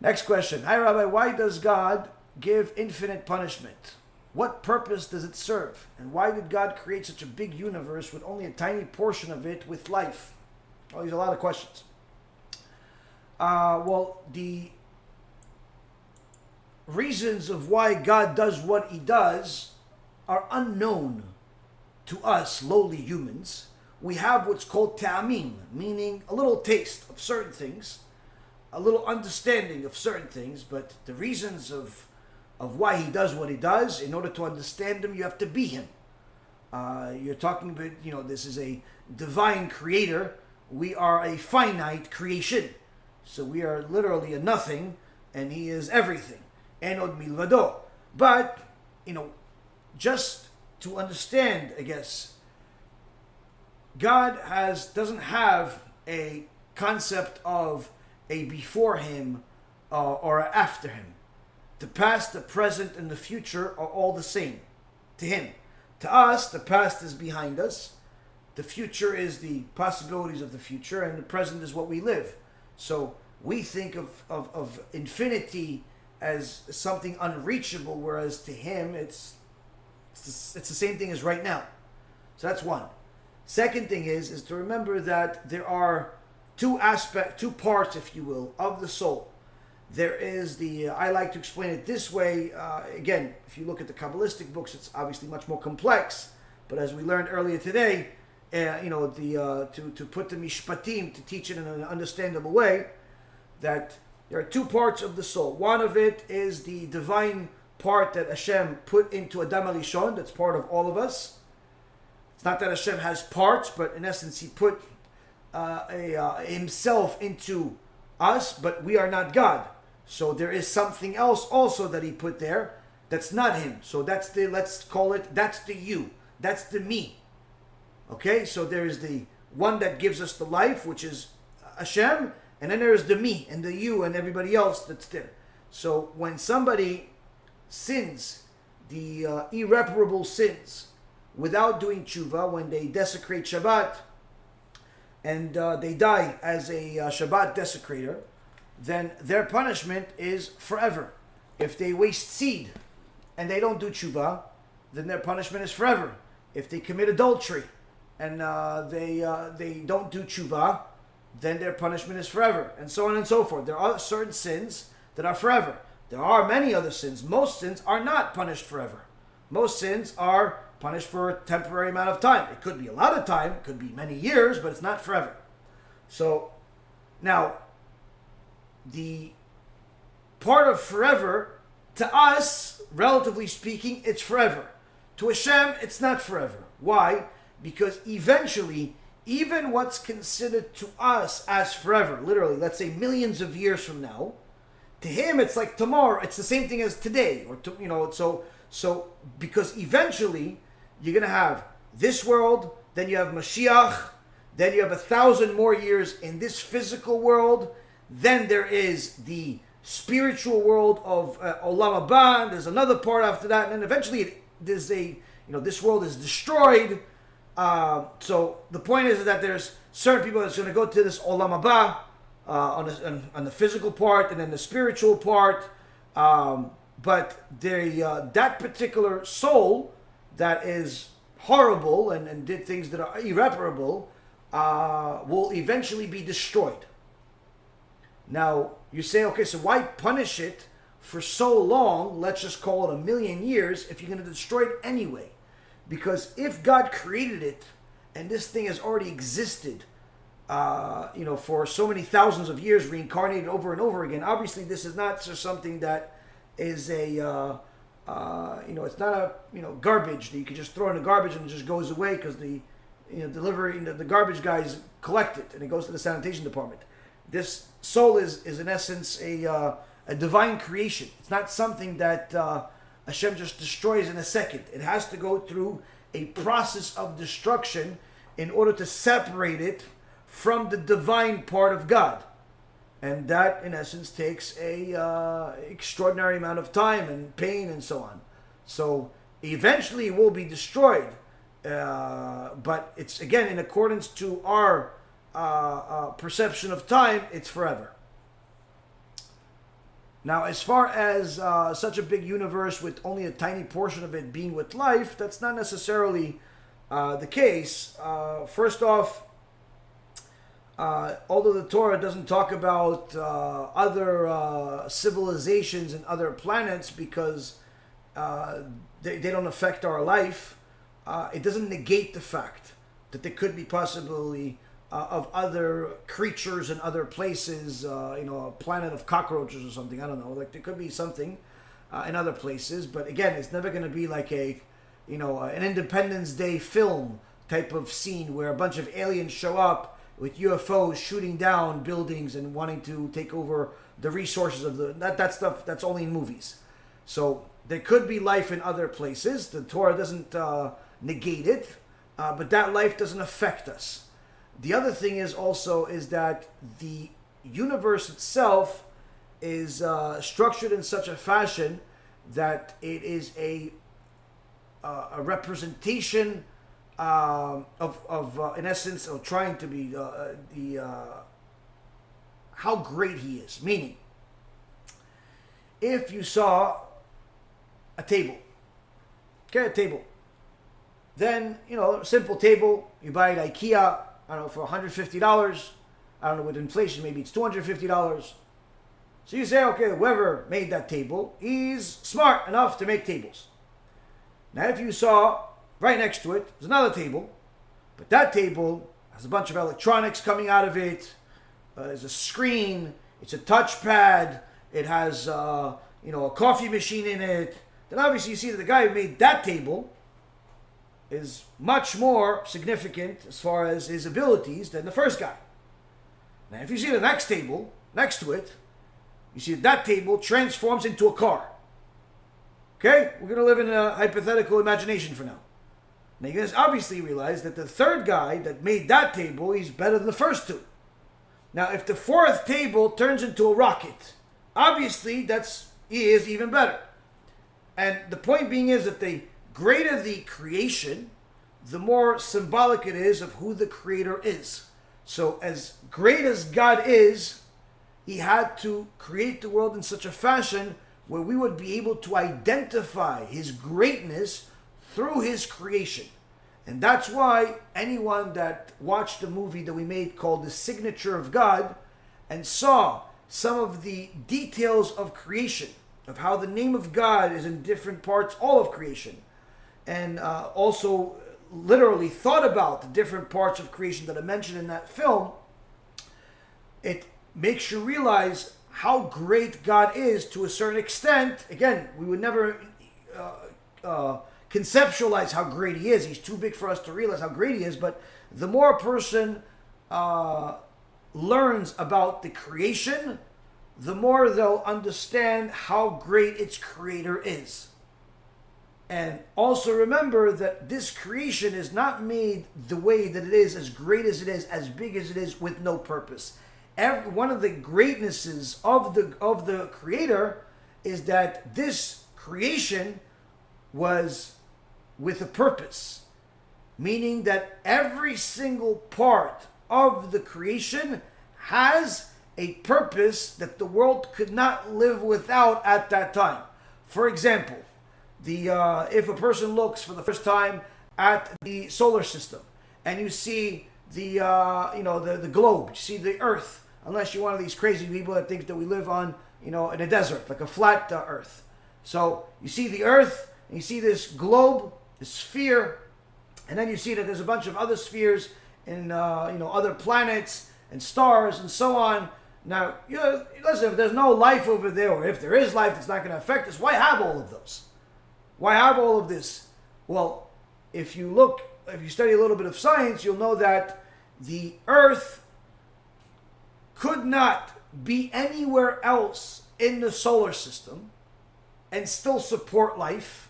Next question. Hi, Rabbi. Why does God give infinite punishment? What purpose does it serve? And why did God create such a big universe with only a tiny portion of it with life? Well, these are a lot of questions. Uh, well, the reasons of why God does what he does are unknown to us lowly humans. We have what's called ta'amim, meaning a little taste of certain things, a little understanding of certain things, but the reasons of of why he does what he does, in order to understand him, you have to be him. Uh, you're talking about, you know, this is a divine creator. We are a finite creation. So we are literally a nothing, and he is everything. Ein od milvado. But, you know, just to understand, I guess, God has doesn't have a concept of a before him uh, or after him. The past, the present, and the future are all the same to him. To us, the past is behind us. The future is the possibilities of the future, and the present is what we live. So we think of, of, of infinity as something unreachable, whereas to him, it's, it's, the, it's the same thing as right now. So that's one. Second thing is, is to remember that there are two aspect, two parts, if you will, of the soul. There is the, uh, I like to explain it this way. Uh, again, if you look at the Kabbalistic books, it's obviously much more complex. But as we learned earlier today, uh, you know, the uh, to, to put the mishpatim, to teach it in an understandable way, that there are two parts of the soul. One of it is the divine part that Hashem put into Adam Arishon, that's part of all of us. It's not that Hashem has parts, but in essence, He put uh, a, uh, Himself into us, but we are not God. So there is something else also that He put there that's not Him. So that's the, let's call it, that's the you. That's the me. Okay, so there is the one that gives us the life, which is Hashem, and then there's the me and the you and everybody else that's there. So when somebody sins, the uh, irreparable sins, without doing tshuva, when they desecrate Shabbat and uh, they die as a uh, Shabbat desecrator, then their punishment is forever. If they waste seed and they don't do tshuva, then their punishment is forever. If they commit adultery and uh, they uh, they don't do tshuva, then their punishment is forever, and so on and so forth. There are certain sins that are forever. There are many other sins. Most sins are not punished forever. Most sins are punished for a temporary amount of time. It could be a lot of time, it could be many years, but it's not forever. So, now, the part of forever, to us, relatively speaking, it's forever. To Hashem, it's not forever. Why? Because eventually, even what's considered to us as forever, literally, let's say millions of years from now, to him it's like tomorrow. It's the same thing as today, or to, you know. So so because eventually you're gonna have this world, then you have Mashiach, then you have a thousand more years in this physical world. Then there is the spiritual world of uh, Olam Haba. There's another part after that, and then eventually it, there's a you know this world is destroyed um, so the point is that there's certain people that's going to go to this olam haba uh, on, the, on, on, the physical part and then the spiritual part. Um, but the uh, that particular soul that is horrible and, and did things that are irreparable uh, will eventually be destroyed. Now you say, okay, so why punish it for so long? Let's just call it a million years if you're going to destroy it anyway. Because if God created it and this thing has already existed, uh, you know, for so many thousands of years, reincarnated over and over again, obviously this is not just something that is a, uh, uh, you know, it's not a, you know, garbage that you can just throw in the garbage and it just goes away because the, you know, delivery, the garbage guys collect it and it goes to the sanitation department. this soul is, is in essence a, uh, a divine creation. It's not something that uh, Hashem just destroys in a second. It has to go through a process of destruction in order to separate it from the divine part of God. And that, in essence, takes a uh, extraordinary amount of time and pain and so on. So eventually, it will be destroyed. Uh, but it's again in accordance to our uh, uh, perception of time. It's forever. Now, as far as uh, such a big universe with only a tiny portion of it being with life, that's not necessarily uh, the case. Uh, first off, uh, although the Torah doesn't talk about other civilizations and other planets because they, they don't affect our life, it doesn't negate the fact that there could be possibly uh, of other creatures and other places, uh, you know, a planet of cockroaches or something. I don't know. Like there could be something uh, in other places, but again, it's never going to be like a, you know, an Independence Day film type of scene where a bunch of aliens show up with UFOs shooting down buildings and wanting to take over the resources of the that that stuff. That's only in movies. So there could be life in other places. The Torah doesn't uh, negate it, uh, but that life doesn't affect us. The other thing is also is that the universe itself is uh, structured in such a fashion that it is a uh, a representation um, of of uh, in essence of trying to be uh, uh, the uh, how great he is. Meaning, if you saw a table, okay, a table, then you know simple table you buy at IKEA I don't know, for $150. I don't know, with inflation, maybe it's $250. So you say, okay, whoever made that table, he's smart enough to make tables. Now, if you saw right next to it, there's another table, but that table has a bunch of electronics coming out of it. Uh, there's a screen, it's a touchpad, it has, uh, you know, a coffee machine in it. Then obviously you see that the guy who made that table is much more significant as far as his abilities than the first guy. Now, if you see the next table next to it, you see that table transforms into a car. Okay? We're going to live in a hypothetical imagination for now. Now, you guys obviously realize that the third guy that made that table is better than the first two. Now, if the fourth table turns into a rocket, obviously that's he is even better. And the point being is that they greater the creation, the more symbolic it is of who the creator is. So, as great as God is, he had to create the world in such a fashion where we would be able to identify his greatness through his creation. And that's why anyone that watched the movie that we made called The Signature of God and saw some of the details of creation, of how the name of God is in different parts, all of creation, and uh, also literally thought about the different parts of creation that I mentioned in that film, it makes you realize how great God is to a certain extent. Again, we would never uh, uh, conceptualize how great He is. He's too big for us to realize how great He is. But the more a person uh, learns about the creation, the more they'll understand how great its creator is. And also remember that this creation is not made the way that it is, as great as it is, as big as it is, with no purpose. Every, one of the greatnesses of the of the Creator is that this creation was with a purpose, meaning that every single part of the creation has a purpose that the world could not live without at that time. For example, the uh, if a person looks for the first time at the solar system and you see the uh, you know the, the globe, you see the Earth, unless you're one of these crazy people that think that we live on you know in a desert, like a flat uh, Earth. So you see the Earth, and you see this globe, this sphere, and then you see that there's a bunch of other spheres and uh, you know other planets and stars and so on. Now, you know, listen, if there's no life over there, or if there is life that's not going to affect us, why have all of those? Why have all of this? Well, if you look, if you study a little bit of science, you'll know that the Earth could not be anywhere else in the solar system and still support life.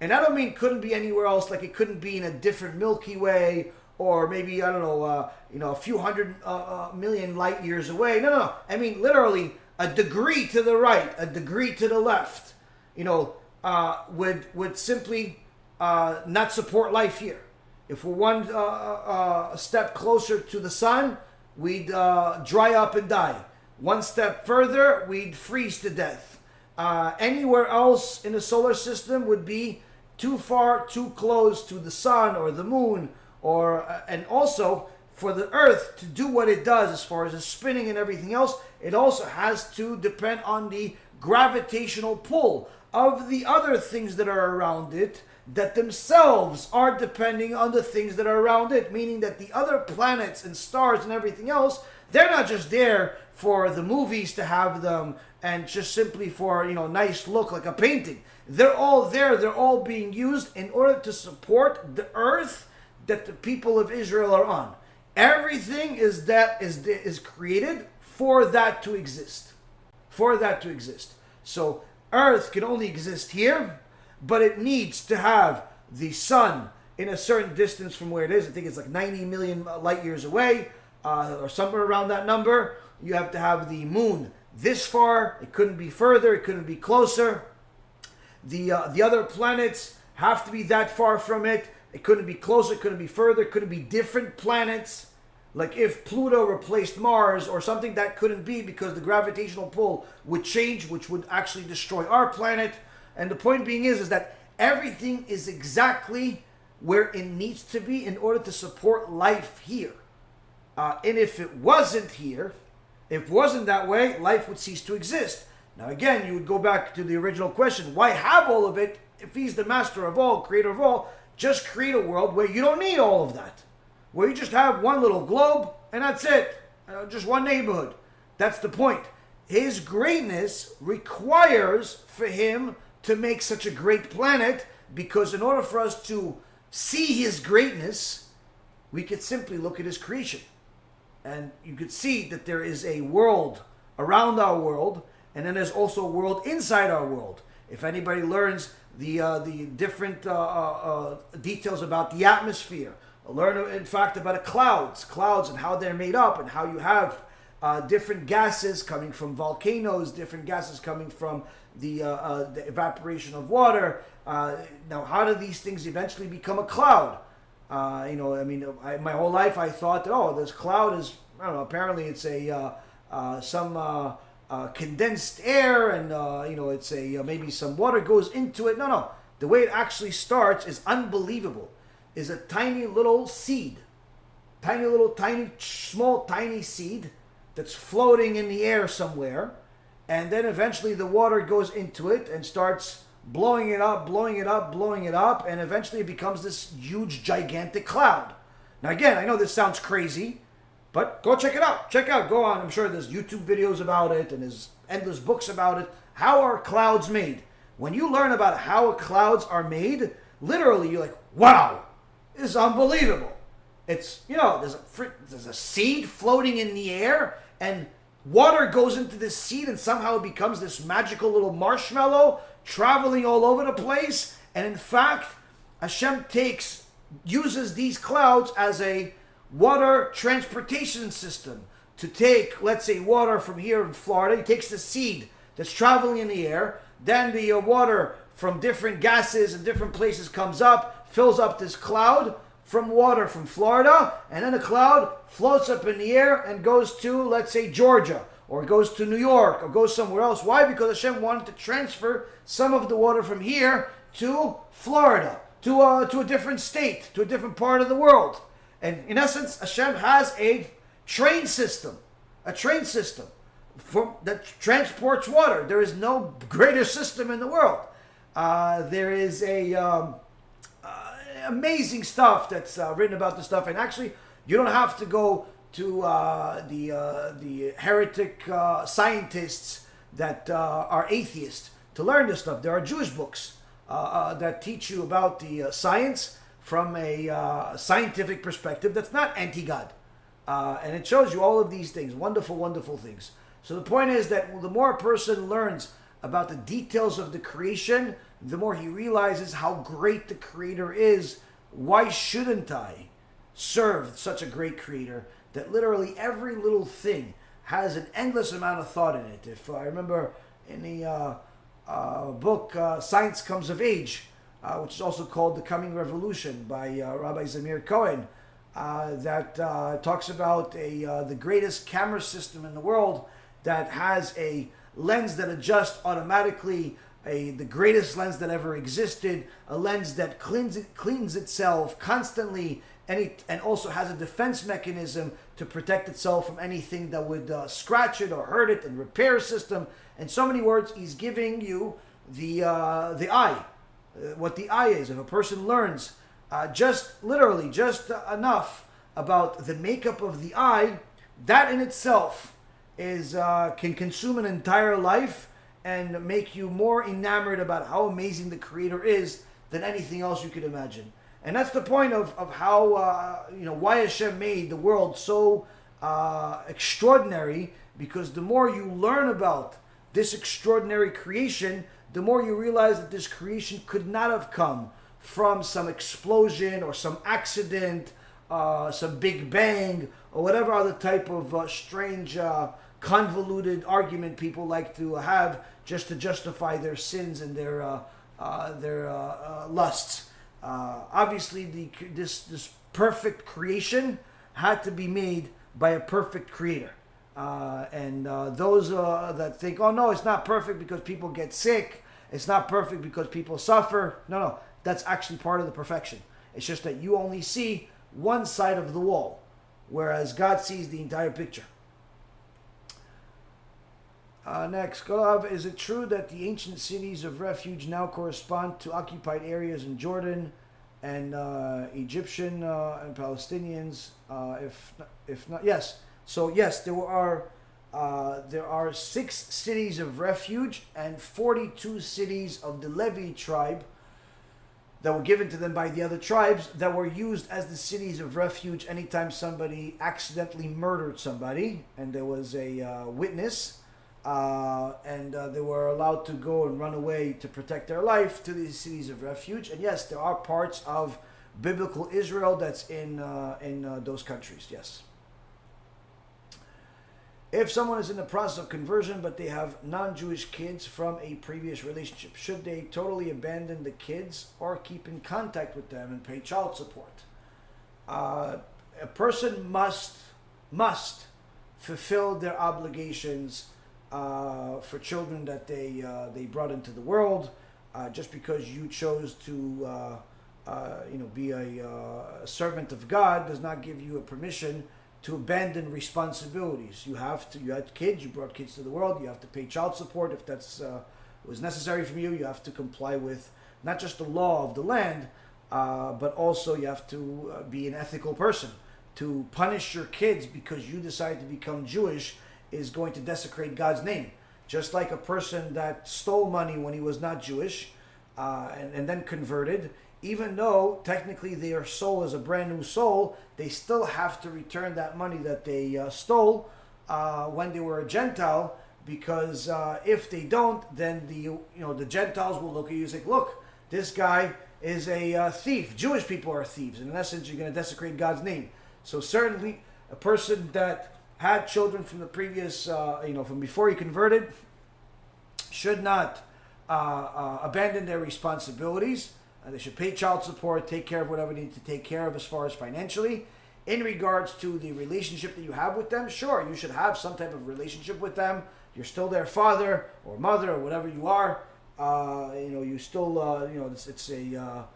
And I don't mean couldn't be anywhere else, like it couldn't be in a different Milky Way or maybe I don't know, uh, you know, a few hundred uh, uh, million light years away. No, no, no. I mean literally a degree to the right, a degree to the left. You know, uh, would would simply uh, not support life here. If we're one uh, uh, step closer to the sun, we'd uh, dry up and die. One step further, we'd freeze to death. Uh, anywhere else in the solar system would be too far, too close to the sun or the moon, or uh, and also for the Earth to do what it does as far as the spinning and everything else, it also has to depend on the gravitational pull of the other things that are around it that themselves are depending on the things that are around it, meaning that the other planets and stars and everything else, they're not just there for the movies to have them and just simply for, you know, nice look like a painting. They're all there, they're all being used in order to support the earth that the people of Israel are on. Everything is that is is created for that to exist. For that to exist. So earth can only exist here but it needs to have the sun in a certain distance from where it is. I think it's like 90 million light years away, uh, or somewhere around that number. You have to have the moon this far. It couldn't be further. It couldn't be closer. The uh, the other planets have to be that far from it. It couldn't be closer. It couldn't be further. It couldn't be different planets. Like if Pluto replaced Mars or something, that couldn't be because the gravitational pull would change, which would actually destroy our planet. And the point being is, is that everything is exactly where it needs to be in order to support life here. Uh, and if it wasn't here, if it wasn't that way, life would cease to exist. Now, again, you would go back to the original question why have all of it if he's the master of all, creator of all? Just create a world where you don't need all of that, where you just have one little globe and that's it, uh, just one neighborhood. That's the point. His greatness requires for him to make such a great planet because in order for us to see his greatness, we could simply look at his creation. And you could see that there is a world around our world, and then there's also a world inside our world. If anybody learns the uh, the different uh, uh, uh details about the atmosphere, learn in fact about clouds, clouds and how they're made up, and how you have uh, different gases coming from volcanoes, different gases coming from the, uh, uh, the evaporation of water. Uh, now, how do these things eventually become a cloud? Uh, you know, I mean, I, my whole life I thought, oh, this cloud is, I don't know, apparently it's a uh, some condensed air and, you know, it's a maybe some water goes into it. No, no. The way it actually starts is unbelievable. Is a tiny little seed, tiny little, tiny, small, tiny seed that's floating in the air somewhere and then eventually the water goes into it and starts blowing it up, blowing it up, blowing it up, and eventually it becomes this huge, gigantic cloud. Now, again, I know this sounds crazy, but go check it out. Check out, go on. I'm sure there's YouTube videos about it and there's endless books about it. How are clouds made? When you learn about how clouds are made, literally you're like, wow, is unbelievable. It's, you know, there's a, there's a seed floating in the air and Water goes into this seed and somehow it becomes this magical little marshmallow traveling all over the place. And in fact, Hashem takes, uses these clouds as a water transportation system to take, let's say, water from here in Florida. He takes the seed that's traveling in the air, then the uh, water from different gases and different places comes up, fills up this cloud, from water from Florida, and then a cloud floats up in the air and goes to, let's say, Georgia, or goes to New York, or goes somewhere else. Why? Because Hashem wanted to transfer some of the water from here to Florida, to a, uh, to a different state, to a different part of the world. And in essence, Hashem has a train system, a train system for, that transports water. There is no greater system in the world. Uh, there is a um, amazing stuff that's uh, written about this stuff. And actually, you don't have to go to uh, the uh, the heretic uh, scientists that uh, are atheists to learn this stuff. There are Jewish books uh, that teach you about the science from a scientific perspective that's not anti-God. And it shows you all of these things, wonderful, wonderful things. So the point is that the more a person learns about the details of the creation, the more he realizes how great the creator is. Why shouldn't I serve such a great creator that literally every little thing has an endless amount of thought in it? If I remember in the uh, uh, book uh, Science Comes of Age, uh, which is also called The Coming Revolution by uh, Rabbi Zamir Cohen, uh, that talks about a the greatest camera system in the world that has a lens that adjusts automatically, a the greatest lens that ever existed, a lens that cleans cleans itself constantly, and it, and also has a defense mechanism to protect itself from anything that would uh, scratch it or hurt it, and repair system. In so many words, he's giving you the uh, the eye, uh, what the eye is. If a person learns uh, just literally just enough about the makeup of the eye, that in itself is uh, can consume an entire life and make you more enamored about how amazing the creator is than anything else you could imagine. And that's the point of, of how uh, you know why Hashem made the world so uh, extraordinary because the more you learn about this extraordinary creation the more you realize that this creation could not have come from some explosion or some accident uh, some big bang or whatever other type of uh, strange uh, convoluted argument people like to have just to justify their sins and their uh, uh, their uh, uh lusts. Uh, obviously, the this this perfect creation had to be made by a perfect creator. Uh, and those that think, oh no, it's not perfect because people get sick. It's not perfect because people suffer. No, no, that's actually part of the perfection. It's just that you only see one side of the wall, whereas God sees the entire picture. Uh, next, Golav, is it true that the ancient cities of refuge now correspond to occupied areas in Jordan and uh, Egyptian uh, and Palestinians? Uh, if if not, yes. So yes, there are uh, there are six cities of refuge and forty-two cities of the Levi tribe that were given to them by the other tribes that were used as the cities of refuge anytime somebody accidentally murdered somebody and there was a uh, witness uh, and uh, they were allowed to go and run away to protect their life to these cities of refuge. And yes, there are parts of biblical Israel that's in uh, in uh, those countries. Yes. If someone is in the process of conversion but they have non-Jewish kids from a previous relationship, should they totally abandon the kids or keep in contact with them and pay child support? Uh, a person must must fulfill their obligations uh, for children that they uh, they brought into the world. Uh, just because you chose to uh, uh, you know be a, uh, a, servant of God does not give you a permission to abandon responsibilities. You have to. You had kids. You brought kids to the world. You have to pay child support if that's was necessary from you. You have to comply with not just the law of the land, but also you have to be an ethical person. To punish your kids because you decide to become Jewish is going to desecrate God's name. Just like a person that stole money when he was not Jewish uh, and, and then converted, even though technically their soul is a brand new soul, they still have to return that money that they uh, stole uh, when they were a Gentile. Because uh, if they don't, then the you know the Gentiles will look at you and say, "Look, this guy is a uh, thief. Jewish people are thieves, and in essence, you're going to desecrate God's name." So certainly, a person that had children from the previous, uh, you know, from before he converted, should not uh, uh, abandon their responsibilities. Uh, they should pay child support, take care of whatever they need to take care of as far as financially. In regards to the relationship that you have with them, sure, you should have some type of relationship with them. You're still their father or mother or whatever you are. Uh, you know, you still, uh, you know, it's, it's a,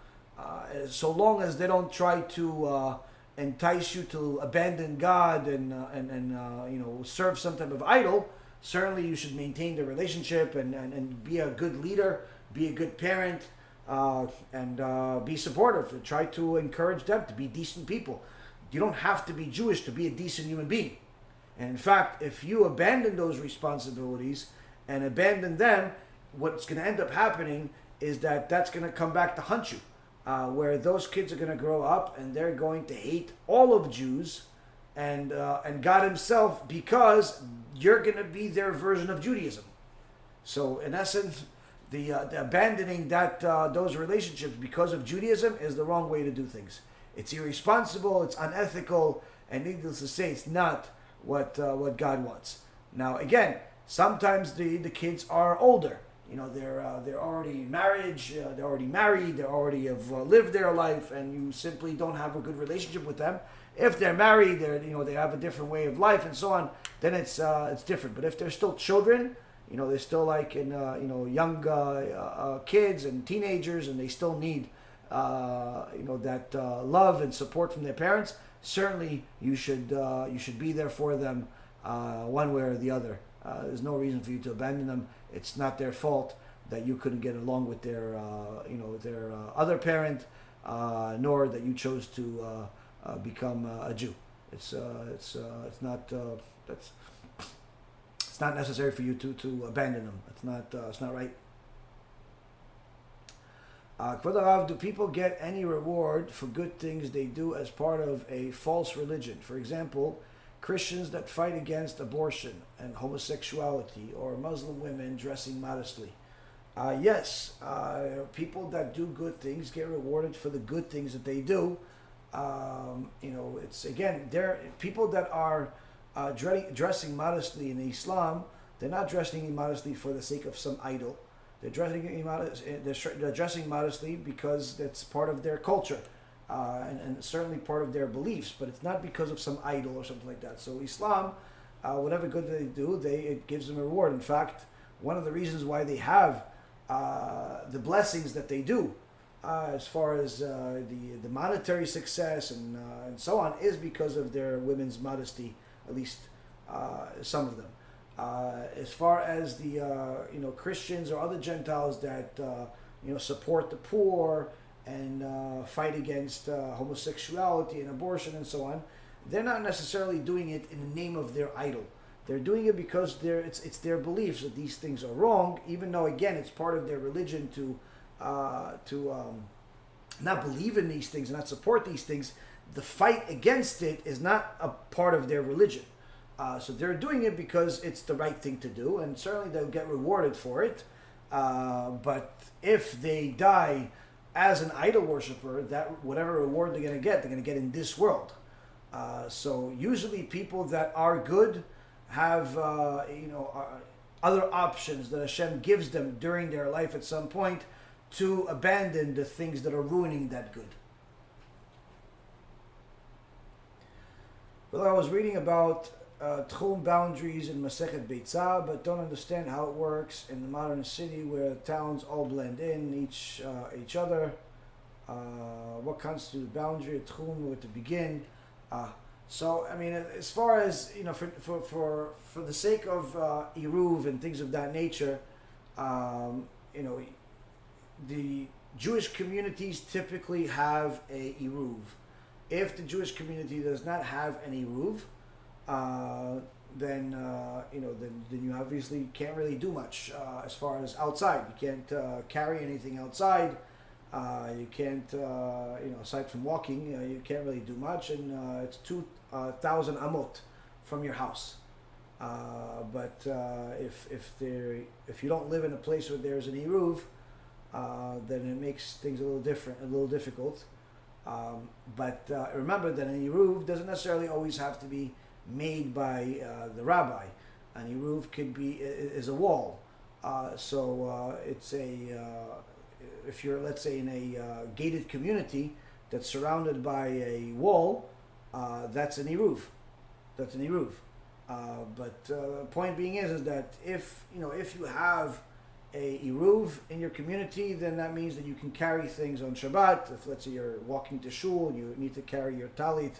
so long as they don't try to entice you to abandon God and uh, and and uh, you know serve some type of idol, certainly you should maintain the relationship and and, and be a good leader, be a good parent, uh, and uh, be supportive. Try to encourage them to be decent people. You don't have to be Jewish to be a decent human being. And in fact, if you abandon those responsibilities and abandon them, what's going to end up happening is that that's going to come back to hunt you uh, where those kids are going to grow up and they're going to hate all of Jews and uh, and God Himself because you're going to be their version of Judaism. So in essence, the, uh, the abandoning that uh, those relationships because of Judaism is the wrong way to do things. It's irresponsible. It's unethical, and needless to say, it's not what uh, what God wants. Now, again, sometimes the, the kids are older. You know, they're uh, they're already marriage, uh, they're already married, they already have uh, lived their life, and you simply don't have a good relationship with them. If they're married, they're you know they have a different way of life and so on. Then it's uh, it's different. But if they're still children, you know they're still like in uh, you know young uh, kids and teenagers, and they still need you know that love and support from their parents. Certainly, you should you should be there for them one way or the other. Uh, there's no reason for you to abandon them. It's not their fault that you couldn't get along with their uh, you know their uh, other parent, uh, nor that you chose to uh, uh, become a Jew. It's it's it's not that's it's not necessary for you to, to abandon them. It's not it's not right. Uh, do people get any reward for good things they do as part of a false religion? For example, Christians that fight against abortion and homosexuality, or Muslim women dressing modestly. Uh, yes, uh, people that do good things get rewarded for the good things that they do. Um, you know, it's again, there people that are uh, dre- dressing modestly in Islam. They're not dressing immodestly for the sake of some idol. They're dressing immodest, they're, they're dressing modestly because that's part of their culture. Uh, and, and certainly part of their beliefs, but it's not because of some idol or something like that. So Islam, uh, whatever good they do, they it gives them a reward. In fact, one of the reasons why they have uh, the blessings that they do, uh, as far as uh, the the monetary success and uh, and so on, is because of their women's modesty. At least some of them. As far as the you know Christians or other Gentiles that you know support the poor and uh, fight against uh, homosexuality and abortion and so on, they're not necessarily doing it in the name of their idol. They're doing it because they're, it's, it's their beliefs that these things are wrong, even though, again, it's part of their religion to, uh, to um, not believe in these things and not support these things. The fight against it is not a part of their religion. Uh, so they're doing it because it's the right thing to do, and certainly they'll get rewarded for it. Uh, but if they die as an idol worshiper, that whatever reward they're going to get, they're going to get in this world. Uh, so usually, people that are good have uh, you know uh, other options that Hashem gives them during their life at some point to abandon the things that are ruining that good. Well, I was reading about uh, tchum boundaries in Masechet Beitzah, but don't understand how it works in the modern city where towns all blend in each uh, each other. Uh, what constitutes boundary, tchum, where to begin? Uh, so, I mean, as far as you know, for for for, for the sake of uh, eruv and things of that nature, um, you know, the Jewish communities typically have a eruv. If the Jewish community does not have an eruv, uh, then uh, you know then, then you obviously can't really do much uh, as far as outside. You can't uh, carry anything outside. Uh, you can't you know aside from walking, you can't really do much, and it's two thousand amot from your house. But if if there if you don't live in a place where there's an eruv, then it makes things a little different, a little difficult. Um, but remember that an eruv doesn't necessarily always have to be made by uh, the rabbi. An eruv could be is a wall. Uh, so uh, it's a uh, if you're let's say in a uh, gated community that's surrounded by a wall, that's an eruv. That's an. Uh, but point being is is that if you know if you have a eruv in your community, then that means that you can carry things on Shabbat. If let's say you're walking to shul, you need to carry your talit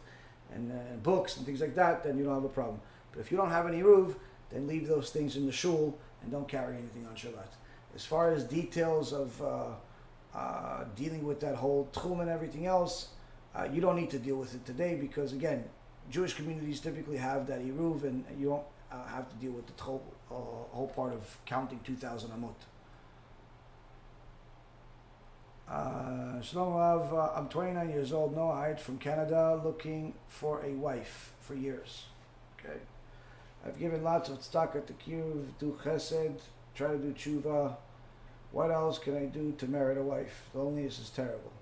and, uh, books and things like that, then you don't have a problem. But if you don't have any eruv, then leave those things in the shul and don't carry anything on Shabbat. As far as details of uh, uh, dealing with that whole tchum and everything else, uh, you don't need to deal with it today because again, Jewish communities typically have that eruv, and you don't uh, have to deal with the whole uh, whole part of counting two thousand amot. Uh, Shalom Rav, uh, I'm 29 years old, Noahide from Canada, looking for a wife for years. Okay. I've given lots of stock at the kiruv, do chesed, try to do tshuva. What else can I do to merit a wife? Loneliness is terrible.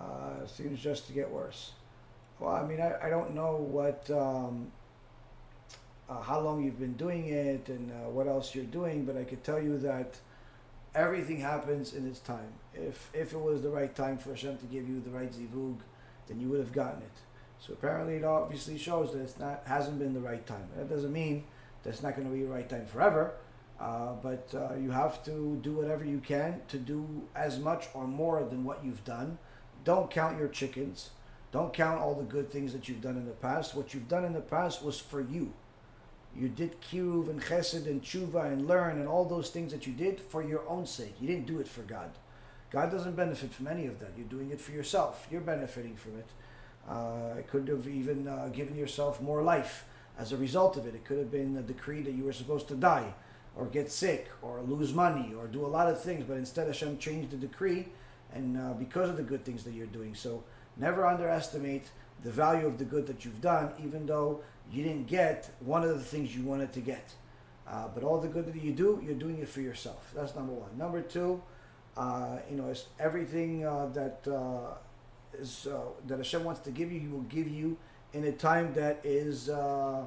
Uh, seems just to get worse. Well, I mean, I, I don't know what, um, uh, how long you've been doing it and uh, what else you're doing, but I could tell you that everything happens in its time. If if it was the right time for Hashem to give you the right zivug, then you would have gotten it. So apparently, it obviously shows that it's not hasn't been the right time. That doesn't mean that it's not going to be the right time forever. Uh, but uh, you have to do whatever you can to do as much or more than what you've done. Don't count your chickens. Don't count all the good things that you've done in the past. What you've done in the past was for you. You did kiruv and chesed and tshuva and learn and all those things that you did for your own sake. You didn't do it for God. God doesn't benefit from any of that. You're doing it for yourself. You're benefiting from it. Uh, it could have even uh, given yourself more life as a result of it. It could have been a decree that you were supposed to die or get sick or lose money or do a lot of things, but instead Hashem changed the decree and uh, because of the good things that you're doing. So never underestimate the value of the good that you've done, even though you didn't get one of the things you wanted to get. Uh, but all the good that you do, you're doing it for yourself. That's number one. Number two, uh, you know, it's everything uh, that uh, is uh, that Hashem wants to give you, He will give you in a time that is uh,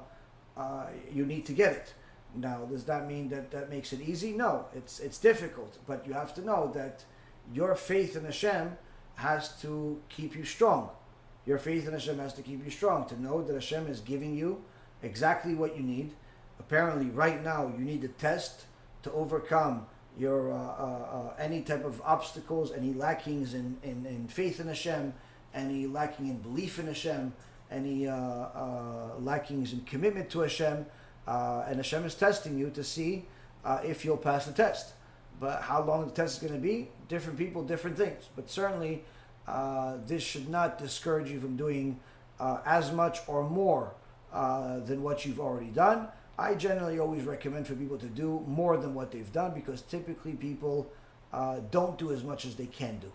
you need to get it. Now, does that mean that that makes it easy? No, it's it's difficult. But you have to know that your faith in Hashem has to keep you strong. Your faith in Hashem has to keep you strong. To know that Hashem is giving you exactly what you need. Apparently, right now, you need a test to overcome your uh, uh, uh, any type of obstacles, any lackings in, in, in faith in Hashem, any lacking in belief in Hashem, any uh, uh, lackings in commitment to Hashem, and Hashem is testing you to see if you'll pass the test. But how long the test is going to be, different people, different things. But certainly, this should not discourage you from doing as much or more than what you've already done. I generally always recommend for people to do more than what they've done because typically people uh, don't do as much as they can do.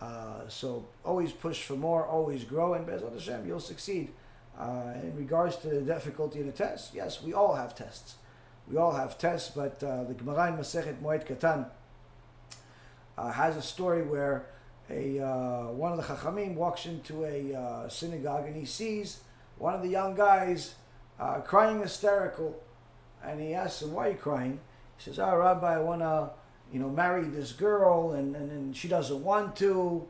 Uh, so always push for more, always grow, and Bezat Hashem, you'll succeed. Uh, in regards to the difficulty in the test, yes, we all have tests. We all have tests, but uh, the Gemara in Masechet Moed Katan uh, has a story where a uh, one of the Chachamim walks into a synagogue and he sees one of the young guys uh, crying hysterical. And he asks him, why are you crying? He says, oh, Rabbi, I want to, you know, marry this girl and, and, and she doesn't want to.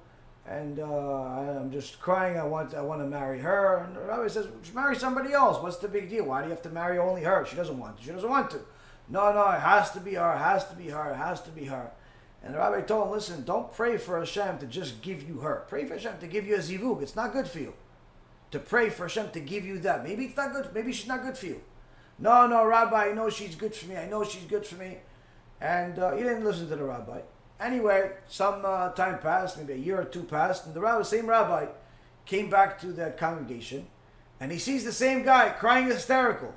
And uh, I'm just crying. I want, I want to marry her. And the rabbi says, marry somebody else. What's the big deal? Why do you have to marry only her? She doesn't want to. She doesn't want to. No, no, it has to be her. It has to be her. It has to be her. And the rabbi told him, listen, don't pray for Hashem to just give you her. Pray for Hashem to give you a zivug. It's not good for you to pray for Hashem to give you that. Maybe it's not good. Maybe she's not good for you. No, no, Rabbi, I know she's good for me. I know she's good for me. And uh, he didn't listen to the rabbi. Anyway, some uh, time passed, maybe a year or two passed, and the rabbi, same rabbi came back to that congregation, and he sees the same guy crying hysterical.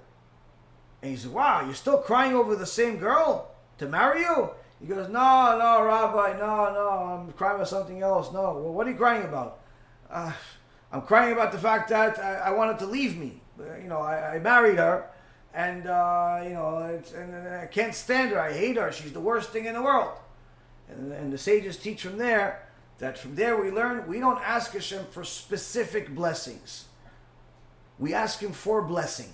And he says, Wow, you're still crying over the same girl to marry you? He goes, No, no, Rabbi, no, no, I'm crying about something else. No. Well, what are you crying about? Uh, I'm crying about the fact that I, I wanted to leave me. You know, I, I married her, and uh, you know, and, I can't stand her. I hate her. She's the worst thing in the world. And, and the sages teach from there that from there we learn we don't ask Hashem for specific blessings. We ask Him for blessing.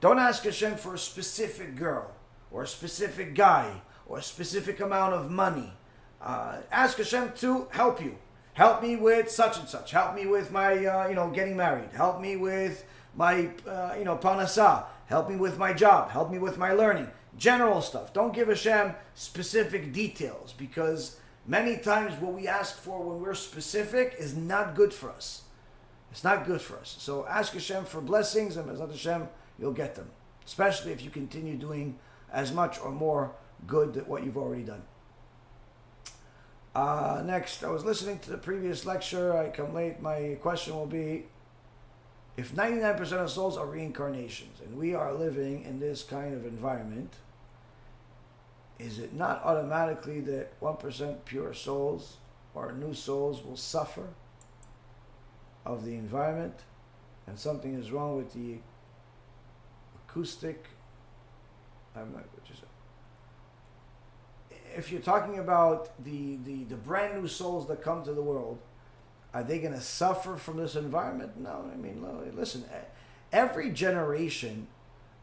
Don't ask Hashem for a specific girl or a specific guy or a specific amount of money. Uh, ask Hashem to help you. Help me with such and such. Help me with my, uh, you know, getting married. Help me with my, uh, you know, parnasa. Help me with my job. Help me with my learning. General stuff. Don't give Hashem specific details because many times what we ask for when we're specific is not good for us. It's not good for us. So ask Hashem for blessings and Bezat Hashem, you'll get them. Especially if you continue doing as much or more good than what you've already done. Uh, next, I was listening to the previous lecture. I come late. My question will be if 99% of souls are reincarnations and we are living in this kind of environment, is it not automatically that 1% pure souls or new souls will suffer of the environment and something is wrong with the acoustic. I'm not. If you're talking about the, the, the brand new souls that come to the world, are they going to suffer from this environment? No. I mean, listen, every generation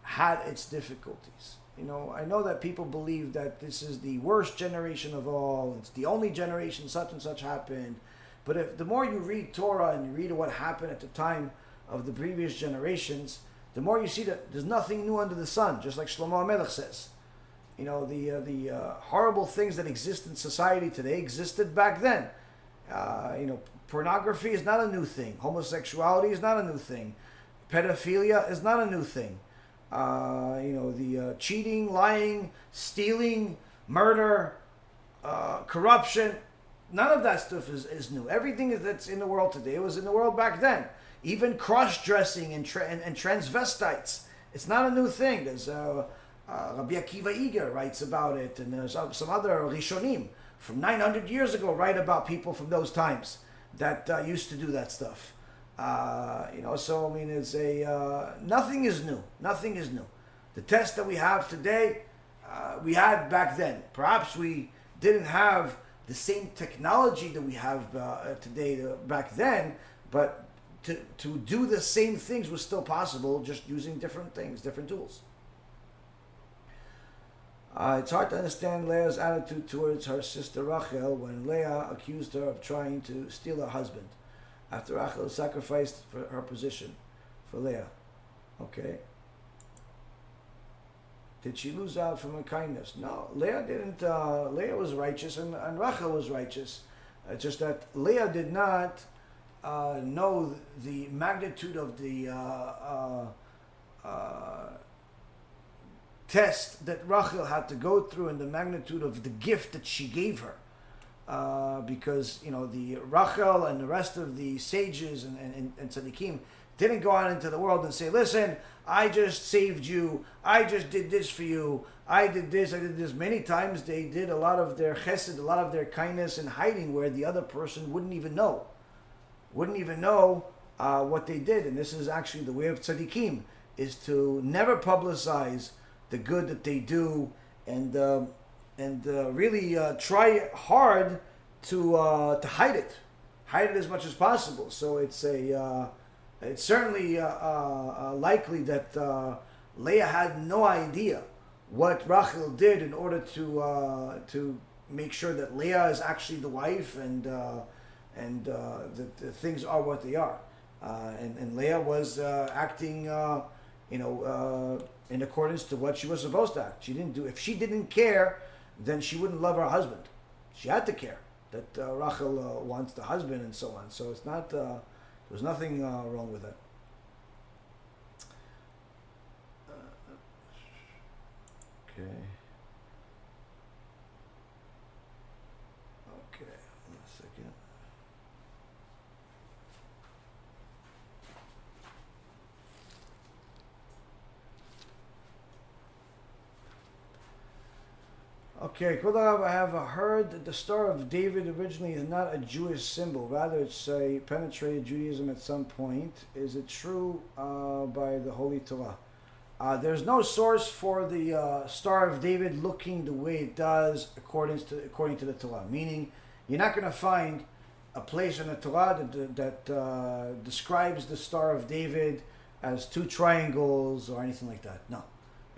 had its difficulties. You know, I know that people believe that this is the worst generation of all. It's the only generation such and such happened. But if the more you read Torah and you read what happened at the time of the previous generations, the more you see that there's nothing new under the sun. Just like Shlomo Melech says, you know, the uh, the uh, horrible things that exist in society today existed back then. Uh, you know, pornography is not a new thing. Homosexuality is not a new thing. Pedophilia is not a new thing. Uh, you know, the uh, cheating, lying, stealing, murder, uh, corruption, none of that stuff is, is new. Everything that's in the world today was in the world back then. Even cross dressing and, tra- and, and, transvestites. It's not a new thing. There's uh, Rabbi Akiva Eger writes about it, and there's some other Rishonim from 900 years ago write about people from those times that uh, used to do that stuff. Uh, you know, so I mean, it's a uh, nothing is new. Nothing is new. The test that we have today, uh, we had back then. Perhaps we didn't have the same technology that we have uh, today back then, but to, to do the same things was still possible, just using different things, different tools. Uh, it's hard to understand Leah's attitude towards her sister Rachel when Leah accused her of trying to steal her husband after Rachel sacrificed for her position for Leah. Okay. Did she lose out from her kindness? No, Leah didn't. Uh, Leah was righteous and, and Rachel was righteous. Uh, just that Leah did not uh, know the magnitude of the uh, test that Rachel had to go through and the magnitude of the gift that she gave her. Uh, because you know the Rachel and the rest of the sages and, and, and tzaddikim didn't go out into the world and say, "Listen, I just saved you. I just did this for you. I did this. I did this." Many times they did a lot of their chesed, a lot of their kindness in hiding, where the other person wouldn't even know, wouldn't even know uh, what they did. And this is actually the way of tzaddikim: is to never publicize the good that they do and. Uh, and uh, really uh, try hard to uh, to hide it, hide it as much as possible. So it's a uh, it's certainly uh, uh, likely that Leah had no idea what Rachel did in order to to make sure that Leah is actually the wife and and that the things are what they are. and, and Leah was acting, you know, in accordance to what she was supposed to act. She didn't do. If she didn't care then she wouldn't love her husband. She had to care that uh, Rachel uh, wants the husband and so on. So it's not, uh, there's nothing uh, wrong with it. okay. Okay, Kodarav, I have heard that the Star of David originally is not a Jewish symbol. Rather, it's a penetrated Judaism at some point. Is it true uh, by the Holy Torah? Uh, there's no source for the uh, Star of David looking the way it does according to according to the Torah. Meaning, you're not going to find a place in the Torah that, that uh, describes the Star of David as two triangles or anything like that. No,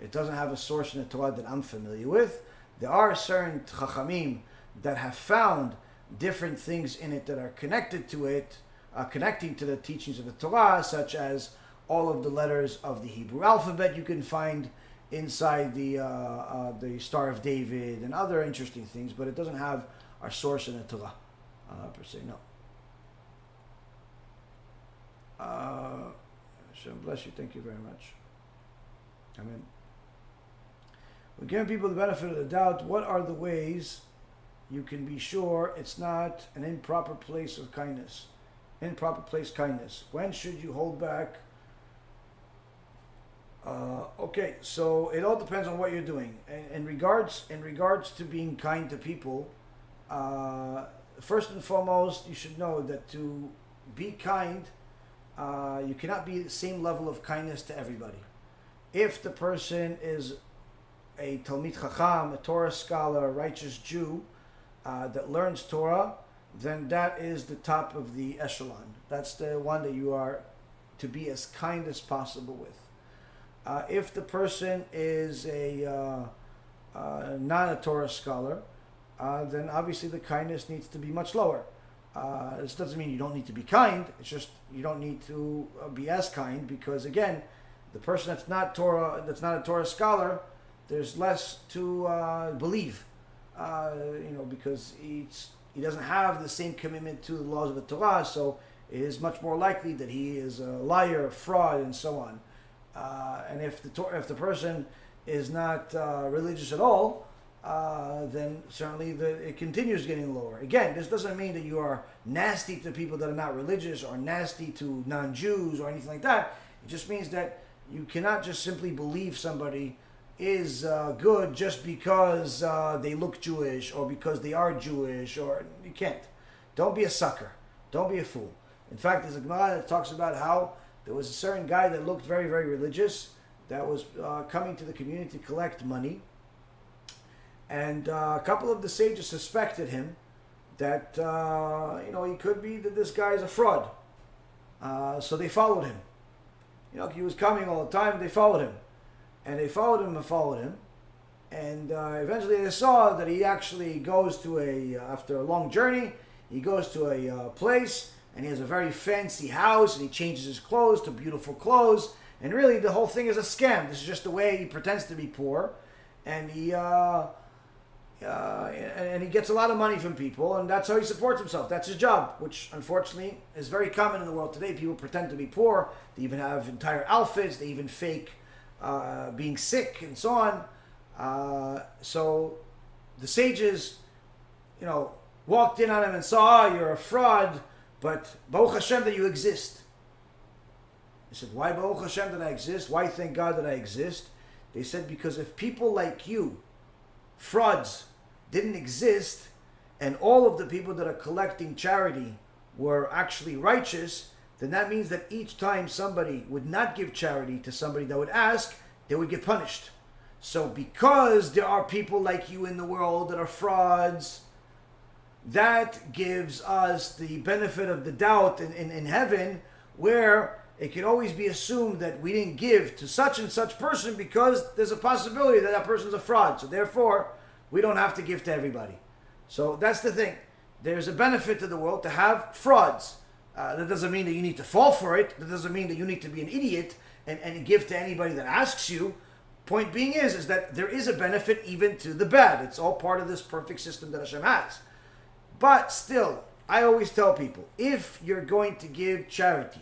it doesn't have a source in the Torah that I'm familiar with. There are certain chachamim that have found different things in it that are connected to it, uh, connecting to the teachings of the Torah, such as all of the letters of the Hebrew alphabet you can find inside the uh, uh, the Star of David and other interesting things, but it doesn't have our source in the Torah uh, per se. No. Uh, Hashem bless you. Thank you very much. Amen. We're giving people the benefit of the doubt. What are the ways you can be sure it's not an improper place of kindness? Improper place kindness. When should you hold back? Uh, okay, so it all depends on what you're doing. In, in regards in regards to being kind to people, uh, first and foremost, you should know that to be kind, uh, you cannot be the same level of kindness to everybody. If the person is a Talmid Chacham, a Torah scholar, a righteous Jew uh, that learns Torah, then that is the top of the echelon. That's the one that you are to be as kind as possible with. Uh, if the person is a uh, uh, not a Torah scholar, uh, then obviously the kindness needs to be much lower. Uh, this doesn't mean you don't need to be kind. It's just you don't need to be as kind because again, the person that's not Torah, that's not a Torah scholar, there's less to believe. you know, because he's, he doesn't have the same commitment to the laws of the Torah, so it is much more likely that he is a liar, a fraud, and so on. Uh, and if the if the person is not uh, religious at all, uh, then certainly the, it continues getting lower. Again, this doesn't mean that you are nasty to people that are not religious or nasty to non-Jews or anything like that. It just means that you cannot just simply believe somebody is uh, good just because uh, they look Jewish or because they are Jewish, or you can't. Don't be a sucker. Don't be a fool. In fact, there's a Gemara that talks about how there was a certain guy that looked very, very religious that was uh, coming to the community to collect money. And uh, a couple of the sages suspected him that, uh, you know, he could be that this guy is a fraud. Uh, so they followed him. You know, he was coming all the time, they followed him. And they followed him and followed him. And uh, eventually they saw that he actually goes to a, uh, after a long journey, he goes to a place and he has a very fancy house and he changes his clothes to beautiful clothes. And really the whole thing is a scam. This is just the way he pretends to be poor. And he uh, uh, and he gets a lot of money from people and that's how he supports himself. That's his job which unfortunately is very common in the world today. People pretend to be poor. They even have entire outfits. They even fake uh, being sick and so on uh, so the sages you know walked in on him and saw oh, you're a fraud but Baruch Hashem that you exist. He said, Why Baruch Hashem that I exist? Why thank God that I exist? They said, Because if people like you, frauds, didn't exist, and all of the people that are collecting charity were actually righteous, then that means that each time somebody would not give charity to somebody that would ask, they would get punished. So, because there are people like you in the world that are frauds, that gives us the benefit of the doubt in, in, in heaven where it can always be assumed that we didn't give to such and such person because there's a possibility that that person's a fraud. So therefore, we don't have to give to everybody. So that's the thing. There's a benefit to the world to have frauds. Uh, that doesn't mean that you need to fall for it. That doesn't mean that you need to be an idiot and, and give to anybody that asks you. Point being is, is that there is a benefit even to the bad. It's all part of this perfect system that Hashem has. But still, I always tell people if you're going to give charity,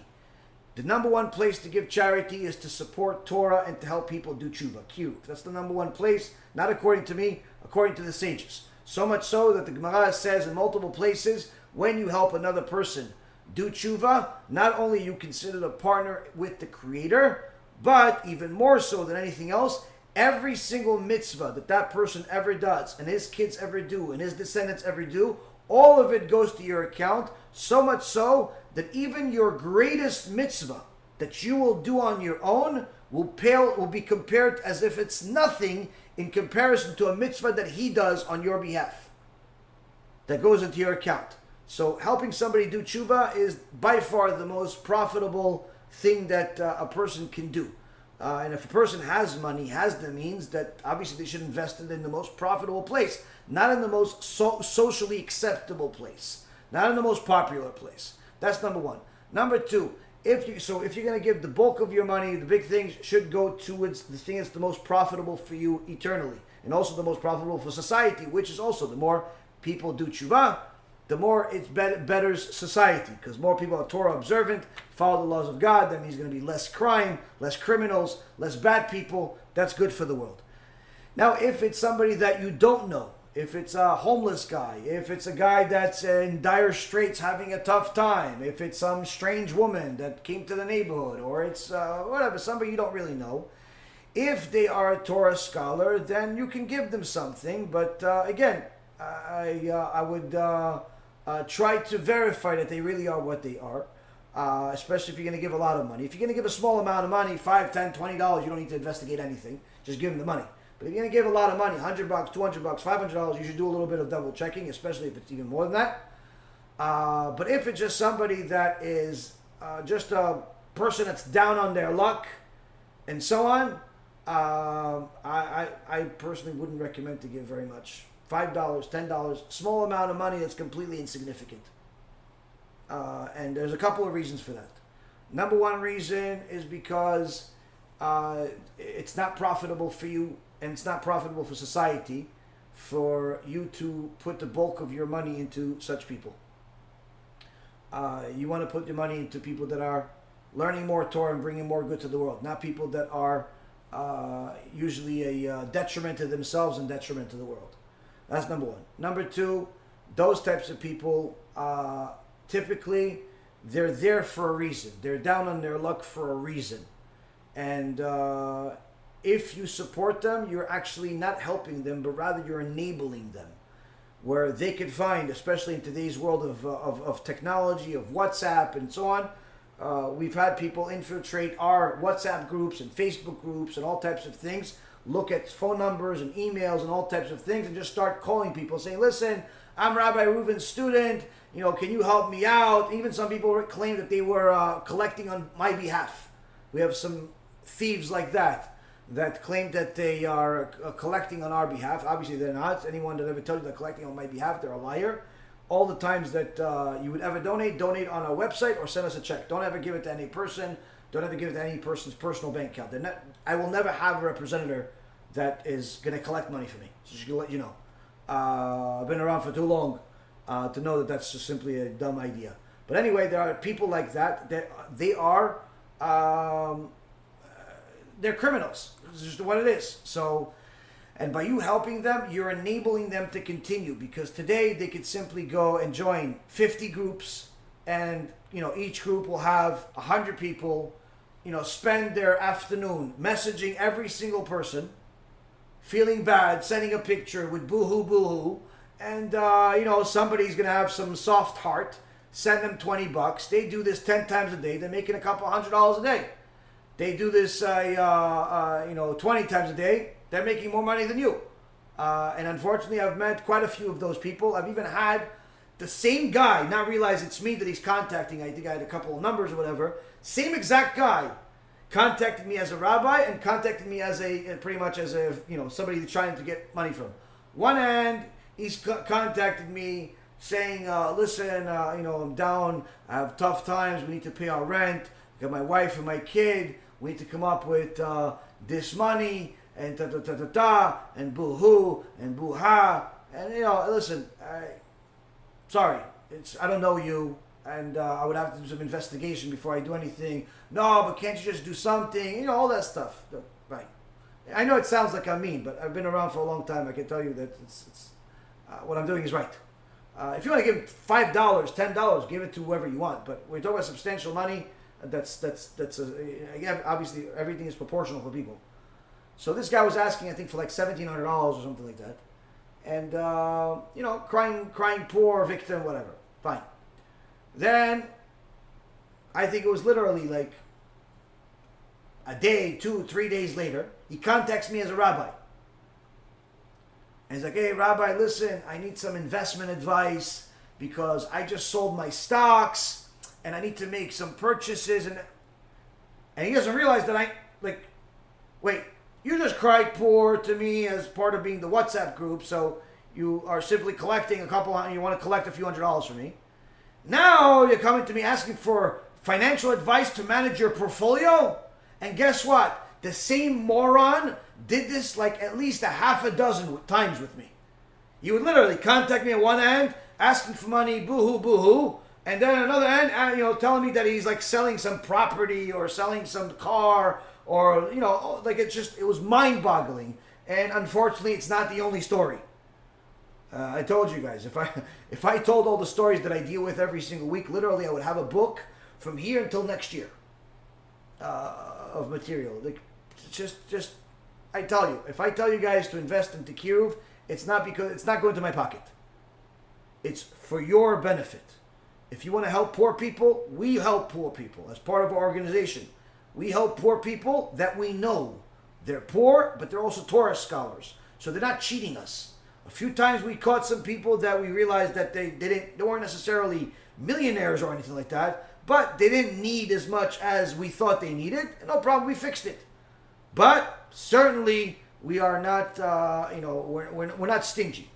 the number one place to give charity is to support Torah and to help people do tshuva. Q. That's the number one place, not according to me, according to the sages. So much so that the Gemara says in multiple places, when you help another person do tshuva, not only you considered a partner with the Creator, but even more so than anything else, every single mitzvah that that person ever does, and his kids ever do, and his descendants ever do, all of it goes to your account, so much so that even your greatest mitzvah that you will do on your own will pale will be compared as if it's nothing in comparison to a mitzvah that he does on your behalf. That goes into your account. So helping somebody do tshuva is by far the most profitable thing that uh, a person can do. Uh, and if a person has money, has the means, that obviously they should invest it in the most profitable place not in the most so- socially acceptable place, not in the most popular place. That's number one. Number two, if you so if you're going to give the bulk of your money, the big things should go towards the thing that's the most profitable for you eternally, and also the most profitable for society, which is also the more people do tshuva, the more it betters society because more people are Torah observant, follow the laws of God. That means going to be less crime, less criminals, less bad people. That's good for the world. Now, if it's somebody that you don't know, if it's a homeless guy, if it's a guy that's in dire straits having a tough time, if it's some strange woman that came to the neighborhood, or it's uh, whatever, somebody you don't really know, if they are a Torah scholar, then you can give them something. But uh, again, I, uh, I would uh, try to verify that they really are what they are. Uh, especially if you're going to give a lot of money. If you're going to give a small amount of money, five, ten, twenty dollars, you don't need to investigate anything. Just give them the money. But if you're going to give a lot of money, hundred bucks, two hundred bucks, five hundred dollars, you should do a little bit of double checking, especially if it's even more than that. Uh, but if it's just somebody that is uh, just a person that's down on their luck and so on, um, I, I, I personally wouldn't recommend to give very much. Five dollars, ten dollars, small amount of money that's completely insignificant. Uh, and there's a couple of reasons for that. Number one reason is because uh, it's not profitable for you and it's not profitable for society for you to put the bulk of your money into such people. Uh, you want to put your money into people that are learning more Torah and bringing more good to the world, not people that are uh, usually a uh, detriment to themselves and detriment to the world. That's number one. Number two, those types of people uh, typically they're there for a reason. They're down on their luck for a reason, and uh, if you support them, you're actually not helping them, but rather you're enabling them. Where they could find, especially in today's world of, uh, of, of technology, of WhatsApp and so on, uh, we've had people infiltrate our WhatsApp groups and Facebook groups and all types of things, look at phone numbers and emails and all types of things, and just start calling people saying, listen, I'm Rabbi Reuven's student. You know, can you help me out? Even some people claim that they were uh, collecting on my behalf. We have some thieves like that that claim that they are uh, collecting on our behalf. Obviously, they're not. Anyone that ever tells you they're collecting on my behalf, they're a liar. All the times that uh, you would ever donate, donate on our website or send us a check. Don't ever give it to any person. Don't ever give it to any person's personal bank account. They're not, I will never have a representative that is going to collect money for me. So just to let you know. Uh, I've been around for too long uh, to know that that's just simply a dumb idea. But anyway, there are people like that. That they are um, they're criminals. It's just what it is. So, and by you helping them, you're enabling them to continue because today they could simply go and join 50 groups, and you know each group will have 100 people. You know, spend their afternoon messaging every single person, feeling bad, sending a picture with boohoo boohoo, and uh, you know somebody's gonna have some soft heart. Send them 20 bucks. They do this 10 times a day. They're making a couple hundred dollars a day. They do this, uh, uh, uh, you know, 20 times a day. They're making more money than you. Uh, and unfortunately, I've met quite a few of those people. I've even had the same guy not realize it's me that he's contacting. I think I had a couple of numbers or whatever. Same exact guy contacted me as a rabbi and contacted me as a pretty much as a you know somebody trying to get money from. One hand, he's co- contacted me saying, uh, "Listen, uh, you know, I'm down. I have tough times. We need to pay our rent. I got my wife and my kid. We need to come up with uh, this money and ta ta ta ta ta and boo hoo and boo ha and you know listen I sorry it's I don't know you and uh, I would have to do some investigation before I do anything. No but can't you just do something? You know all that stuff. Right. I know it sounds like I'm mean but I've been around for a long time. I can tell you that it's, it's uh, what I'm doing is right. Uh, if you want to give five dollars ten dollars give it to whoever you want but we're talking about substantial money that's that's that's a, again, obviously everything is proportional for people. So this guy was asking, I think, for like seventeen hundred dollars or something like that, and uh, you know, crying, crying poor victim, whatever. Fine. Then I think it was literally like a day, two, three days later, he contacts me as a rabbi. And he's like, hey, Rabbi, listen, I need some investment advice because I just sold my stocks and I need to make some purchases and and he doesn't realize that I like wait, you just cried poor to me as part of being the WhatsApp group, so you are simply collecting a couple you want to collect a few hundred dollars from me. Now you're coming to me asking for financial advice to manage your portfolio? And guess what? The same moron did this like at least a half a dozen times with me. You would literally contact me at one end, asking for money, boo hoo, boo hoo. And then another end, uh, you know, telling me that he's like selling some property or selling some car or you know, oh, like it just it was mind-boggling. And unfortunately, it's not the only story. Uh, I told you guys if I if I told all the stories that I deal with every single week, literally, I would have a book from here until next year uh, of material. Like just just I tell you, if I tell you guys to invest into Kiruv, it's not because it's not going to my pocket. It's for your benefit. If you want to help poor people, we help poor people as part of our organization. We help poor people that we know. They're poor, but they're also Torah scholars. So they're not cheating us. A few times we caught some people that we realized that they didn't they weren't necessarily millionaires or anything like that, but they didn't need as much as we thought they needed. No problem, we fixed it. But certainly we are not uh, you know we're, we're, we're not stingy.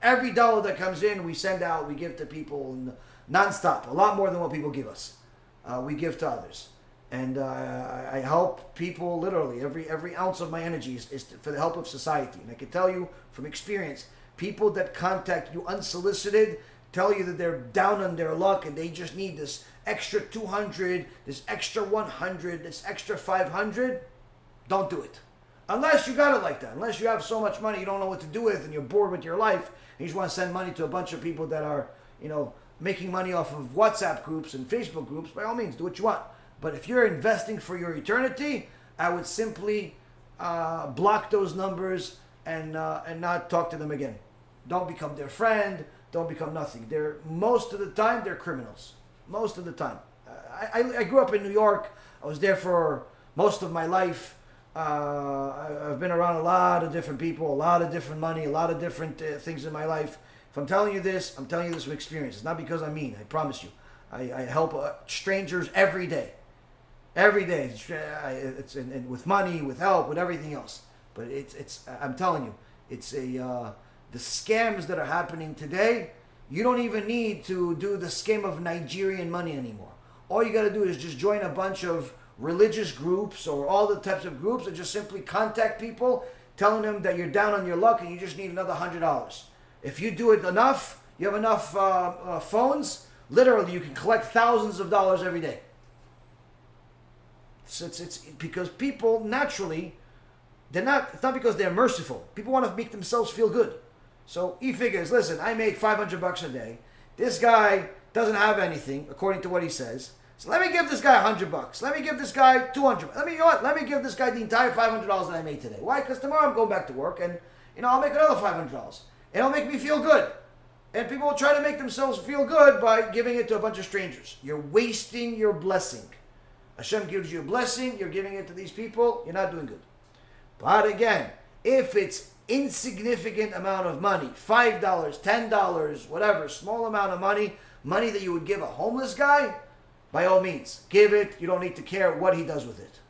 Every dollar that comes in, we send out, we give to people nonstop. A lot more than what people give us. Uh, we give to others. And uh, I help people literally. Every every ounce of my energy is, is for the help of society. And i can tell you from experience people that contact you unsolicited tell you that they're down on their luck and they just need this extra 200 this extra 100 this extra 500 don't do it. Unless you got it like that. Unless you have so much money you don't know what to do with and you're bored with your life and you just want to send money to a bunch of people that are you know making money off of whatsapp groups and facebook groups by all means do what you want but if you're investing for your eternity, I would simply uh, block those numbers and uh, and not talk to them again. Don't become their friend. Don't become nothing. They're most of the time they're criminals. Most of the time. I, I, I grew up in New York. I was there for most of my life. Uh, I've been around a lot of different people, a lot of different money, a lot of different uh, things in my life. If I'm telling you this, I'm telling you this from experience. It's not because I'm mean. I promise you. I, I help uh, strangers every day every day. It's, and, and with money, with help, with everything else. But it's it's I'm telling you, it's a uh, the scams that are happening today. You don't even need to do the scam of Nigerian money anymore. All you got to do is just join a bunch of religious groups or all the types of groups and just simply contact people telling them that you're down on your luck and you just need another hundred dollars. If you do it enough, you have enough uh, uh, phones. Literally, you can collect thousands of dollars every day. It's, it's, it's because people naturally, they're not, it's not because they're merciful. People want to make themselves feel good. So he figures, listen, I make 500 bucks a day. This guy doesn't have anything, according to what he says. So let me give this guy 100 bucks. Let me give this guy 200. Let me, you know what? Let me give this guy the entire $500 that I made today. Why? Because tomorrow I'm going back to work and, you know, I'll make another $500. It'll make me feel good. And people will try to make themselves feel good by giving it to a bunch of strangers. You're wasting your blessing. Hashem gives you a blessing, you're giving it to these people, you're not doing good. But again, if it's insignificant amount of money, $5, $10, whatever, small amount of money, money that you would give a homeless guy, by all means, give it. You don't need to care what he does with it.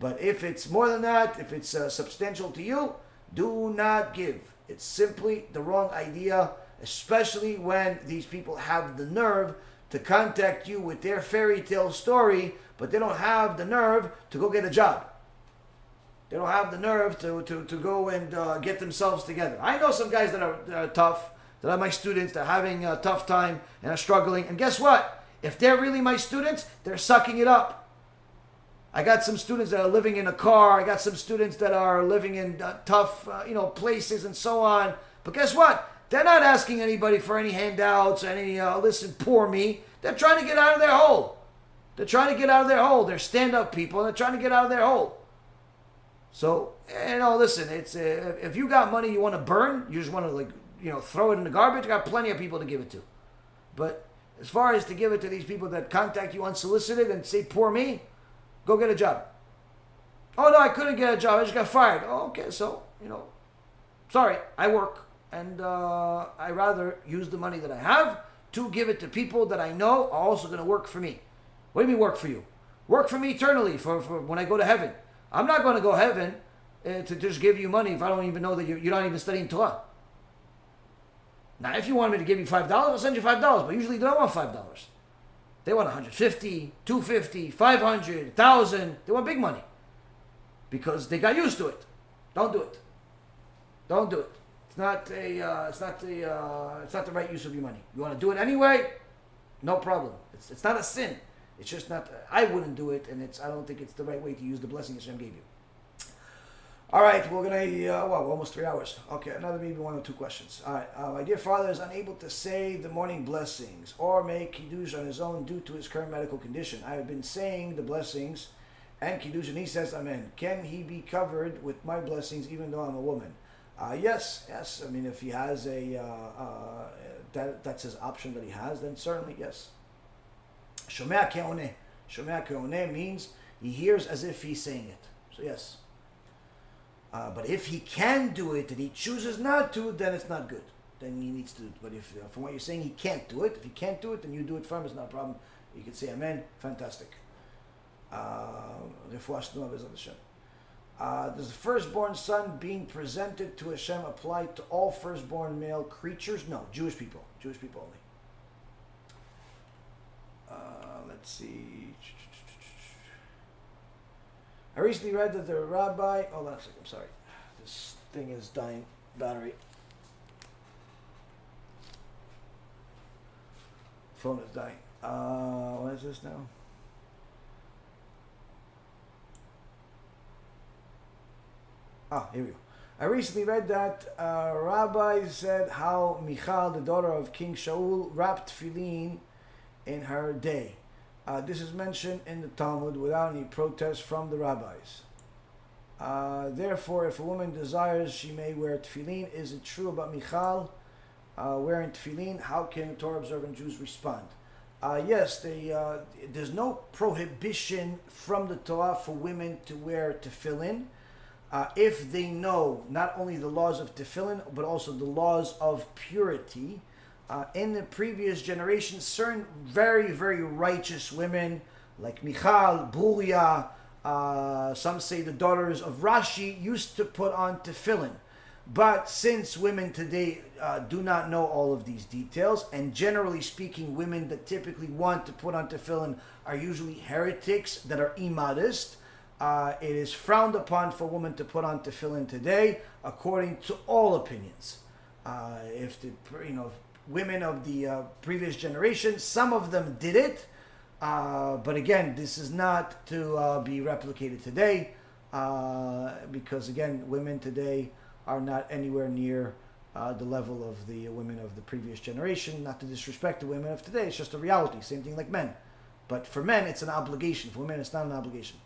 But if it's more than that, if it's uh, substantial to you, do not give. It's simply the wrong idea, especially when these people have the nerve to contact you with their fairy tale story but they don't have the nerve to go get a job. They don't have the nerve to, to, to go and uh, get themselves together. I know some guys that are, that are tough, that are my students, that are having a tough time and are struggling. And guess what? If they're really my students, they're sucking it up. I got some students that are living in a car. I got some students that are living in uh, tough, uh, you know, places and so on. But guess what? They're not asking anybody for any handouts, any uh, listen, poor me. They're trying to get out of their hole. They're trying to get out of their hole. They're stand-up people, and they're trying to get out of their hole. So, you know, listen, it's uh, if you got money you want to burn, you just want to like, you know, throw it in the garbage. I got plenty of people to give it to. But as far as to give it to these people that contact you unsolicited and say, "Poor me," go get a job. Oh no, I couldn't get a job. I just got fired. Oh, okay, so you know, sorry, I work, and uh, I rather use the money that I have to give it to people that I know are also going to work for me. What do you mean work for you? Work for me eternally for, for when I go to heaven. I'm not going to go heaven uh, to just give you money if I don't even know that you're, you're not even studying Torah. Now, if you want me to give you $5, I'll send you $5, but usually they don't want $5. They want 150, 250, 500, 1000. They want big money because they got used to it. Don't do it. Don't do it. It's not a. Uh, it's not the. Uh, it's not the right use of your money. You want to do it anyway? No problem. It's, it's not a sin. It's just not. I wouldn't do it, and it's. I don't think it's the right way to use the blessing Hashem gave you. All right, we're gonna. Uh, well, almost three hours. Okay, another maybe one or two questions. All right, uh, my dear father is unable to say the morning blessings or make kiddush on his own due to his current medical condition. I have been saying the blessings and kiddush, and he says amen. Can he be covered with my blessings even though I'm a woman? Uh, yes, yes. I mean, if he has a uh, uh, that that's his option that he has, then certainly yes. Shomea keone. Shomea keone means he hears as if he's saying it. So yes. Uh, but if he can do it and he chooses not to, then it's not good. Then he needs to. But if uh, from what you're saying he can't do it, if he can't do it, then you do it for him. It's not a problem. You can say Amen. Fantastic. Hashem. Uh, does the firstborn son being presented to Hashem apply to all firstborn male creatures? No, Jewish people. Jewish people only. Uh, let's see. I recently read that the rabbi. Hold on a second. I'm sorry. This thing is dying. Battery. Phone is dying. Uh, what is this now? Ah, here we go. I recently read that uh, Rabbi said how Michal, the daughter of King Shaul, wrapped tefillin in her day. Uh, this is mentioned in the Talmud without any protest from the rabbis. Uh, therefore, if a woman desires, she may wear tefillin. Is it true about Michal uh, wearing tefillin? How can Torah observant Jews respond? Uh, yes, they, uh, there's no prohibition from the Torah for women to wear tefillin uh, if they know not only the laws of tefillin but also the laws of purity. Uh, in the previous generation, certain very, very righteous women like Michal, Bruria, uh, some say the daughters of Rashi used to put on tefillin. But since women today uh, do not know all of these details, and generally speaking, women that typically want to put on tefillin are usually heretics that are immodest, uh, it is frowned upon for women to put on tefillin today, according to all opinions. Uh, if the you know women of the uh, previous generation, some of them did it, uh, but again, this is not to uh, be replicated today, uh, because again, women today are not anywhere near. the level of the women of the previous generation, not to disrespect the women of today, it's just a reality. Same thing like men. But for men, it's an obligation. For women, it's not an obligation.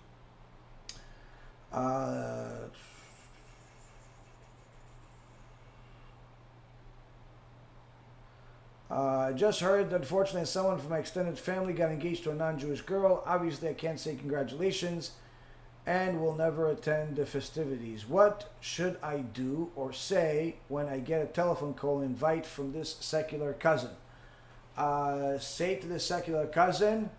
Uh, uh, I just heard that unfortunately someone from my extended family got engaged to a non-Jewish girl. Obviously, I can't say congratulations and will never attend the festivities. What should I do or say when I get a telephone call invite from this secular cousin? Uh, say to the secular cousin,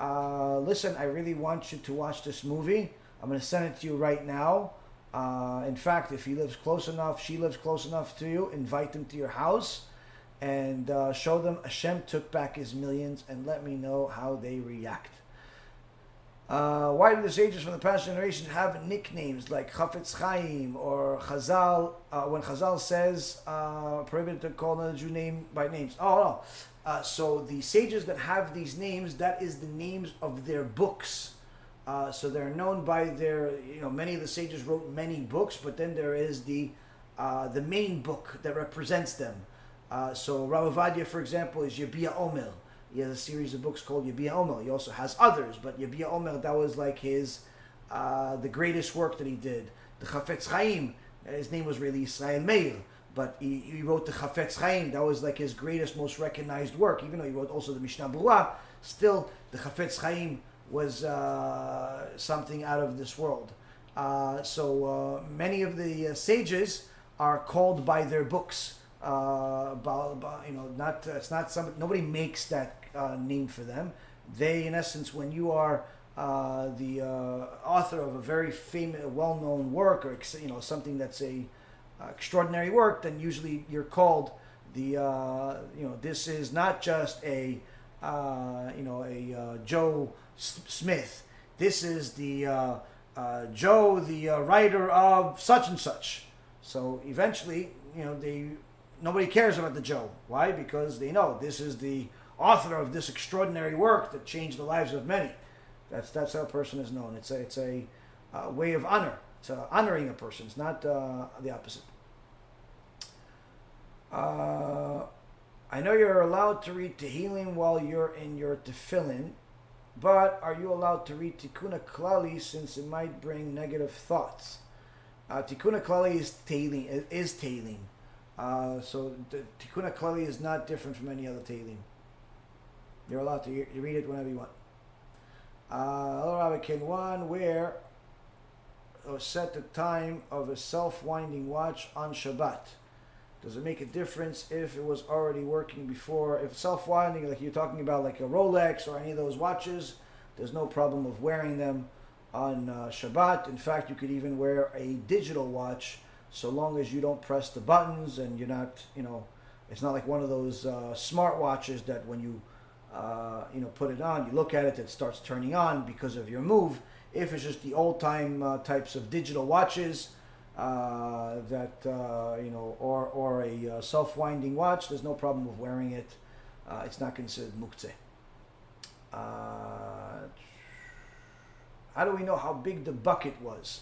uh, listen, I really want you to watch this movie. I'm going to send it to you right now. Uh, in fact, if he lives close enough, she lives close enough to you, invite them to your house and uh, show them Hashem took back his millions and let me know how they react. Uh, why do the sages from the past generation have nicknames like Chafetz Chaim or Chazal? Uh, when Chazal says uh, prohibited to call another Jew name by names. Oh no. Uh, so the sages that have these names, that is the names of their books. Uh, so they're known by their, you know, many of the sages wrote many books, but then there is the uh, the main book that represents them. Uh, so Rav Ovadia, for example, is Yabia Omer. He has a series of books called Yabia Omer. He also has others, but Yabia Omer, that was like his, uh, the greatest work that he did. The Chafetz Chaim, his name was really Israel Meir, but he, he wrote the Chafetz Chaim, that was like his greatest, most recognized work, even though he wrote also the Mishnah Berurah, still the Chafetz Chaim was uh, something out of this world. Uh, so uh, many of the uh, sages are called by their books. Uh, you know, not it's not some nobody makes that uh, name for them. They, in essence, when you are the author of a very famous, well-known work, or you know something that's a extraordinary work, then usually you're called the you know this is not just a you know a Joe Smith. This is the uh, uh, Joe, the uh, writer of such and such. So eventually, you know, they nobody cares about the Joe. Why? Because they know this is the author of this extraordinary work that changed the lives of many. That's that's how a person is known. It's a it's a uh, way of honor. It's uh, honoring a person. It's not uh, the opposite. I know you're allowed to read Tehillim while you're in your tefillin. But are you allowed to read Tikkun Klali since it might bring negative thoughts? Uh, Tikkun Klali is Tehillim. Is Tehillim. Uh, so the Tikkun HaKlali is not different from any other Tehillim. You're allowed to you read it whenever you want. Uh, Rabbi Ken one wear or set the time of a self-winding watch on Shabbat. Does it make a difference if it was already working before? If self-winding, like you're talking about, like a Rolex or any of those watches, there's no problem of wearing them on uh, Shabbat. In fact, you could even wear a digital watch so long as you don't press the buttons and you're not, you know, it's not like one of those uh, smart watches that when you, uh, you know, put it on, you look at it, it starts turning on because of your move. If it's just the old time uh, types of digital watches uh, that, uh, you know, or, or a uh, self winding watch, there's no problem with wearing it. it's not considered muktzeh. how do we know how big the bucket was?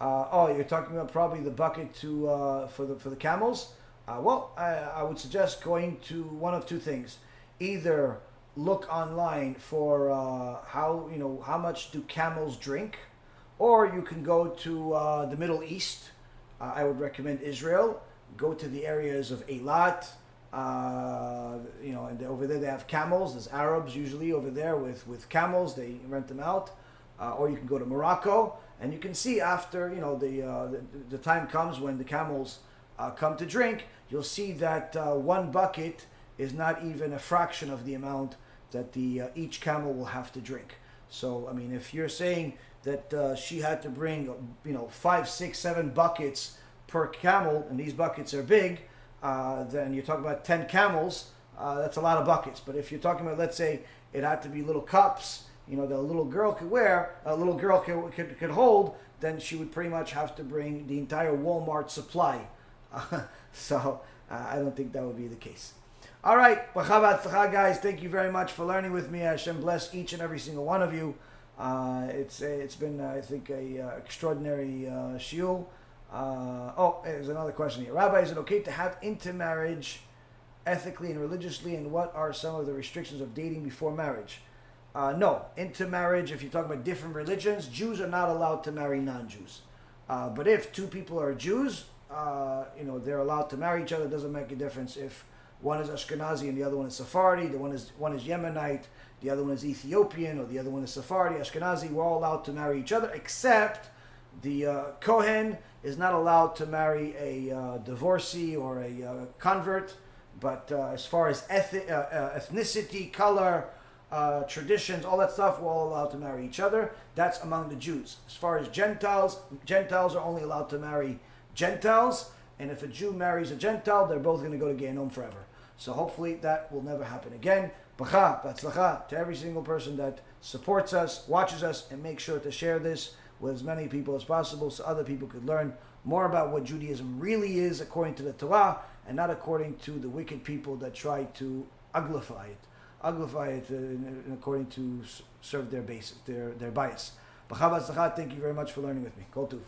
Uh, oh, you're talking about probably the bucket to uh, for the for the camels. Uh, well, I, I, would suggest going to one of two things: either look online for uh, how you know how much do camels drink, or you can go to uh, the Middle East. Uh, I would recommend Israel. Go to the areas of Eilat. you know, and over there they have camels. There's Arabs usually over there with with camels. They rent them out. Or you can go to Morocco and you can see after you know the uh, the, the, time comes when the camels uh, come to drink, you'll see that uh, one bucket is not even a fraction of the amount that the uh, each camel will have to drink. So I mean, if you're saying that uh, she had to bring you know five, six, seven buckets per camel, and these buckets are big, uh, then you're talking about ten camels. that's a lot of buckets. But if you're talking about, let's say, it had to be little cups you know, that a little girl could wear, a little girl could, could, could hold, then she would pretty much have to bring the entire Walmart supply. Uh, so uh, I don't think that would be the case. All right, guys. Thank you very much for learning with me. Hashem bless each and every single one of you. Uh, it's it's been I think a uh, extraordinary uh, shiur. Uh, oh, there's another question here. Rabbi, is it okay to have intermarriage ethically and religiously, and what are some of the restrictions of dating before marriage? Uh, no, intermarriage, if you're talking about different religions, Jews are not allowed to marry non Jews. Uh, but if two people are Jews, uh, you know, they're allowed to marry each other. It doesn't make a difference if one is Ashkenazi and the other one is Sephardi, the one is, one is Yemenite, the other one is Ethiopian, or the other one is Sephardi, Ashkenazi. We're all allowed to marry each other, except the uh, Kohen is not allowed to marry a uh, divorcee or a uh, convert. But as far as eth- ethnicity, color, uh, traditions, all that stuff, we're all allowed to marry each other. That's among the Jews. As far as Gentiles, Gentiles are only allowed to marry Gentiles, and if a Jew marries a Gentile, they're both going to go to Gehenom forever. So hopefully that will never happen again. Bacha, batzlacha to every single person that supports us, watches us, and make sure to share this with as many people as possible so other people could learn more about what Judaism really is according to the Torah and not according to the wicked people that try to uglify it uglify it uh, according to serve their basis, their, their bias. Thank you very much for learning with me. Kol tuv.